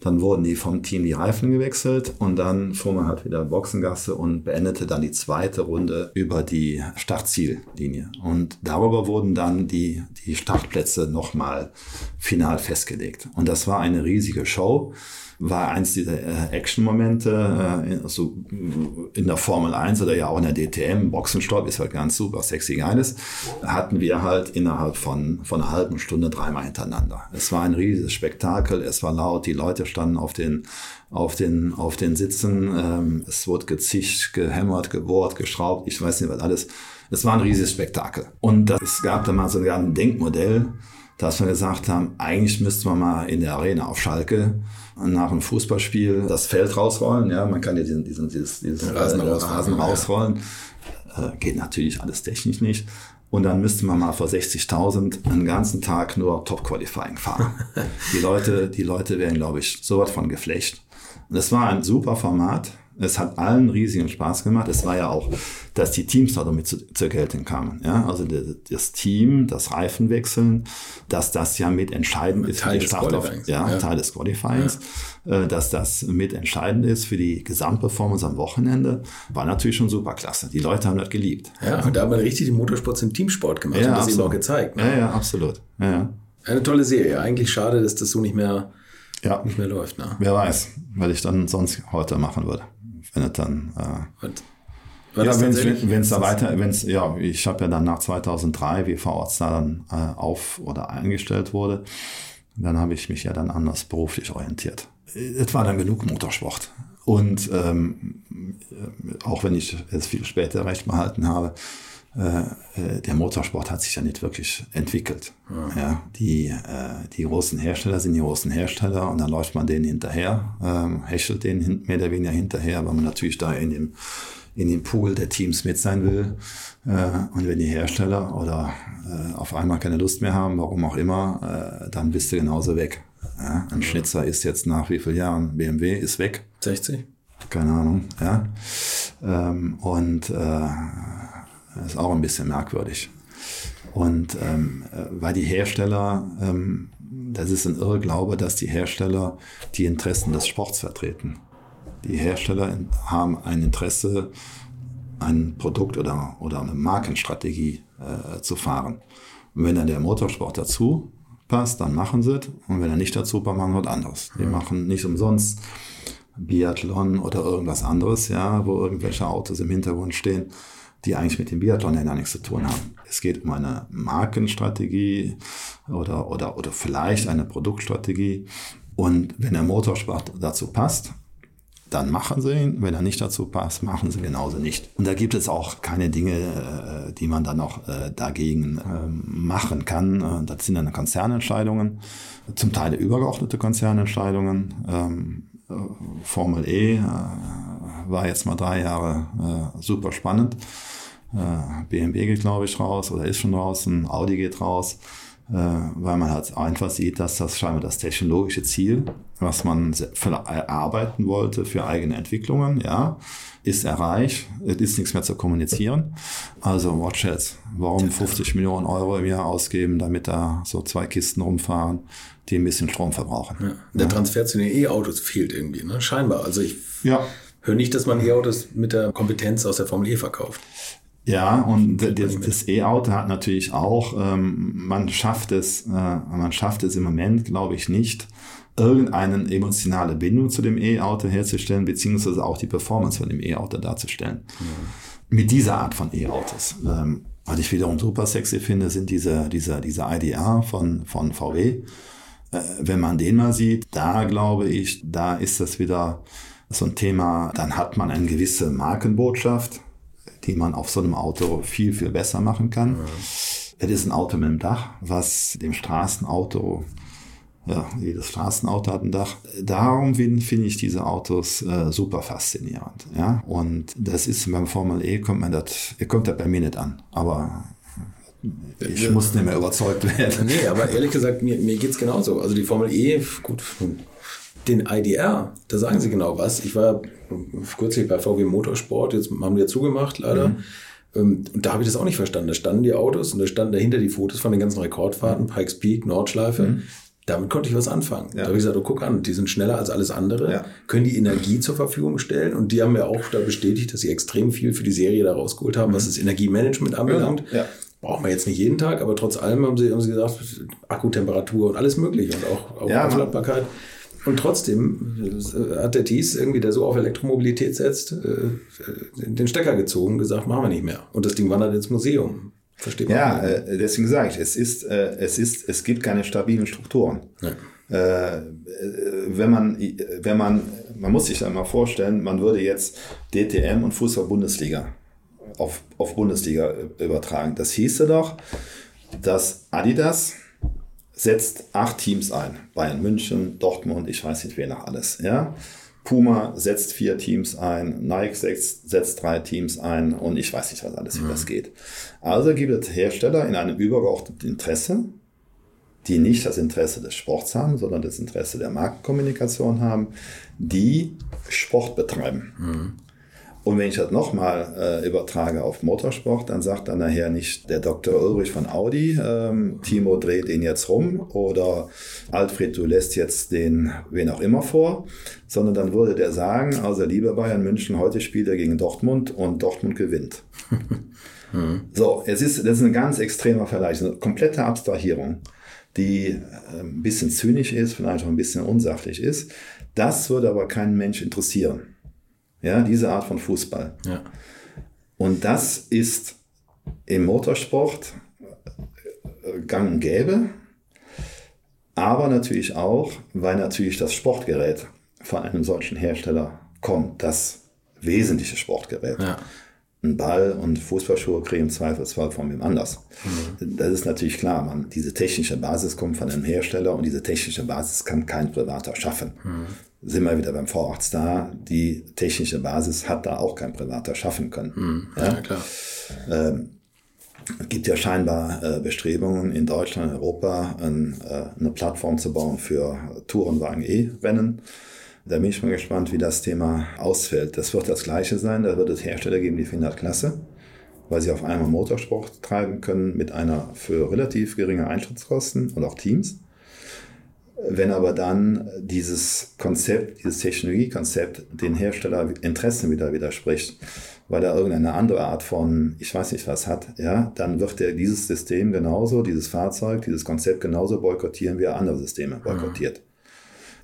Dann wurden die vom Team die Reifen gewechselt und dann fuhr man halt wieder Boxengasse und beendete dann die zweite Runde über die Startziellinie. Und darüber wurden dann die, die Startplätze nochmal final festgelegt. Und das war eine riesige Show war eins dieser äh, Action-Momente, äh, so in der Formel 1 oder ja auch in der DTM, Boxenstopp ist halt ganz super, sexy geiles, hatten wir halt innerhalb von, von einer halben Stunde dreimal hintereinander. Es war ein riesiges Spektakel, es war laut, die Leute standen auf den, auf den, auf den Sitzen, ähm, es wurde gezischt, gehämmert, gebohrt, geschraubt, ich weiß nicht was alles. Es war ein riesiges Spektakel. Und es gab da mal sogar ein Denkmodell, dass wir gesagt haben, eigentlich müsste man mal in der Arena auf Schalke nach einem Fußballspiel das Feld rausrollen. Ja, man kann ja diesen, diesen, dieses, dieses Rasen, äh, rausrollen, Rasen rausrollen. Ja. Äh, geht natürlich alles technisch nicht. Und dann müsste man mal vor 60.000 einen ganzen Tag nur Top-Qualifying fahren. [laughs] die Leute, die Leute wären, glaube ich, sowas von geflecht. Und es war ein super Format. Es hat allen riesigen Spaß gemacht. Es war ja auch, dass die Teams da damit zu, zur Geltung kamen. Ja? Also das Team, das Reifenwechseln, dass das ja mit entscheidend ist Teil für die Start auf, ja, ja, Teil des Qualifyings, ja. Äh, dass das mit entscheidend ist für die Gesamtperformance am Wochenende, war natürlich schon super klasse. Die Leute haben das geliebt. Ja, und da haben wir richtig den Motorsport zum Teamsport gemacht ja, und das eben auch gezeigt. Ne? Ja, ja, absolut. Ja, ja. Eine tolle Serie. Eigentlich schade, dass das so nicht mehr, ja. nicht mehr läuft. Ne? Wer weiß, was ich dann sonst heute machen würde wenn es dann. Äh, ja, wenn es da weiter, wenn es, ja, ich habe ja dann nach 2003, wie VOZ da dann äh, auf oder eingestellt wurde, dann habe ich mich ja dann anders beruflich orientiert. Es war dann genug Motorsport. Und ähm, auch wenn ich es viel später recht behalten habe, äh, äh, der Motorsport hat sich ja nicht wirklich entwickelt. Ja. ja die, äh, die großen Hersteller sind die großen Hersteller und dann läuft man denen hinterher, ähm, hechelt denen mehr oder weniger hinterher, weil man natürlich da in dem, in dem Pool der Teams mit sein will. Äh, und wenn die Hersteller oder äh, auf einmal keine Lust mehr haben, warum auch immer, dann bist du genauso weg. Ja? Ein Schnitzer ist jetzt nach wie vielen Jahren BMW ist weg. 60? Keine Ahnung, ja. Ähm, und das ist auch ein bisschen merkwürdig. Und ähm, äh, weil die Hersteller, ähm, das ist ein Irrglaube, dass die Hersteller die Interessen des Sports vertreten. Die Hersteller haben ein Interesse, ein Produkt oder, oder eine Markenstrategie äh, zu fahren. Und wenn dann der Motorsport dazu passt, dann machen sie es. Und wenn er nicht dazu passt, machen sie was anderes. Die machen nicht umsonst Biathlon oder irgendwas anderes, ja, wo irgendwelche Autos im Hintergrund stehen, die eigentlich mit dem Biathlon ja nichts zu tun haben. Es geht um eine Markenstrategie oder, oder, oder vielleicht eine Produktstrategie. Und wenn der Motorsport dazu passt, dann machen sie ihn. Wenn er nicht dazu passt, machen sie genauso nicht. Und da gibt es auch keine Dinge, äh, die man dann noch äh, dagegen ähm, machen kann. Äh, das sind dann Konzernentscheidungen, zum Teil übergeordnete Konzernentscheidungen. Ähm, Formel E war jetzt mal drei Jahre super spannend. BMW geht, glaube ich, raus oder ist schon draußen. Audi geht raus. Äh, weil man halt einfach sieht, dass das scheinbar das technologische Ziel, was man erarbeiten wollte für eigene Entwicklungen, ja, ist erreicht. Es ist nichts mehr zu kommunizieren. Also watch jetzt. Warum 50 Millionen Euro im Jahr ausgeben, damit da so zwei Kisten rumfahren, die ein bisschen Strom verbrauchen? Ja. Der Transfer zu den E-Autos fehlt irgendwie, ne? Scheinbar. Also ich ja. höre nicht, dass man E-Autos mit der Kompetenz aus der Formel E verkauft. Ja, und das, das E-Auto hat natürlich auch, ähm, man schafft es, äh, man schafft es im Moment, glaube ich, nicht, irgendeine emotionale Bindung zu dem E-Auto herzustellen, beziehungsweise auch die Performance von dem E-Auto darzustellen. Mhm. Mit dieser Art von E-Autos. Ähm, was ich wiederum super sexy finde, sind diese, diese, diese IDR von, von VW. Äh, wenn man den mal sieht, da glaube ich, da ist das wieder so ein Thema, dann hat man eine gewisse Markenbotschaft die man auf so einem Auto viel, viel besser machen kann. Mhm. Es ist ein Auto mit einem Dach, was dem Straßenauto, ja, jedes Straßenauto hat ein Dach. Darum finde ich diese Autos äh, super faszinierend. Ja? Und das ist beim Formel E, kommt man das, kommt das bei mir nicht an. Aber ich ja. muss nicht mehr überzeugt werden. Nee, aber ehrlich gesagt, mir, mir geht es genauso. Also die Formel E, gut, den IDR, da sagen sie genau was. Ich war kürzlich bei VW Motorsport, jetzt haben die ja zugemacht leider. Mhm. Ähm, und da habe ich das auch nicht verstanden. Da standen die Autos und da standen dahinter die Fotos von den ganzen Rekordfahrten, mhm. Pikes Peak, Nordschleife. Mhm. Damit konnte ich was anfangen. Ja. Da habe ich gesagt, oh, guck an, die sind schneller als alles andere, ja. können die Energie zur Verfügung stellen und die haben mir auch da bestätigt, dass sie extrem viel für die Serie da rausgeholt haben, mhm. was das Energiemanagement anbelangt. Genau. Ja. Braucht man jetzt nicht jeden Tag, aber trotz allem haben sie, haben sie gesagt, Akkutemperatur und alles mögliche und auch, auch ja, Aufladbarkeit. Und trotzdem äh, hat der Thies irgendwie, der so auf Elektromobilität setzt, äh, den Stecker gezogen gesagt, machen wir nicht mehr. Und das Ding wandert ins Museum. Versteht man? Ja, äh, deswegen sage ich, es ist, es ist, es gibt keine stabilen Strukturen. Ja. wenn man, wenn man, man muss sich einmal vorstellen, man würde jetzt DTM und Fußball-Bundesliga auf, auf Bundesliga übertragen. Das hieße doch, dass Adidas setzt acht Teams ein. Bayern München, Dortmund, ich weiß nicht wer noch alles. Ja? Puma setzt vier Teams ein, Nike setzt, setzt drei Teams ein und ich weiß nicht, was alles, wie mhm. das geht. Also gibt es Hersteller in einem übergeordneten Interesse, die nicht das Interesse des Sports haben, sondern das Interesse der Markenkommunikation haben, die Sport betreiben. Mhm. Und wenn ich das nochmal äh, übertrage auf Motorsport, dann sagt dann nachher nicht der Dr. Ulrich von Audi, ähm, Timo dreht ihn jetzt rum oder Alfred, du lässt jetzt den wen auch immer vor, sondern dann würde der sagen, also lieber Bayern München, heute spielt er gegen Dortmund und Dortmund gewinnt. mhm. [laughs] So, es ist, das ist ein ganz extremer Vergleich, eine komplette Abstrahierung, die ein bisschen zynisch ist, vielleicht auch ein bisschen unsachlich ist. Das würde aber keinen Mensch interessieren. Ja, diese Art von Fußball. Ja. Und das ist im Motorsport äh, gang und gäbe, aber natürlich auch, weil natürlich das Sportgerät von einem solchen Hersteller kommt, das wesentliche Sportgerät. Ja. Ein Ball und Fußballschuhe kriegen im Zweifelsfall von wem anders. Mhm. Das ist natürlich klar, man, diese technische Basis kommt von einem Hersteller und diese technische Basis kann kein Privater schaffen. Mhm sind wir wieder beim Vororts da. Die technische Basis hat da auch kein Privater schaffen können. Mhm, ja? ja, klar. Ähm, es gibt ja scheinbar äh, Bestrebungen in Deutschland, Europa, ein, äh, eine Plattform zu bauen für Tourenwagen E-Rennen. Da bin ich mal gespannt, wie das Thema ausfällt. Das wird das Gleiche sein. Da wird es Hersteller geben, die finden das klasse, weil sie auf einmal Motorsport treiben können mit einer für relativ geringe Eintrittskosten und auch Teams. Wenn aber dann dieses Konzept, dieses Technologiekonzept den Herstellerinteressen wieder widerspricht, weil er irgendeine andere Art von, ich weiß nicht was hat, ja, dann wird er dieses System genauso, dieses Fahrzeug, dieses Konzept genauso boykottieren, wie er andere Systeme boykottiert.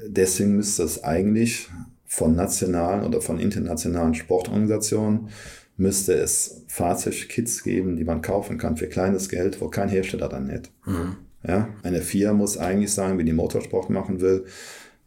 Mhm. Deswegen müsste es eigentlich von nationalen oder von internationalen Sportorganisationen müsste es Fahrzeugkits geben, die man kaufen kann für kleines Geld, wo kein Hersteller dann hat. Mhm. Ja, eine FIA muss eigentlich sagen, wenn die Motorsport machen will,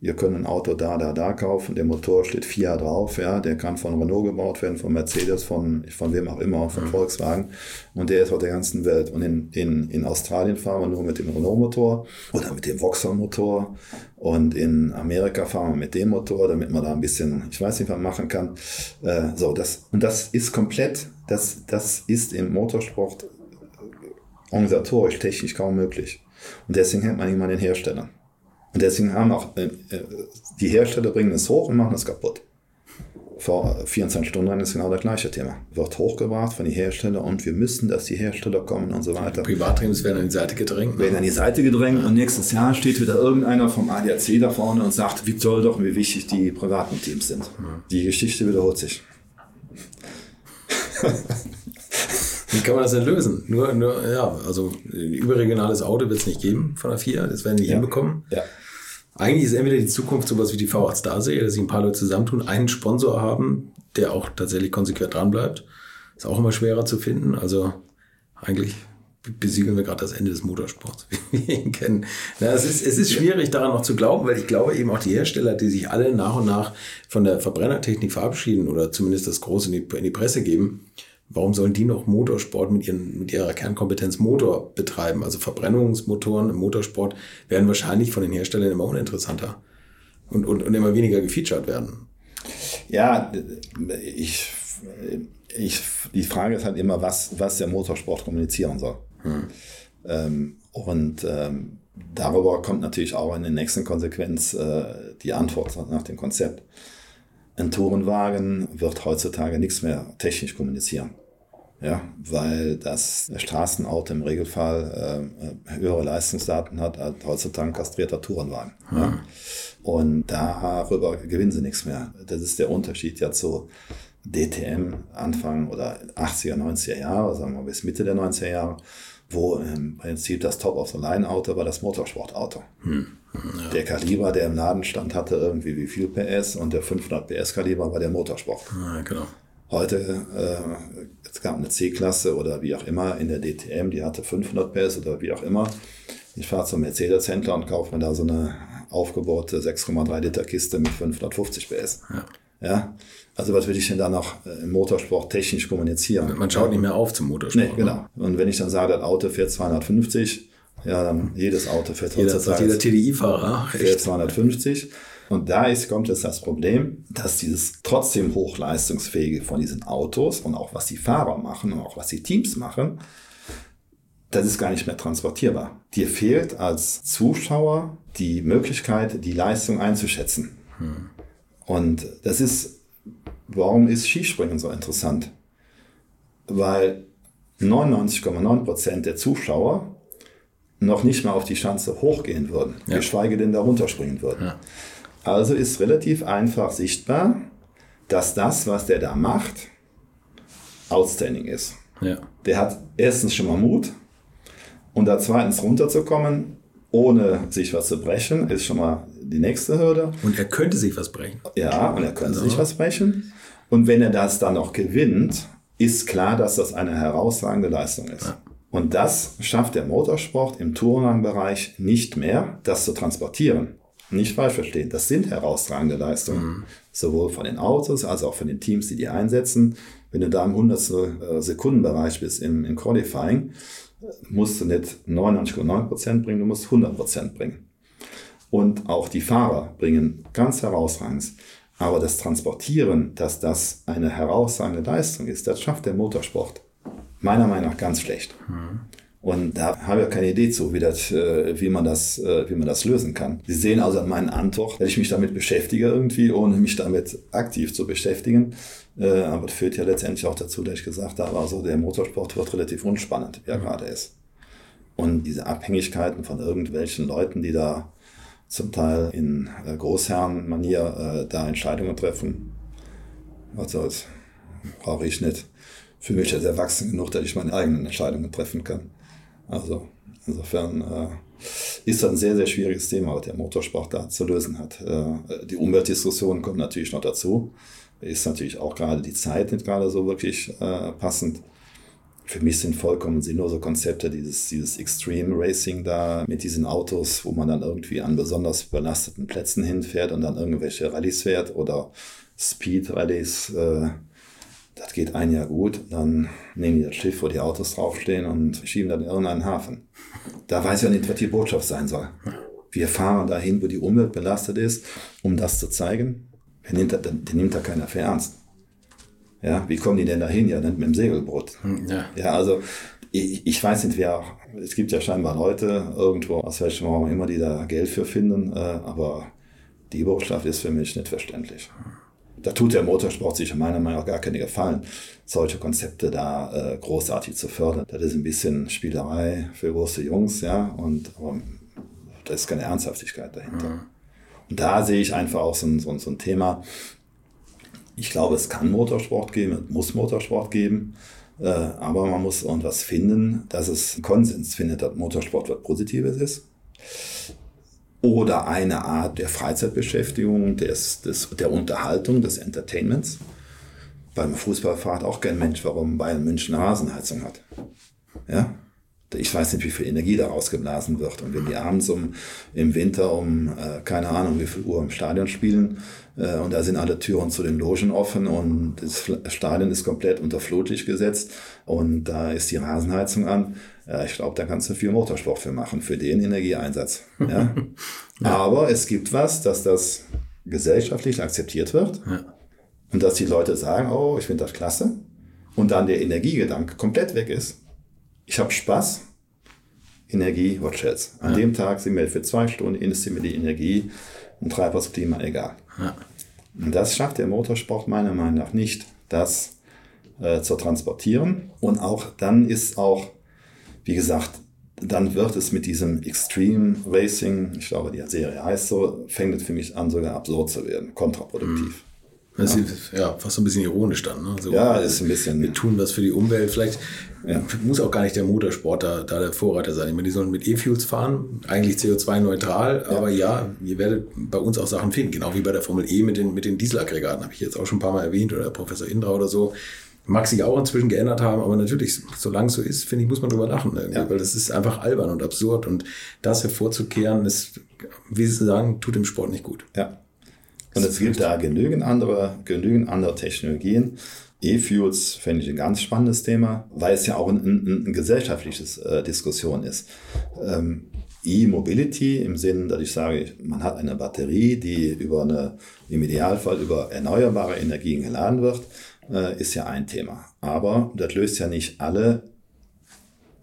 ihr könnt ein Auto da, da, da kaufen, der Motor steht FIA drauf, ja, der kann von Renault gebaut werden, von Mercedes, von, von wem auch immer, von mhm. Volkswagen und der ist auf der ganzen Welt. Und in, in, in Australien fahren wir nur mit dem Renault-Motor oder mit dem Vauxhall-Motor und in Amerika fahren wir mit dem Motor, damit man da ein bisschen, ich weiß nicht, was machen kann. Äh, so, das, und das ist komplett, das, das ist im Motorsport organisatorisch, technisch kaum möglich. Und deswegen hält man immer den Hersteller. Und deswegen haben auch äh, äh, die Hersteller bringen es hoch und machen es kaputt. Vor 24 Stunden ist genau das gleiche Thema. Wird hochgebracht von den Herstellern und wir müssen, dass die Hersteller kommen und so weiter. Privatteams werden an die Seite gedrängt. Ne? Werden an die Seite gedrängt ja. und nächstes Jahr steht wieder irgendeiner vom ADAC da vorne und sagt, wie toll doch und wie wichtig die privaten Teams sind. Ja. Die Geschichte wiederholt sich. [laughs] Wie kann man das denn lösen? Nur, nur ja, also ein überregionales Auto wird es nicht geben von der FIA, das werden die nicht ja. hinbekommen. Ja. Eigentlich ist entweder die Zukunft sowas wie die V8 Starserie, dass sich ein paar Leute zusammentun, einen Sponsor haben, der auch tatsächlich konsequent dran bleibt. Ist auch immer schwerer zu finden. Also eigentlich besiegeln wir gerade das Ende des Motorsports, [laughs] wie wir ihn kennen. Na, es, ist, es ist schwierig daran noch zu glauben, weil ich glaube eben auch die Hersteller, die sich alle nach und nach von der Verbrennertechnik verabschieden oder zumindest das Große in die, in die Presse geben, warum sollen die noch Motorsport mit, ihren, mit ihrer Kernkompetenz Motor betreiben? Also Verbrennungsmotoren im Motorsport werden wahrscheinlich von den Herstellern immer uninteressanter und, und, und immer weniger gefeatured werden. Ja, ich, ich, die Frage ist halt immer, was, was der Motorsport kommunizieren soll. Hm. Ähm, und ähm, darüber kommt natürlich auch in der nächsten Konsequenz äh, die Antwort nach dem Konzept. Ein Tourenwagen wird heutzutage nichts mehr technisch kommunizieren. Ja, weil das Straßenauto im Regelfall äh, höhere Leistungsdaten hat als heutzutage kastrierter Tourenwagen. Mhm. Ja. Und darüber gewinnen sie nichts mehr. Das ist der Unterschied ja zu DTM Anfang oder 80er, 90er Jahre, sagen wir bis Mitte der 90er Jahre, wo im Prinzip das Top-of-the-Line-Auto war das Motorsportauto. Hm. Ja. Der Kaliber, der im Laden stand, hatte irgendwie wie viel PS und der 500 PS Kaliber war der Motorsport. Ja, genau. Heute, äh, es gab eine C-Klasse oder wie auch immer in der DTM, die hatte 500 PS oder wie auch immer. Ich fahre zum Mercedes-Händler und kaufe mir da so eine aufgebaute 6,3 Liter Kiste mit 550 PS. Ja. ja? Also was will ich denn da noch äh, im Motorsport technisch kommunizieren? Man schaut nicht mehr auf zum Motorsport. Nee, genau. Und wenn ich dann sage, das Auto fährt 250, ja, dann jedes Auto fährt jeder, jeder TDI-Fahrer fährt 250. Und da ist, kommt jetzt das Problem, dass dieses trotzdem hochleistungsfähige von diesen Autos und auch was die Fahrer machen und auch was die Teams machen, das ist gar nicht mehr transportierbar. Dir fehlt als Zuschauer die Möglichkeit, die Leistung einzuschätzen. Hm. Und das ist, warum ist Skispringen so interessant? Weil 99,9% der Zuschauer noch nicht mal auf die Schanze hochgehen würden, ja. geschweige denn darunter springen würden. Ja. Also ist relativ einfach sichtbar, dass das, was der da macht, outstanding ist. Ja. Der hat erstens schon mal Mut und da zweitens runterzukommen, ohne sich was zu brechen, ist schon mal die nächste Hürde. Und er könnte sich was brechen. Ja, und er könnte also. sich was brechen. Und wenn er das dann noch gewinnt, ist klar, dass das eine herausragende Leistung ist. Ja. Und das schafft der Motorsport im Tourenwagenbereich nicht mehr, das zu transportieren. Nicht falsch verstehen, das sind herausragende Leistungen. Mhm. Sowohl von den Autos als auch von den Teams, die die einsetzen. Wenn du da im 100 äh, Sekundenbereich bist im, im Qualifying, musst du nicht 99,9% bringen, du musst 100% bringen. Und auch die Fahrer bringen ganz herausragend. Aber das Transportieren, dass das eine herausragende Leistung ist, das schafft der Motorsport meiner Meinung nach ganz schlecht. Mhm. Und da habe ich keine Idee zu, wie, das, äh, wie, man das, äh, wie man das lösen kann. Sie sehen also an meinen Antwort, dass ich mich damit beschäftige irgendwie, ohne mich damit aktiv zu beschäftigen. Äh, aber das führt ja letztendlich auch dazu, dass ich gesagt habe, also der Motorsport wird relativ unspannend, wie er mhm. gerade ist. Und diese Abhängigkeiten von irgendwelchen Leuten, die da zum Teil in Großherrenmanier da Entscheidungen treffen, was soll's, brauche ich nicht. Für mich ist erwachsen genug, dass ich meine eigenen Entscheidungen treffen kann. Also insofern äh, ist das ein sehr, sehr schwieriges Thema, was der Motorsport da zu lösen hat. Äh, die Umweltdiskussion kommt natürlich noch dazu. Ist natürlich auch gerade die Zeit nicht gerade so wirklich äh, passend. Für mich sind vollkommen sinnlose Konzepte, dieses, dieses Extreme Racing da mit diesen Autos, wo man dann irgendwie an besonders belasteten Plätzen hinfährt und dann irgendwelche Rallyes fährt oder Speed Rallyes. Äh, das geht ein Jahr gut, dann nehmen die das Schiff, wo die Autos draufstehen und schieben das in irgendeinen Hafen. Da weiß ja nicht, was die Botschaft sein soll. Wir fahren dahin, wo die Umwelt belastet ist, um das zu zeigen. Den nimmt, den nimmt da keiner für ernst. Ja, wie kommen die denn dahin? Ja, mit dem Segelboot. Ja, ja also ich, ich, weiß nicht, wer, es gibt ja scheinbar Leute irgendwo, aus welchem Raum immer, die da Geld für finden, äh, aber die Botschaft ist für mich nicht verständlich da tut der Motorsport sich meiner Meinung nach gar keine Gefallen, solche Konzepte da äh, großartig zu fördern. Das ist ein bisschen Spielerei für große Jungs, ja, und aber da ist keine Ernsthaftigkeit dahinter. Mhm. Und da sehe ich einfach auch so ein, so, so ein Thema. Ich glaube, es kann Motorsport geben, es muss Motorsport geben. Äh, aber man muss irgendwas finden, dass es Konsens findet, dass Motorsport was Positives ist oder eine Art der Freizeitbeschäftigung, des, des, der Unterhaltung, des Entertainments. Beim Fußball fragt auch kein Mensch, warum Bayern München eine Rasenheizung hat. Ja? Ich weiß nicht, wie viel Energie daraus geblasen wird. Und wenn die abends um, im Winter um, äh, keine Ahnung, wie viel Uhr im Stadion spielen, äh, und da sind alle Türen zu den Logen offen und das Stadion ist komplett unter Flutlicht gesetzt und da ist die Rasenheizung an, ja, ich glaube, da kannst du viel Motorsport für machen, für den Energieeinsatz. [laughs] Ja? ja. Aber es gibt was, dass das gesellschaftlich akzeptiert wird ja. und dass die Leute sagen, oh, ich finde das klasse und dann der Energiegedanke komplett weg ist. Ich habe Spaß, Energie, what else. An dem Tag sind wir für zwei Stunden investieren wir die Energie und Treibhausklima egal. Ja. Und das schafft der Motorsport meiner Meinung nach nicht, das äh, zu transportieren. Und auch dann ist auch wie gesagt, dann wird es mit diesem Extreme Racing, ich glaube, die Serie heißt so, fängt es für mich an, sogar absurd zu werden, kontraproduktiv. Das ja. ist ja fast so ein bisschen ironisch dann. Ne? So, ja, ist ein bisschen. Wir tun was für die Umwelt. Vielleicht ja. muss auch gar nicht der Motorsport da, da der Vorreiter sein. Ich meine, die sollen mit E-Fuels fahren, eigentlich CO2-neutral, ja. aber ja, ihr werdet bei uns auch Sachen finden, genau wie bei der Formel E mit den, mit den Dieselaggregaten, habe ich jetzt auch schon ein paar Mal erwähnt, oder Professor Indra oder so. Mag sich auch inzwischen geändert haben, aber natürlich, solange es so ist, finde ich, muss man drüber lachen, ja. weil das ist einfach albern und absurd und das hervorzukehren, ist, wie Sie sagen, tut dem Sport nicht gut. Ja. Und es gibt da genügend andere, genügend andere Technologien. E-Fuels fände ich ein ganz spannendes Thema, weil es ja auch ein, ein, ein gesellschaftliches äh, Diskussion ist. Ähm, E-Mobility im Sinne, dass ich sage, man hat eine Batterie, die über eine, im Idealfall über erneuerbare Energien geladen wird äh, ist ja ein Thema. Aber das löst ja nicht alle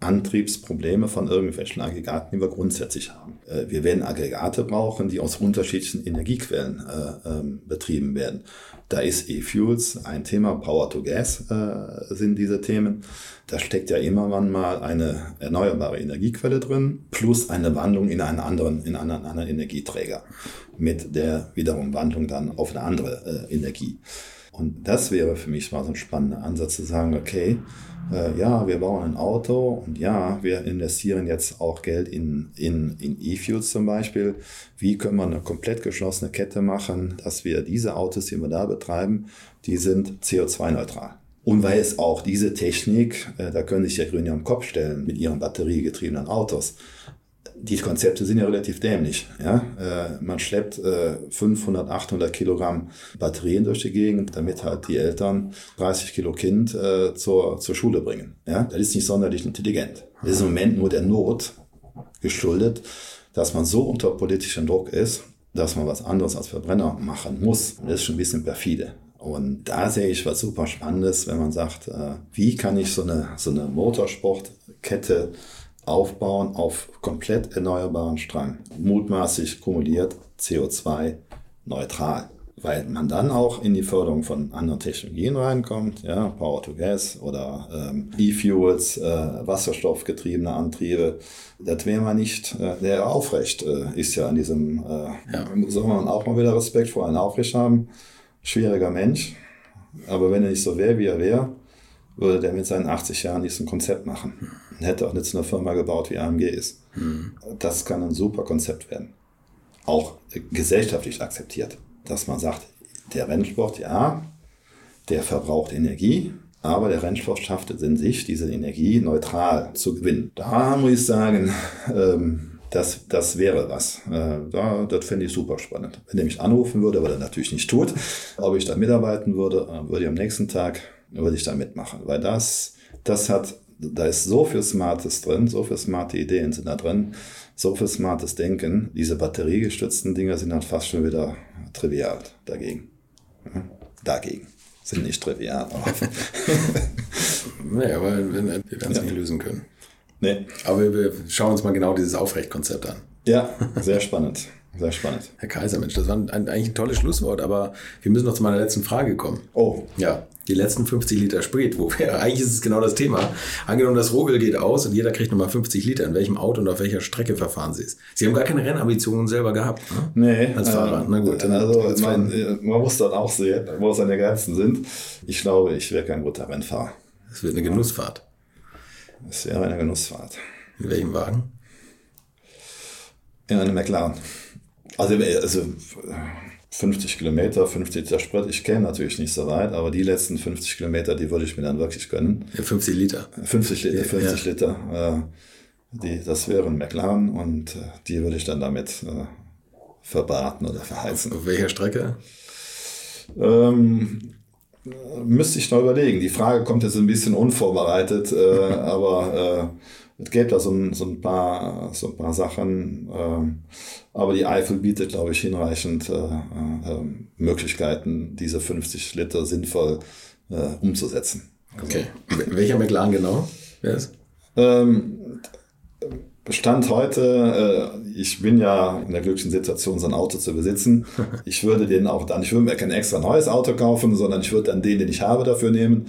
Antriebsprobleme von irgendwelchen Aggregaten, die wir grundsätzlich haben. Äh, wir werden Aggregate brauchen, die aus unterschiedlichen Energiequellen äh, ähm, betrieben werden. Da ist E-Fuels ein Thema, Power to Gas äh, sind diese Themen. Da steckt ja immer mal eine erneuerbare Energiequelle drin, plus eine Wandlung in einen anderen, in einen anderen Energieträger, mit der wiederum Wandlung dann auf eine andere äh, Energie. Und das wäre für mich mal so ein spannender Ansatz zu sagen, okay, äh, ja, wir bauen ein Auto und ja, wir investieren jetzt auch Geld in, in, in E-Fuels zum Beispiel. Wie können wir eine komplett geschlossene Kette machen, dass wir diese Autos, die wir da betreiben, die sind CO2-neutral. Und weil es auch diese Technik, äh, da können sich ja Grüne am Kopf stellen mit ihren batteriegetriebenen Autos die Konzepte sind ja relativ dämlich. Ja? Äh, man schleppt äh, 500, 800 Kilogramm Batterien durch die Gegend, damit halt die Eltern 30 Kilo Kind äh, zur, zur Schule bringen. Ja? Das ist nicht sonderlich intelligent. Das ist im Moment nur der Not geschuldet, dass man so unter politischem Druck ist, dass man was anderes als Verbrenner machen muss. das ist schon ein bisschen perfide. Und da sehe ich was super Spannendes, wenn man sagt, äh, wie kann ich so eine, so eine Motorsportkette aufbauen auf komplett erneuerbaren Strang. Mutmaßlich kumuliert CO2 neutral weil man dann auch in die Förderung von anderen Technologien reinkommt, ja, Power to Gas oder ähm, E-Fuels, äh, wasserstoffgetriebene Antriebe. Das wäre man nicht, äh, der aufrecht äh, ist ja an diesem, äh, ja. soll man auch mal wieder Respekt vor einem aufrecht haben. Schwieriger Mensch, aber wenn er nicht so wäre, wie er wäre, würde der mit seinen 80 Jahren nicht so ein Konzept machen. Hätte auch nicht so eine Firma gebaut, wie AMG ist. Mhm. Das kann ein super Konzept werden. Auch gesellschaftlich akzeptiert dass man sagt, der Rennsport, ja, der verbraucht Energie, aber der Rennsport schafft es in sich, diese Energie neutral zu gewinnen. Da muss ich sagen, [laughs] ähm, das, das wäre was. Äh, da, das finde ich super spannend. Wenn er mich anrufen würde, was er natürlich nicht tut, ob ich da mitarbeiten würde, äh, würde ich am nächsten Tag, würde ich da mitmachen. Weil das, das hat, da ist so viel Smartes drin, so viele smarte Ideen sind da drin, so viel smartes Denken. Diese batteriegestützten Dinger sind dann fast schon wieder trivial dagegen. Ja, dagegen. Sind nicht trivial. Aber [laughs] naja, aber wir werden es ja. nicht lösen können. Nee. Aber wir schauen uns mal genau dieses Aufrechtkonzept an. Ja, [laughs] sehr spannend. Sehr spannend. Herr Kaiser, Mensch, das war ein, eigentlich ein tolles Schlusswort, aber wir müssen noch zu meiner letzten Frage kommen. Oh. Ja, die letzten 50 Liter Sprit, wo wir, [laughs] eigentlich ist es genau das Thema. Angenommen, das Rogel geht aus und jeder kriegt nochmal 50 Liter. In welchem Auto und auf welcher Strecke verfahren Sie es? Sie haben gar keine Rennambitionen selber gehabt, ne? Nee. Als Fahrer. Äh, Na gut. Also, man, man, muss dann auch sehen, wo seine Grenzen sind. Ich glaube, ich wäre kein guter Rennfahrer. Es wird eine Genussfahrt. Es wäre eine Genussfahrt. In welchem Wagen? In einem McLaren. Also, also 50 Kilometer, 50 Liter Sprit, ich käme natürlich nicht so weit, aber die letzten 50 Kilometer, die würde ich mir dann wirklich gönnen. Ja, 50 Liter. 50 Liter, 50 ja. Liter. Äh, die, das wäre ein McLaren und äh, die würde ich dann damit äh, verbraten oder verheizen. Auf welcher Strecke? Ähm, müsste ich noch überlegen. Die Frage kommt jetzt ein bisschen unvorbereitet, äh, [laughs] aber äh, es gibt da so ein, so ein, paar, so ein paar Sachen, äh, aber die Eifel bietet, glaube ich, hinreichend äh, äh, Möglichkeiten, diese 50 Liter sinnvoll äh, umzusetzen. Okay. Welcher McLaren genau? Wer ist? Ähm, Bestand heute, äh, ich bin ja in der glücklichen Situation, so ein Auto zu besitzen. [laughs] Ich würde den auch dann, ich würde mir kein extra neues Auto kaufen, sondern ich würde dann den, den ich habe, dafür nehmen.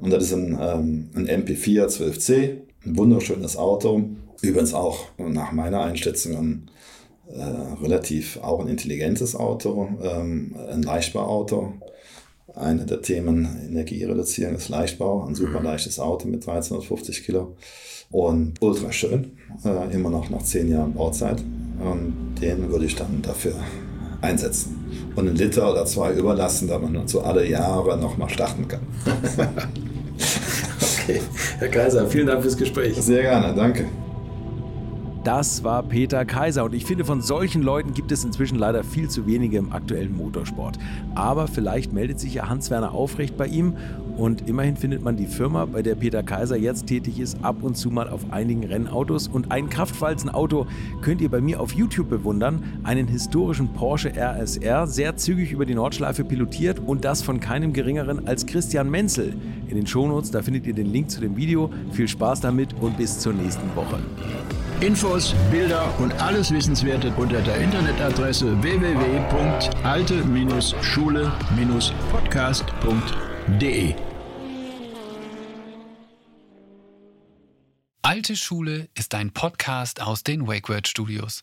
Und das ist ein, ähm, ein MP4 12C. Ein wunderschönes Auto. Übrigens auch nach meiner Einschätzung ein äh, relativ auch ein intelligentes Auto, ähm, ein Leichtbauauto. Eine der Themen Energiereduzierung ist Leichtbau, ein super mhm. leichtes Auto mit 1350 Kilo und ultra schön, äh, immer noch nach zehn Jahren Bauzeit. Und den würde ich dann dafür einsetzen und einen Liter oder zwei überlassen, damit man so alle Jahre nochmal starten kann. [laughs] Herr Kaiser, vielen Dank fürs Gespräch. Sehr gerne, danke. Das war Peter Kaiser und ich finde, von solchen Leuten gibt es inzwischen leider viel zu wenige im aktuellen Motorsport. Aber vielleicht meldet sich ja Hans-Werner Aufrecht bei ihm und immerhin findet man die Firma, bei der Peter Kaiser jetzt tätig ist, ab und zu mal auf einigen Rennautos. Und ein Kraftwalzenauto könnt ihr bei mir auf YouTube bewundern. Einen historischen Porsche RSR, sehr zügig über die Nordschleife pilotiert und das von keinem geringeren als Christian Menzel. In den Shownotes, da findet ihr den Link zu dem Video. Viel Spaß damit und bis zur nächsten Woche. Infos, Bilder und alles Wissenswerte unter der Internetadresse www.alte-schule-podcast.de. Alte Schule ist ein Podcast aus den WakeWord Studios.